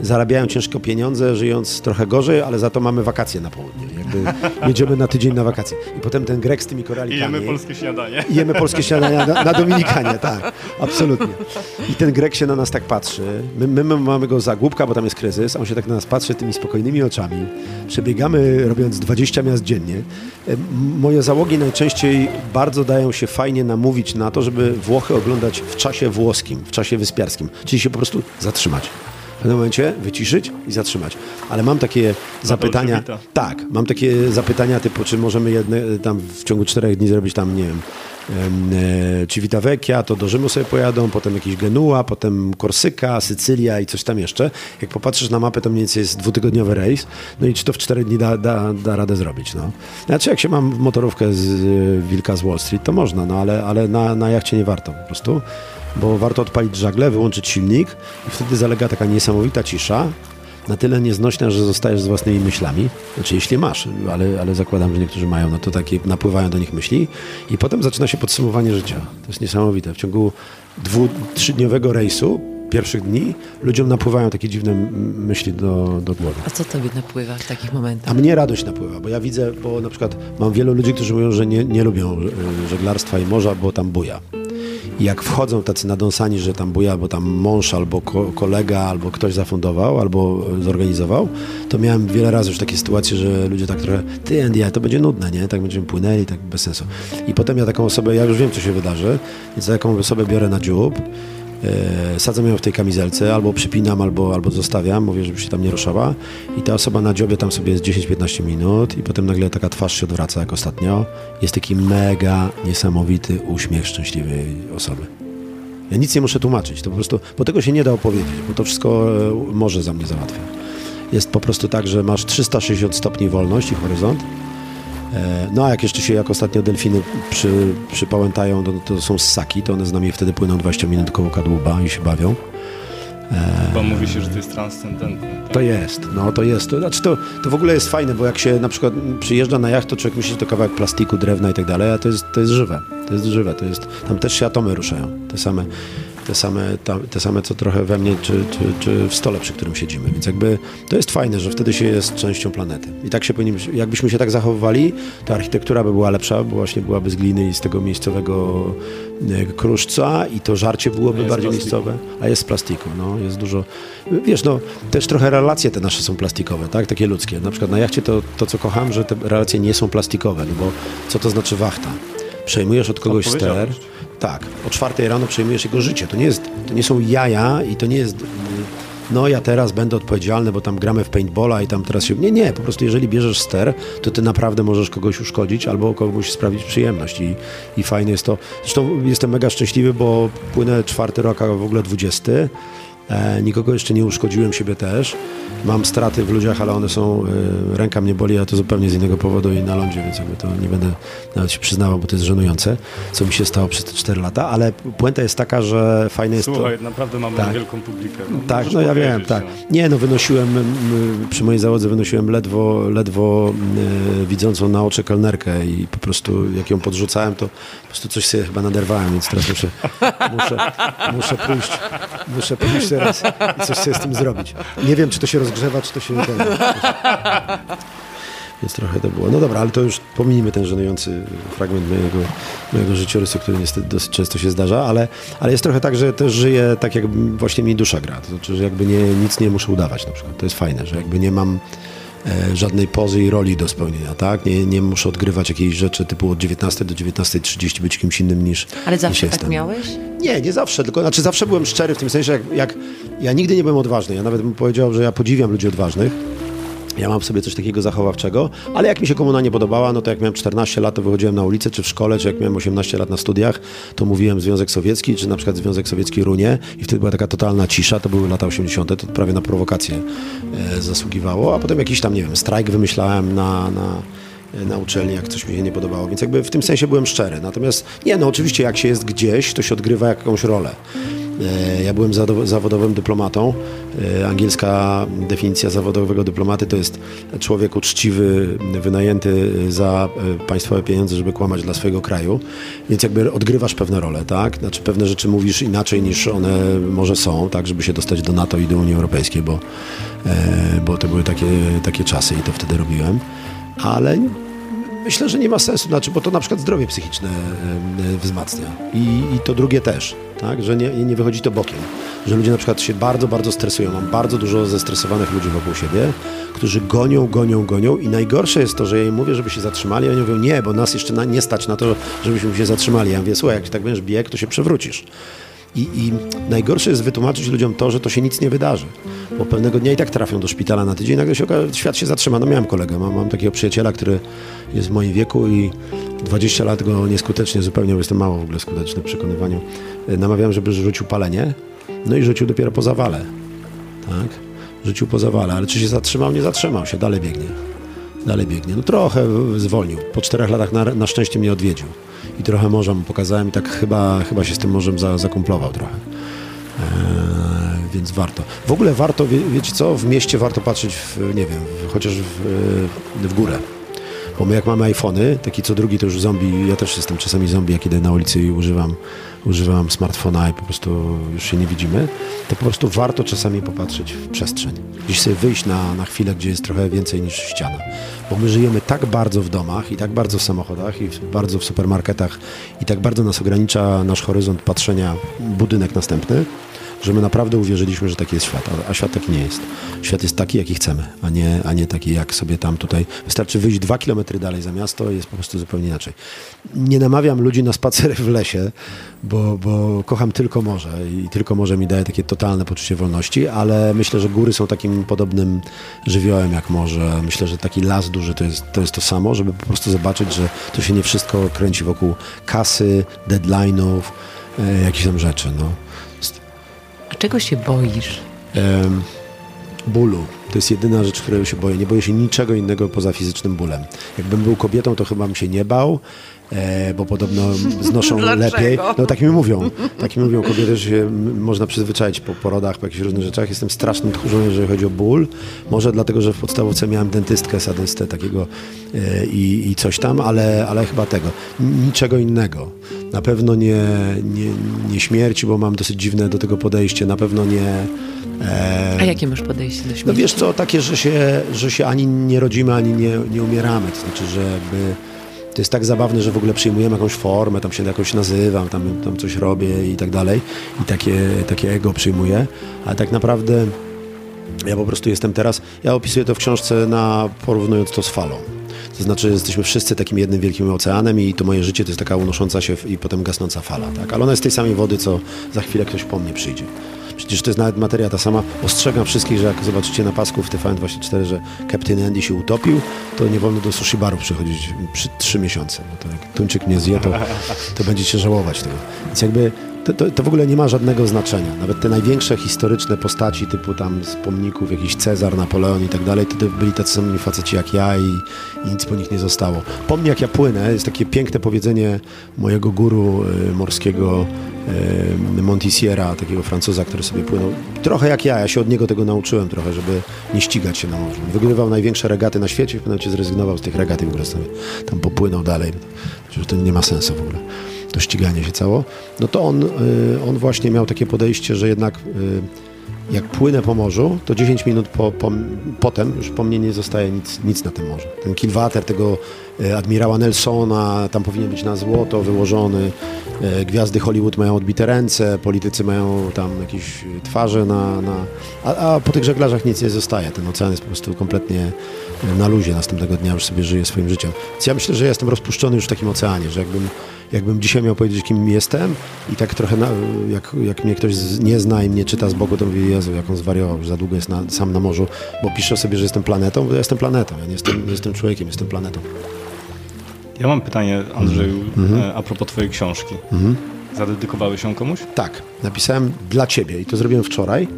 C: zarabiają ciężko pieniądze, żyjąc trochę gorzej, ale za to mamy wakacje na południu. Jakby <laughs> jedziemy na tydzień na wakacje. I potem ten Grek z tymi koralikami.
D: śniadanie.
C: I jemy polskie śniadania <laughs> na, na Dominikanie, tak, absolutnie. I ten Grek się na nas tak patrzy. My, my, my mamy go za głupka, bo tam jest kryzys, a on się tak na nas patrzy tymi spokojnymi oczami. Przebiegamy robiąc 20 miast dziennie. E, Moje załogi najczęściej bardzo dają się fajnie namówić na to, żeby Włochy oglądać w czasie włoskim, w czasie wyspiarskim, czyli się po prostu zatrzymać. W pewnym momencie wyciszyć i zatrzymać. Ale mam takie zapytania. Tak, mam takie zapytania typu, czy możemy jedne, tam w ciągu czterech dni zrobić tam, nie wiem, em, e, Civitavecchia, to do Rzymu sobie pojadą, potem jakiś Genua, potem Korsyka, Sycylia i coś tam jeszcze. Jak popatrzysz na mapę, to mniej więcej jest dwutygodniowy rejs, no i czy to w cztery dni da, da, da radę zrobić, no. Znaczy, jak się mam motorówkę z e, Wilka z Wall Street, to można, no ale, ale na, na jachcie nie warto po prostu, bo warto odpalić żagle, wyłączyć silnik i wtedy zalega taka niesamowita cisza, na tyle nieznośna, że zostajesz z własnymi myślami. Znaczy, jeśli masz, ale, ale zakładam, że niektórzy mają, no to takie napływają do nich myśli i potem zaczyna się podsumowanie życia. To jest niesamowite. W ciągu dwu, trzydniowego rejsu, pierwszych dni, ludziom napływają takie dziwne myśli do, do głowy.
E: A co tobie napływa w takich
C: A
E: momentach?
C: mnie radość napływa, bo ja widzę, bo na przykład mam wielu ludzi, którzy mówią, że nie, nie lubią y, żeglarstwa i morza, bo tam buja. Jak wchodzą tacy nadąsani, że tam buja, bo tam mąż albo ko- kolega, albo ktoś zafundował, albo zorganizował, to miałem wiele razy już takie sytuacje, że ludzie tak trochę, ty Andy, to będzie nudne, nie? Tak będziemy płynęli, tak bez sensu. I potem ja taką osobę, ja już wiem, co się wydarzy, więc taką osobę biorę na dziób, sadzam ją w tej kamizelce, albo przypinam, albo, albo zostawiam, mówię, żeby się tam nie ruszała i ta osoba na dziobie tam sobie jest 10-15 minut i potem nagle taka twarz się odwraca jak ostatnio. Jest taki mega niesamowity uśmiech szczęśliwej osoby. Ja nic nie muszę tłumaczyć, to po prostu, bo tego się nie da opowiedzieć, bo to wszystko e, morze za mnie załatwia. Jest po prostu tak, że masz 360 stopni wolności, horyzont, E, No a jak jeszcze się, jak ostatnio delfiny przy, przypałętają, to, to są ssaki, to one z nami wtedy płyną 20 minut koło kadłuba i się bawią.
A: Chyba mówi się, że to jest transcendentne. Tak?
C: To jest, no to jest. To, znaczy to, to w ogóle jest fajne, bo jak się na przykład przyjeżdża na jacht, to człowiek myśli, że to kawałek plastiku, drewna i tak dalej, a to jest, to jest żywe. To jest żywe, to jest, tam też się atomy ruszają. Te same, te same, te same co trochę we mnie, czy, czy, czy w stole, przy którym siedzimy. Więc jakby to jest fajne, że wtedy się jest częścią planety. I tak się powinniśmy, jakbyśmy się tak zachowywali, to architektura by była lepsza, bo właśnie byłaby z gliny i z tego miejscowego e, kruszca i to żarcie byłoby bardziej miejscowe. A jest z plastiku, no, jest dużo. Wiesz, no, też trochę relacje te nasze są plastikowe, tak? Takie ludzkie. Na przykład na jachcie to, to co kocham, że te relacje nie są plastikowe, no bo co to znaczy wachta? Przejmujesz od kogoś ster. Tak, o czwartej rano przejmujesz jego życie. To nie, jest, to nie są jaja i to nie jest. No ja teraz będę odpowiedzialny, bo tam gramy w paintballa i tam teraz się. Nie, nie, po prostu jeżeli bierzesz ster, to ty naprawdę możesz kogoś uszkodzić albo komuś sprawić przyjemność i, i fajne jest to. Zresztą jestem mega szczęśliwy, bo płynę czwarty rok, a w ogóle dwudziesty. E, nikogo jeszcze nie uszkodziłem, siebie też. Mam straty w ludziach, ale one są, e, ręka mnie boli, a to zupełnie z innego powodu i na lądzie, więc jakby to nie będę nawet się przyznawał, bo to jest żenujące, co mi się stało przez te 4 lata, ale puenta jest taka, że fajne jest to...
A: Słuchaj, naprawdę mamy
C: Tak.
A: wielką publikę. No,
C: Tak, no ja wiem, tak.
A: no.
C: Nie, no wynosiłem, przy mojej załodze wynosiłem ledwo, ledwo m, widzącą na oczy kelnerkę i po prostu jak ją podrzucałem, to po prostu coś sobie chyba naderwałem, więc teraz muszę, muszę, muszę pójść, muszę pójść teraz i coś sobie z tym zrobić. Nie wiem, czy to się rozgrzewa, czy to się... Ten, więc trochę to było. No dobra, ale to już pominijmy ten żenujący fragment mojego, mojego życiorysu, który niestety dosyć często się zdarza, ale, ale jest trochę tak, że też żyję tak, jak właśnie mi dusza gra. To znaczy, że jakby nie, nic nie muszę udawać na przykład. To jest fajne, że jakby nie mam żadnej pozy i roli do spełnienia, tak? Nie, nie muszę odgrywać jakiejś rzeczy typu od 19 do 19.30 być kimś innym niż
E: Ale
C: niż
E: zawsze tak
C: jestem.
E: miałeś?
C: Nie, nie zawsze, tylko znaczy zawsze byłem szczery w tym sensie, jak, jak ja nigdy nie byłem odważny. Ja nawet bym powiedział, że ja podziwiam ludzi odważnych. Ja mam w sobie coś takiego zachowawczego, ale jak mi się komuna nie podobała, no to jak miałem 14 lat, to wychodziłem na ulicę, czy w szkole, czy jak miałem 18 lat na studiach, to mówiłem Związek Sowiecki, czy na przykład Związek Sowiecki runie i wtedy była taka totalna cisza, to były lata 80., to prawie na prowokację e, zasługiwało, a potem jakiś tam, nie wiem, strajk wymyślałem na, na, na uczelni, jak coś mi się nie podobało. Więc jakby w tym sensie byłem szczery. Natomiast nie, no oczywiście jak się jest gdzieś, to się odgrywa jakąś rolę. E, Ja byłem zawodowym dyplomatą. E, Angielska definicja zawodowego dyplomaty to jest człowiek uczciwy, wynajęty za e, państwowe pieniądze, żeby kłamać dla swojego kraju. Więc jakby odgrywasz pewne role, tak? Znaczy pewne rzeczy mówisz inaczej niż one może są, tak? Żeby się dostać do NATO i do Unii Europejskiej, bo, bo to były takie, takie czasy i to wtedy robiłem. Ale Myślę, że nie ma sensu, znaczy, bo to na przykład zdrowie psychiczne wzmacnia I, i to drugie też, tak? że nie, nie wychodzi to bokiem, że ludzie na przykład się bardzo, bardzo stresują. Mam bardzo dużo zestresowanych ludzi wokół siebie, którzy gonią, gonią, gonią i najgorsze jest to, że ja im mówię, żeby się zatrzymali, a oni mówią, nie, bo nas jeszcze na, nie stać na to, żebyśmy się zatrzymali. Ja mówię, słuchaj, jak tak będziesz bieg, to się przewrócisz. I, I najgorsze jest wytłumaczyć ludziom to, że to się nic nie wydarzy. Bo pewnego dnia i tak trafią do szpitala na tydzień, nagle się okaże, że świat się zatrzyma. No miałem kolegę, mam, mam takiego przyjaciela, który jest w moim wieku i 20 lat go nieskutecznie zupełnie, bo jestem mało w ogóle skuteczny w przekonywaniu, e, namawiałem, żeby rzucił palenie. No i rzucił dopiero po zawale. Tak? Rzucił po zawale, ale czy się zatrzymał? Nie zatrzymał się, dalej biegnie. Dalej biegnie. No trochę zwolnił. Po czterech latach na, na szczęście mnie odwiedził. I trochę morza mu pokazałem i tak chyba, chyba się z tym morzem za, zakumplował trochę. Eee, więc warto. W ogóle warto, wie, wiecie co, w mieście warto patrzeć, w, nie wiem, w, chociaż w, w górę. Bo my jak mamy iPhony, taki co drugi to już zombie, ja też jestem czasami zombie, jak idę na ulicy i używam, używam smartfona i po prostu już się nie widzimy, to po prostu warto czasami popatrzeć w przestrzeń. Gdzieś sobie wyjść na, na chwilę, gdzie jest trochę więcej niż ściana. Bo my żyjemy tak bardzo w domach i tak bardzo w samochodach i bardzo w supermarketach i tak bardzo nas ogranicza nasz horyzont patrzenia budynek następny, że my naprawdę uwierzyliśmy, że taki jest świat, a, a świat taki nie jest. Świat jest taki, jaki chcemy, a nie, a nie taki, jak sobie tam tutaj. Wystarczy wyjść dwa kilometry dalej za miasto i jest po prostu zupełnie inaczej. Nie namawiam ludzi na spacery w lesie, bo, bo kocham tylko morze i tylko morze mi daje takie totalne poczucie wolności, ale myślę, że góry są takim podobnym żywiołem jak morze. Myślę, że taki las duży to jest to, jest to samo, żeby po prostu zobaczyć, że to się nie wszystko kręci wokół kasy, deadline'ów, e, jakichś tam rzeczy. No.
E: Czego się boisz?
C: Em, bólu. To jest jedyna rzecz, której się boję. Nie boję się niczego innego poza fizycznym bólem. Jakbym był kobietą, to chyba bym się nie bał, bo podobno <laughs> znoszą lepiej. No tak mi mówią. Tak mi mówią kobiety, że się można przyzwyczaić po porodach, po jakichś różnych rzeczach. Jestem strasznym tchórzem, jeżeli chodzi o ból. Może dlatego, że w podstawówce miałem dentystkę, sadystę takiego e, i, i coś tam, ale, ale chyba tego. Niczego innego. Na pewno nie, nie, nie śmierci, bo mam dosyć dziwne do tego podejście. Na pewno nie... E,
E: A jakie masz podejście do
C: no
E: śmierci?
C: wiesz co, takie, że się, że się ani nie rodzimy, ani nie, nie umieramy. To znaczy, że jakby to jest tak zabawne, że w ogóle przyjmujemy jakąś formę, tam się jakoś nazywam, tam, tam coś robię i tak dalej. I takie, takie ego przyjmuję. Ale tak naprawdę ja po prostu jestem teraz, ja opisuję to w książce na, porównując to z falą. To znaczy, jesteśmy wszyscy takim jednym wielkim oceanem i to moje życie to jest taka unosząca się i potem gasnąca fala, tak? Ale ona jest tej samej wody, co za chwilę ktoś po mnie przyjdzie. Przecież to jest nawet materia ta sama. Ostrzegam wszystkich, że jak zobaczycie na pasku w TVN24, że Captain Andy się utopił, to nie wolno do sushi barów przychodzić przy trzy miesiące. Bo to jak tuńczyk nie zje, to, to będziecie żałować tego. Więc jakby to, to, to w ogóle nie ma żadnego znaczenia. Nawet te największe historyczne postaci, typu tam z pomników, jakiś Cezar, Napoleon i tak dalej, to, byli tacy sami faceci jak ja i, i nic po nich nie zostało. Po mnie jak ja płynę, jest takie piękne powiedzenie mojego guru y, morskiego y, Montisiera, takiego Francuza, który sobie płynął. Trochę jak ja, ja się od niego tego nauczyłem trochę, żeby nie ścigać się na morzu. Wygrywał największe regaty na świecie, w pewnym zrezygnował z tych regat i w ogóle sobie tam popłynął dalej. Że to nie ma sensu w ogóle to ściganie się cało, no to on, y, on właśnie miał takie podejście, że jednak y, jak płynę po morzu, to 10 minut po, po, potem już po mnie nie zostaje nic, nic na tym morzu. Ten kilwater tego y, admirała Nelsona, tam powinien być na złoto wyłożony, y, gwiazdy Hollywood mają odbite ręce, politycy mają tam jakieś twarze na... na a, a po tych żeglarzach nic nie zostaje. Ten ocean jest po prostu kompletnie na luzie następnego dnia, już sobie żyje swoim życiem. Więc ja myślę, że ja jestem rozpuszczony już w takim oceanie, że jakbym jakbym dzisiaj miał powiedzieć, kim jestem i tak trochę, na, jak, jak mnie ktoś z, nie zna i mnie czyta z boku, to mówi, Jezu, jak on zwariował, że za długo jest na, sam na morzu, bo pisze sobie, że jestem planetą, bo ja jestem planetą, ja nie jestem, nie jestem człowiekiem, jestem planetą.
D: Ja mam pytanie, Andrzeju,
C: Mhm.
D: e, a propos twojej książki. Zadedykowałeś ją komuś?
C: Tak, napisałem dla ciebie i to zrobiłem wczoraj.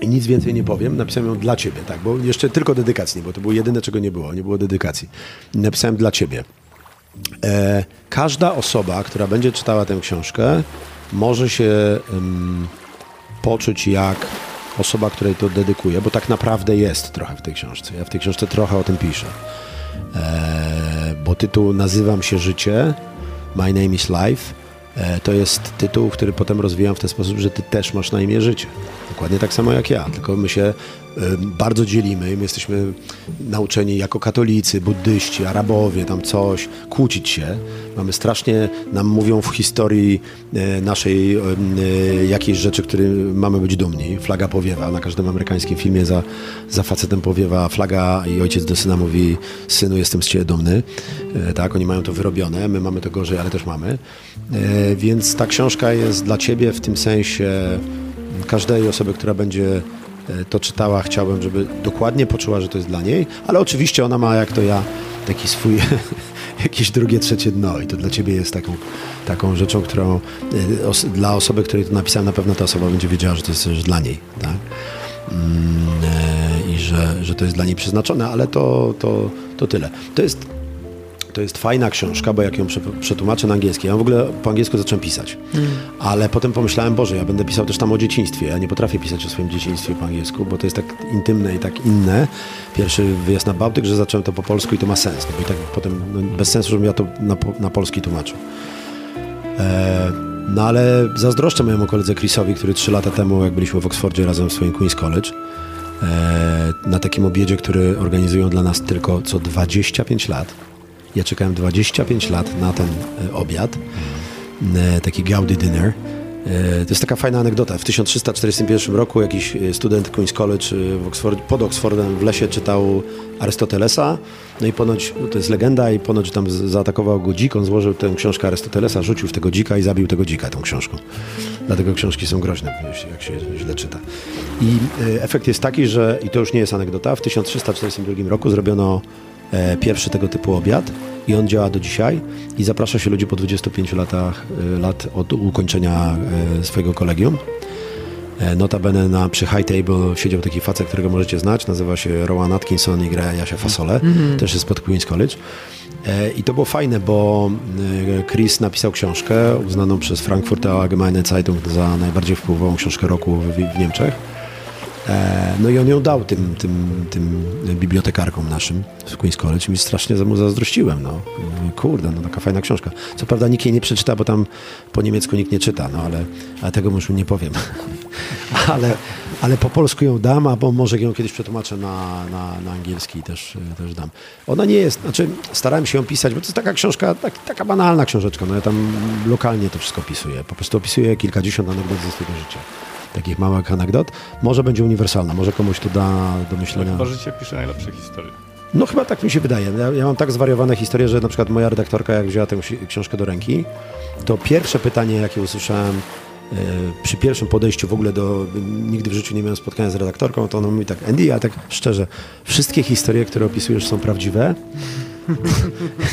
C: I nic więcej nie powiem, napisałem ją dla ciebie, tak, bo jeszcze tylko dedykacji, nie, bo to było jedyne, czego nie było, nie było dedykacji. Napisałem dla ciebie. E, każda osoba, która będzie czytała tę książkę, może się ym, poczuć jak osoba, której to dedykuje, bo tak naprawdę jest trochę w tej książce. Ja w tej książce trochę o tym piszę. E, bo tytuł Nazywam się Życie, My Name is Life, e, to jest tytuł, który potem rozwijam w ten sposób, że ty też masz na imię życie. Dokładnie tak samo jak ja, tylko my się bardzo dzielimy. My jesteśmy nauczeni jako katolicy, buddyści, Arabowie, tam coś, kłócić się. Mamy strasznie, nam mówią w historii e, naszej e, jakiejś rzeczy, które mamy być dumni. Flaga powiewa, na każdym amerykańskim filmie za, za facetem powiewa flaga i ojciec do syna mówi synu jestem z ciebie dumny. E, Tak, oni mają to wyrobione, my mamy to gorzej, ale też mamy. Więc ta książka jest dla ciebie w tym sensie każdej osoby, która będzie to czytała, chciałbym, żeby dokładnie poczuła, że to jest dla niej, ale oczywiście ona ma, jak to ja, taki swój, <laughs> jakieś drugie, trzecie dno i to dla ciebie jest taką, taką rzeczą, którą e, os, dla osoby, której to napisałem, na pewno ta osoba będzie wiedziała, że to jest też dla niej, tak? Mm, e, I że, że to jest dla niej przeznaczone, ale to, to, to tyle. To jest to jest fajna książka, bo jak ją prze- przetłumaczę na angielski, ja w ogóle po angielsku zacząłem pisać, ale potem pomyślałem, Boże, ja będę pisał też tam o dzieciństwie, ja nie potrafię pisać o swoim dzieciństwie po angielsku, bo to jest tak intymne i tak inne. Pierwszy wyjazd na Bałtyk, że zacząłem to po polsku i to ma sens, no bo i tak potem no, bez sensu, żebym ja to na, na polski tłumaczył. E, no ale zazdroszczę mojemu koledze Chrisowi, który trzy lata temu, jak byliśmy w Oxfordzie razem w swoim Queen's College, e, na takim obiedzie, który organizują dla nas tylko co 25 lat. Ja czekałem 25 lat na ten e, obiad, e, taki Gaudi Dinner. E, To jest taka fajna anegdota. W 1341 roku jakiś student Queen's College w Oxford, pod Oxfordem w lesie czytał Arystotelesa. No i ponoć, no to jest legenda, i ponoć tam zaatakował go dzik. On złożył tę książkę Arystotelesa, rzucił w tego dzika i zabił tego dzika tą książką. Dlatego książki są groźne, jak się źle czyta. I efekt jest taki, że, i to już nie jest anegdota, w 1342 roku zrobiono pierwszy tego typu obiad i on działa do dzisiaj i zaprasza się ludzi po 25 latach, e, lat od ukończenia e, swojego kolegium. E, Notabene na, przy High Table siedział taki facet, którego możecie znać, nazywa się Rowan Atkinson i gra Jasia Fasole, też jest pod Queen's College. E, I to było fajne, bo e, Chris napisał książkę uznaną przez Frankfurter Allgemeine Zeitung za najbardziej wpływową książkę roku w, w Niemczech. E, No i on ją dał tym, tym, tym bibliotekarkom naszym w Queen's College i strasznie mu zazdrościłem. No. Kurde, no taka fajna książka. Co prawda nikt jej nie przeczyta, bo tam po niemiecku nikt nie czyta, no ale, ale tego już nie powiem. <laughs> ale, ale po polsku ją dam, albo może ją kiedyś przetłumaczę na, na, na angielski i też, też dam. Ona nie jest, znaczy starałem się ją pisać, bo to jest taka książka, tak, taka banalna książeczka, no ja tam lokalnie to wszystko opisuję. Po prostu opisuję kilkadziesiąt anegdot ze swojego życia. Takich małych anegdot. Może będzie uniwersalna, może komuś to da do myślenia.
D: Chyba życie pisze najlepsze historie.
C: No chyba tak mi się wydaje. Ja, ja mam tak zwariowane historie, że na przykład moja redaktorka, jak wzięła tę ksi- książkę do ręki, to pierwsze pytanie, jakie usłyszałem e, przy pierwszym podejściu w ogóle do... Nigdy w życiu nie miałem spotkania z redaktorką, to ona mówi tak, Andy, ja tak szczerze, wszystkie historie, które opisujesz są prawdziwe?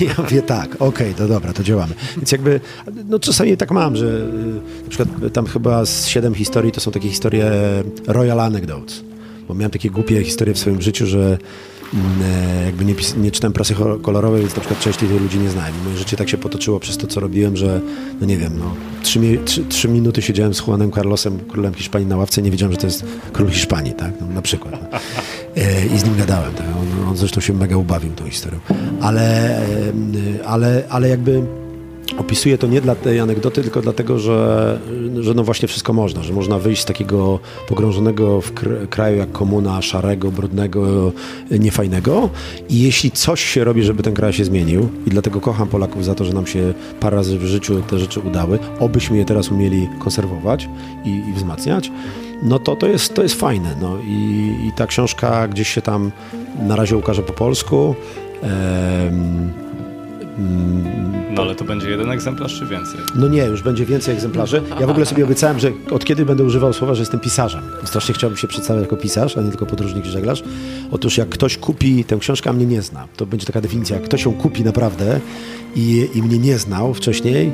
C: Ja mówię tak, okej, to dobra, to działamy. Więc jakby, no czasami tak mam, że y, na przykład tam chyba z siedem historii to są takie historie Royal Anecdotes. Bo miałem takie głupie historie w swoim życiu, że jakby nie, pis- nie czytałem prasy kolorowej, więc na przykład tych ludzi nie znałem. Moje życie tak się potoczyło przez to, co robiłem, że no nie wiem, no trzy, trzy, trzy minuty siedziałem z Juanem Carlosem, królem Hiszpanii na ławce i nie wiedziałem, że to jest król Hiszpanii, tak? No, na przykład. No. E, I z nim gadałem, tak? on, on zresztą się mega ubawił tą historią. Ale, em, ale, ale jakby opisuję to nie dla tej anegdoty, tylko dlatego, że, że no właśnie wszystko można, że można wyjść z takiego pogrążonego w kr- kraju jak komuna, szarego, brudnego, niefajnego i jeśli coś się robi, żeby ten kraj się zmienił i dlatego kocham Polaków za to, że nam się parę razy w życiu te rzeczy udały, obyśmy je teraz umieli konserwować i, i wzmacniać, no to to jest, to jest fajne. No i, i ta książka gdzieś się tam na razie ukaże po polsku.
D: No ale to będzie jeden egzemplarz czy więcej?
C: no nie, już będzie więcej egzemplarzy. Ja w ogóle sobie obiecałem, że od kiedy będę używał słowa, że jestem pisarzem. Strasznie chciałbym się przedstawiać jako pisarz, a nie tylko podróżnik i żeglarz. Otóż jak ktoś kupi tę książkę, a mnie nie zna, to będzie taka definicja. Jak ktoś ją kupi naprawdę i, i mnie nie znał wcześniej, e,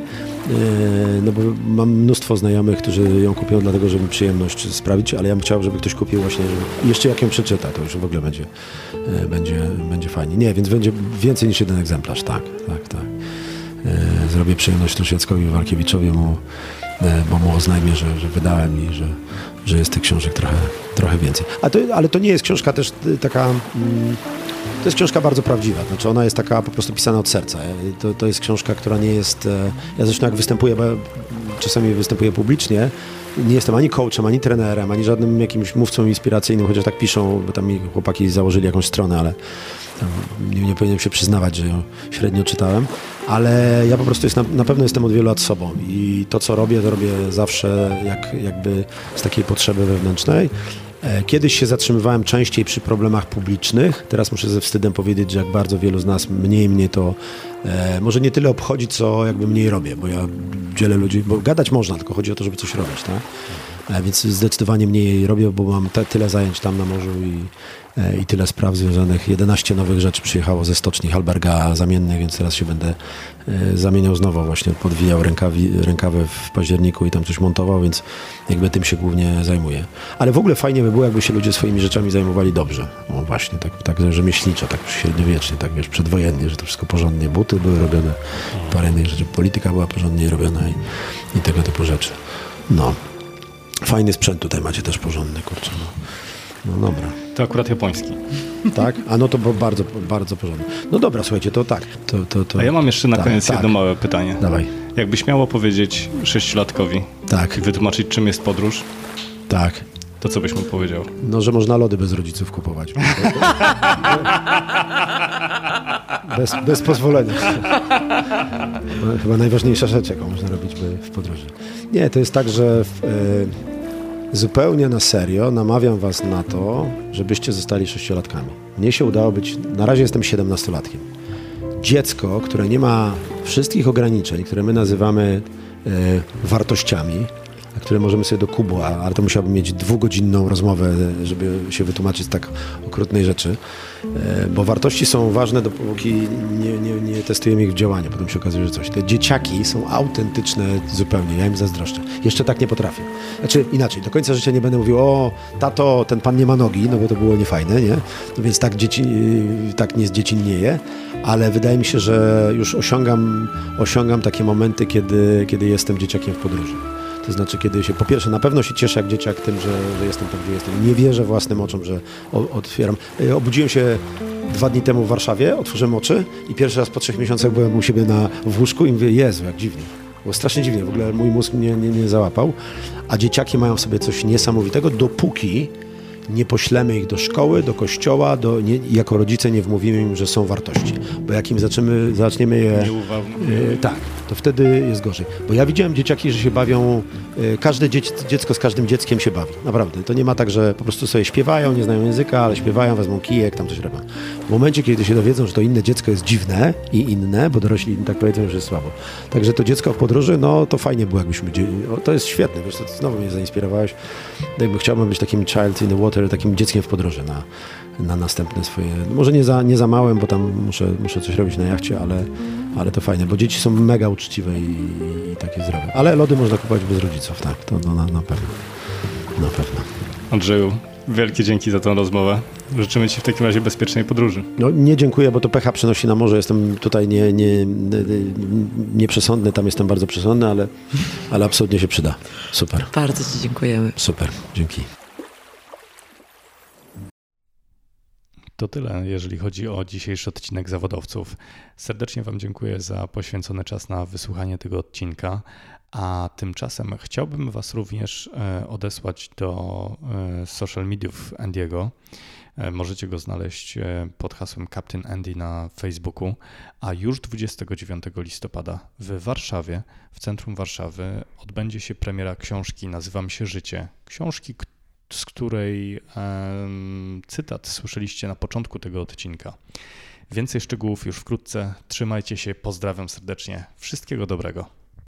C: no bo mam mnóstwo znajomych, którzy ją kupią dlatego, żeby przyjemność sprawić, ale ja bym chciał, żeby ktoś kupił właśnie, jeszcze jak ją przeczyta, to już w ogóle będzie, e, będzie, będzie fajnie. Nie, więc będzie więcej niż jeden egzemplarz, tak, tak, tak. E, zrobię przyjemność Trosieckowi Walkiewiczowi, bo mu oznajmię, że, że wydałem i że, że jest tych książek trochę, trochę więcej. A to, ale to nie jest książka też taka... Mm, to jest książka bardzo prawdziwa, znaczy ona jest taka po prostu pisana od serca. To, to jest książka, która nie jest... Ja zresztą jak występuję, czasami występuję publicznie, nie jestem ani coachem, ani trenerem, ani żadnym jakimś mówcą inspiracyjnym, chociaż tak piszą, bo tam mi chłopaki założyli jakąś stronę, ale nie, nie powinienem się przyznawać, że ją średnio czytałem, ale ja po prostu jest, na, na, pewno jestem od wielu lat sobą i to, co robię, to robię zawsze jak, jakby z takiej potrzeby wewnętrznej. E, kiedyś się zatrzymywałem częściej przy problemach publicznych. Teraz muszę ze wstydem powiedzieć, że jak bardzo wielu z nas mniej mnie to e, może nie tyle obchodzi, co jakby mniej robię, bo ja dzielę ludzi, bo gadać można, tylko chodzi o to, żeby coś robić, tak? E, więc zdecydowanie mniej robię, bo mam te, tyle zajęć tam na morzu i, i tyle spraw związanych. 11 nowych rzeczy przyjechało ze stoczni Halberga zamiennych, więc teraz się będę e, zamieniał znowu. Właśnie podwijał rękawi, rękawę w październiku i tam coś montował, więc jakby tym się głównie zajmuję. Ale w ogóle fajnie by było, jakby się ludzie swoimi rzeczami zajmowali dobrze. No właśnie, tak, tak rzemieślniczo, tak średniowiecznie, tak wiesz, przedwojennie, że to wszystko porządnie. Buty były robione, parę innych rzeczy, polityka była porządnie robiona i, i tego typu rzeczy. No. Fajny sprzęt tutaj macie też porządny, kurczę. No, no dobra.
D: To akurat japoński.
C: Tak? A no to bardzo, bardzo porządny. No dobra, słuchajcie, to tak. To, to, to...
D: A ja mam jeszcze na tak, koniec tak. jedno małe pytanie.
C: Dawaj.
D: Jakbyś miał opowiedzieć sześciolatkowi
C: tak.
D: i wytłumaczyć, czym jest podróż,
C: tak.
D: to co byś mu powiedział?
C: No, że można lody bez rodziców kupować. <laughs> bez, bez pozwolenia. Chyba najważniejsza rzecz, jaką można robić w podróży. Nie, to jest tak, że w, y, zupełnie na serio namawiam was na to, żebyście zostali sześciolatkami. Mnie się udało być, na razie jestem siedemnastolatkiem. Dziecko, które nie ma wszystkich ograniczeń, które my nazywamy y, wartościami, które możemy sobie do kubu, ale to musiałbym mieć dwugodzinną rozmowę, żeby się wytłumaczyć z tak okrutnej rzeczy, e, bo wartości są ważne, dopóki nie, nie, nie testujemy ich w działaniu. Potem się okazuje, że coś. Te dzieciaki są autentyczne zupełnie, ja im zazdroszczę. Jeszcze tak nie potrafię. Znaczy inaczej, do końca życia nie będę mówił, o tato, ten pan nie ma nogi, no bo to było niefajne, nie? No więc tak, dzieci, tak nie dziecinnieje, ale wydaje mi się, że już osiągam, osiągam takie momenty, kiedy, kiedy jestem dzieciakiem w podróży. To znaczy, kiedy się po pierwsze na pewno się cieszę jak dzieciak tym, że, że jestem tam, gdzie jestem. Nie wierzę własnym oczom, że otwieram. E, obudziłem się dwa dni temu w Warszawie, otworzyłem oczy i pierwszy raz po trzech miesiącach byłem u siebie na, w łóżku i mówię, Jezu, jak dziwnie. Było strasznie dziwnie, w ogóle mój mózg mnie nie, nie załapał. A dzieciaki mają w sobie coś niesamowitego, dopóki nie poślemy ich do szkoły, do kościoła, do, nie, jako rodzice nie wmówimy im, że są wartości. Bo jak im zaczniemy, zaczniemy je...
D: E,
C: tak, to wtedy jest gorzej. Bo ja widziałem dzieciaki, że się bawią, e, każde dzieci, dziecko z każdym dzieckiem się bawi. Naprawdę. To nie ma tak, że po prostu sobie śpiewają, nie znają języka, ale śpiewają, wezmą kijek, tam coś robią. W momencie, kiedy się dowiedzą, że to inne dziecko jest dziwne i inne, bo dorośli tak powiedzą, że jest słabo. Także to dziecko w podróży, no to fajnie było, jakbyśmy... To jest świetne, wiesz, to znowu mnie zainspirowałeś. Jakby chciałbym być takim child in the water, takim dzieckiem w podróży na, na następne swoje... Może nie za, nie za małym, bo tam muszę, muszę coś robić na jachcie, ale, ale to fajne, bo dzieci są mega uczciwe i, i takie zdrowe. Ale lody można kupować bez rodziców, tak, to no, na, na pewno. Na pewno.
D: Andrzeju, wielkie dzięki za tę rozmowę. Życzymy Ci w takim razie bezpiecznej podróży.
C: No nie dziękuję, bo to pecha przenosi na morze. Jestem tutaj nie, nie, nieprzesądny, tam jestem bardzo przesądny, ale, ale absolutnie się przyda. Super.
E: Bardzo Ci dziękujemy.
C: Super, dzięki.
A: To tyle, jeżeli chodzi o dzisiejszy odcinek zawodowców. Serdecznie Wam dziękuję za poświęcony czas na wysłuchanie tego odcinka. A tymczasem chciałbym Was również e, odesłać do e, social mediów Andiego. E, możecie go znaleźć pod hasłem Captain Andy na Facebooku, a już 29 listopada w Warszawie, w centrum Warszawy, odbędzie się premiera książki Nazywam się Życie. Książki, z której cytat słyszeliście na początku tego odcinka. Więcej szczegółów już wkrótce. Trzymajcie się, pozdrawiam serdecznie. Wszystkiego dobrego.